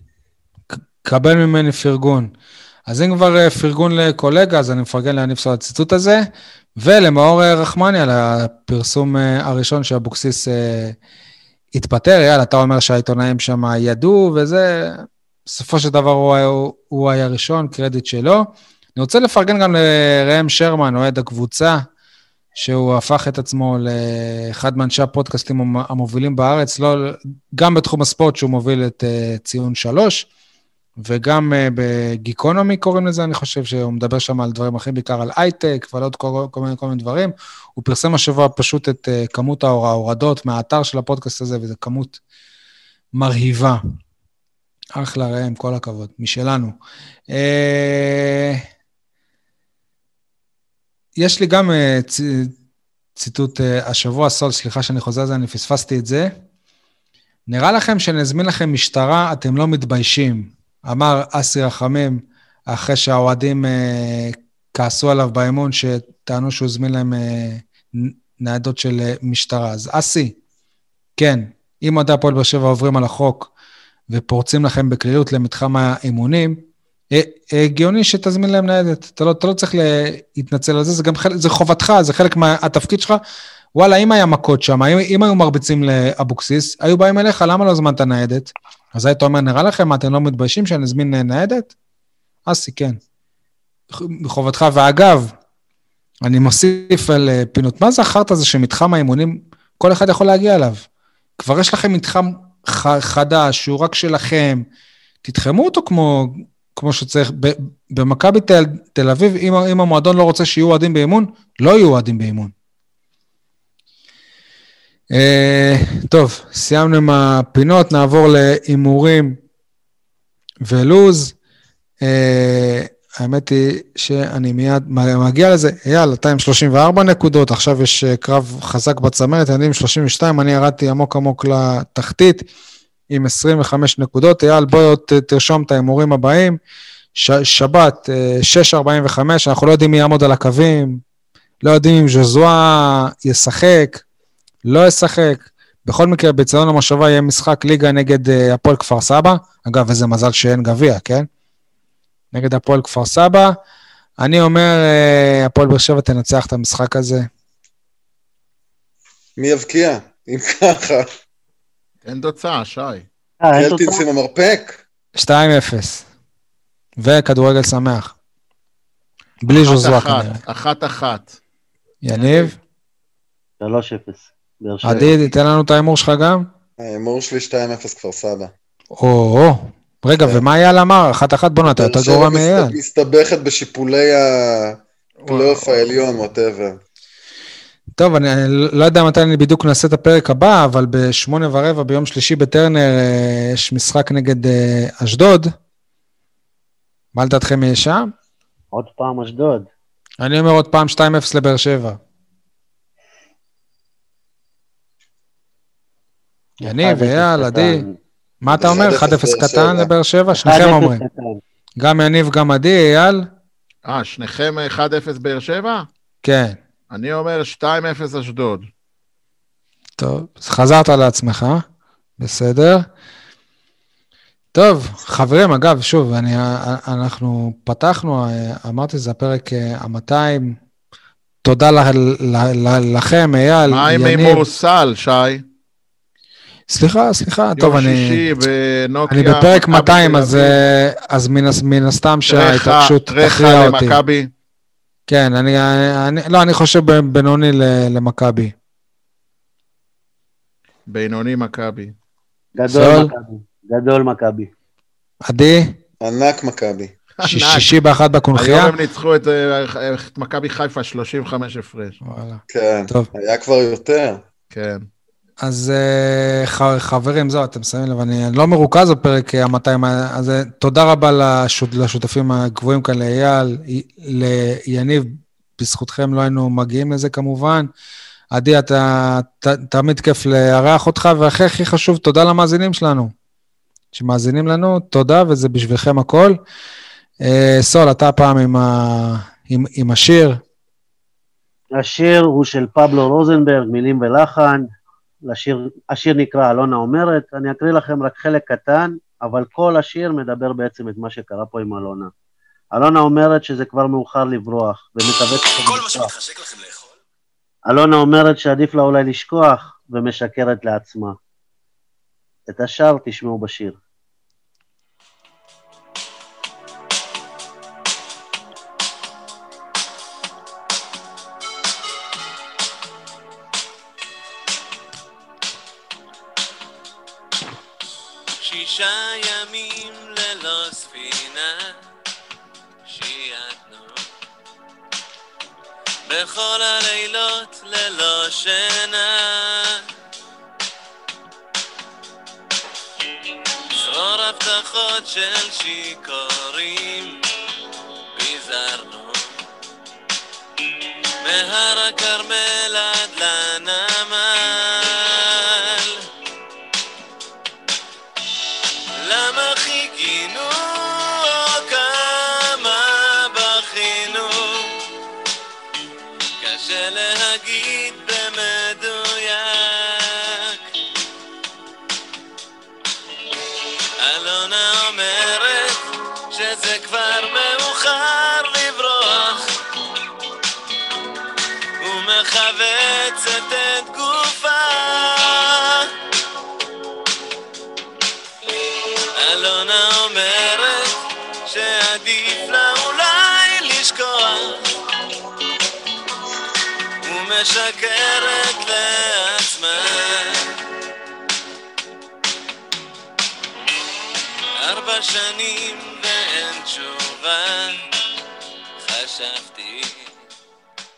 [SPEAKER 1] קבל ממני פרגון. אז אם כבר אה, פרגון לקולגה, אז אני מפרגן להניף על הציטוט הזה, ולמאור אה, רחמני על הפרסום אה, הראשון שאבוקסיס התפטר. יאללה, אתה אומר שהעיתונאים שם ידעו, וזה, בסופו של דבר הוא, הוא, הוא היה ראשון, קרדיט שלו. אני רוצה לפרגן גם לראם שרמן, אוהד הקבוצה, שהוא הפך את עצמו לאחד מאנשי הפודקאסטים המובילים בארץ, לא, גם בתחום הספורט, שהוא מוביל את ציון שלוש. וגם uh, בגיקונומי קוראים לזה, אני חושב שהוא מדבר שם על דברים אחרים, בעיקר על הייטק ועל עוד כל, כל, מיני, כל מיני דברים. הוא פרסם השבוע פשוט את uh, כמות ההורדות מהאתר של הפודקאסט הזה, וזו כמות מרהיבה. אחלה ראם, כל הכבוד, משלנו. Uh, יש לי גם צ, ציטוט השבוע, סול, סליחה שאני חוזר על זה, אני פספסתי את זה. נראה לכם שנזמין לכם משטרה, אתם לא מתביישים. אמר אסי רחמים, אחרי שהאוהדים אה, כעסו עליו באמון, שטענו שהוא הזמין להם אה, ניידות של אה, משטרה. אז אסי, כן, אם אוהדי הפועל באר שבע עוברים על החוק ופורצים לכם בקלילות למתחם האימונים, אה, הגיוני שתזמין להם ניידת. אתה לא, אתה לא צריך להתנצל על זה, זה גם חלק, זה חובתך, זה חלק מהתפקיד שלך. וואלה, אם היה מכות שם, אם, אם היו מרביצים לאבוקסיס, היו באים אליך, למה לא הזמנת ניידת? אז היית אומר, נראה לכם, מה, אתם לא מתביישים שאני אזמין ניידת? אסי, כן. מחובתך. ואגב, אני מוסיף על אה, פינות, מה זה החרטא הזה שמתחם האימונים, כל אחד יכול להגיע אליו? כבר יש לכם מתחם חדש, שהוא רק שלכם, תתחמו אותו כמו, כמו שצריך. במכבי תל, תל אביב, אם, אם המועדון לא רוצה שיהיו אוהדים באימון, לא יהיו אוהדים באימון. Uh, טוב, סיימנו עם הפינות, נעבור להימורים ולוז. Uh, האמת היא שאני מיד מגיע לזה. אייל, אתה עם 34 נקודות, עכשיו יש אה, קרב חזק בצמרת, אני עם 32, אני ירדתי עמוק עמוק לתחתית עם 25 נקודות. אייל, בוא תרשום את ההימורים הבאים. ש, שבת, 6.45, אנחנו לא יודעים מי יעמוד על הקווים, לא יודעים אם ז'וזואה ישחק. לא ישחק. בכל מקרה, בציון המושבה יהיה משחק ליגה נגד uh, הפועל כפר סבא. אגב, איזה מזל שאין גביע, כן? נגד הפועל כפר סבא. אני אומר, אה, הפועל באר שבע תנצח את המשחק הזה.
[SPEAKER 4] מי יבקיע? אם ככה.
[SPEAKER 3] אין תוצאה, שי.
[SPEAKER 2] אה,
[SPEAKER 4] קלטינס? עם המרפק?
[SPEAKER 1] 2-0. וכדורגל שמח. בלי ז'וזואה
[SPEAKER 3] אחת
[SPEAKER 1] כנראה.
[SPEAKER 3] אחת, אחת אחת.
[SPEAKER 1] יניב,
[SPEAKER 2] 3-0.
[SPEAKER 1] עדי, תן לנו את ההימור שלך גם.
[SPEAKER 4] ההימור שלי 2-0 כפר סבא.
[SPEAKER 1] או, רגע,
[SPEAKER 4] כן.
[SPEAKER 1] ומה אייל אמר? אחת-אחת, בואנה, אתה
[SPEAKER 4] באר
[SPEAKER 1] יותר
[SPEAKER 4] שבע
[SPEAKER 1] גרוע מאייל.
[SPEAKER 4] מסתבכת בשיפולי הפלייאוף העליון, whatever.
[SPEAKER 1] טוב, אני אני לא יודע מתי אני בדיוק נעשה את הפרק הבא, אבל בשמונה ורבע ביום שלישי בטרנר אה, יש משחק נגד אה, אשדוד. מה לדעתכם יהיה שם?
[SPEAKER 2] עוד פעם אשדוד.
[SPEAKER 1] אני אומר עוד פעם 2-0 לבאר שבע. יניב,
[SPEAKER 2] 1-0
[SPEAKER 1] אייל, עדי. מה אתה אומר?
[SPEAKER 4] 1-0
[SPEAKER 1] 1-0
[SPEAKER 4] באר
[SPEAKER 1] קטן. לבאר שבע?
[SPEAKER 2] 1-0
[SPEAKER 1] שניכם אומרים. גם יניב, גם עדי, אייל?
[SPEAKER 3] אה, שניכם 1-0 באר שבע?
[SPEAKER 1] כן.
[SPEAKER 3] אני אומר 2-0 אשדוד.
[SPEAKER 1] טוב, אז חזרת לעצמך, בסדר. טוב, חברים, אגב, שוב, אני, אנחנו פתחנו, אמרתי, זה הפרק ה-200. תודה ל, ל, ל, לכם, אייל,
[SPEAKER 3] מה עם
[SPEAKER 1] יניב.
[SPEAKER 3] הימור סל, שי?
[SPEAKER 1] סליחה, סליחה, טוב,
[SPEAKER 3] יום
[SPEAKER 1] אני,
[SPEAKER 3] שישי בנוקיה.
[SPEAKER 1] אני בפרק
[SPEAKER 3] מכבי
[SPEAKER 1] 200,
[SPEAKER 3] תל
[SPEAKER 1] אז. אה, אז מן, מן הסתם שההתרגשות תכריע אותי.
[SPEAKER 3] למכבי.
[SPEAKER 1] כן, אני, אני, לא, אני חושב בינוני למכבי.
[SPEAKER 3] בינוני מכבי.
[SPEAKER 2] גדול? מכבי. גדול מכבי.
[SPEAKER 1] עדי,
[SPEAKER 4] ענק מכבי.
[SPEAKER 1] שישי באחת בקונחייה.
[SPEAKER 3] היום הם ניצחו את אה, את מכבי חיפה 35 הפרש.
[SPEAKER 1] וואלה.
[SPEAKER 4] כן.
[SPEAKER 1] טוב.
[SPEAKER 4] היה כבר יותר.
[SPEAKER 3] כן.
[SPEAKER 1] אז אה, חברים, זהו, אתם שמים לב, אני לא מרוכז בפרק ה-200, אז אה, תודה רבה לשות, לשותפים הקבועים כאן, לאייל, ליניב, בזכותכם לא היינו מגיעים לזה כמובן. עדי, אתה ת, תמיד כיף לארח אותך, והכי הכי חשוב, תודה למאזינים שלנו, שמאזינים לנו, תודה, וזה בשבילכם הכל. אה, סול, אתה הפעם עם, ה, עם, עם השיר,
[SPEAKER 2] השיר הוא של פבלו רוזנברג, מילים ולחן. לשיר, השיר נקרא אלונה אומרת, אני אקריא לכם רק חלק קטן, אבל כל השיר מדבר בעצם את מה שקרה פה עם אלונה. אלונה אומרת שזה כבר מאוחר לברוח, ומקווה
[SPEAKER 5] כל מה שמתחשק לכם לאכול.
[SPEAKER 2] אלונה אומרת שעדיף לה אולי לשכוח, ומשקרת לעצמה. את השאר תשמעו בשיר.
[SPEAKER 5] שישה ימים ללא ספינה, שייתנו. בכל הלילות ללא שינה. צרור הבטחות של שיכורים, פיזרנו. מהר הכרמל עד לנמל. ומשקרת לעצמה ארבע שנים ואין תשובה. חשבתי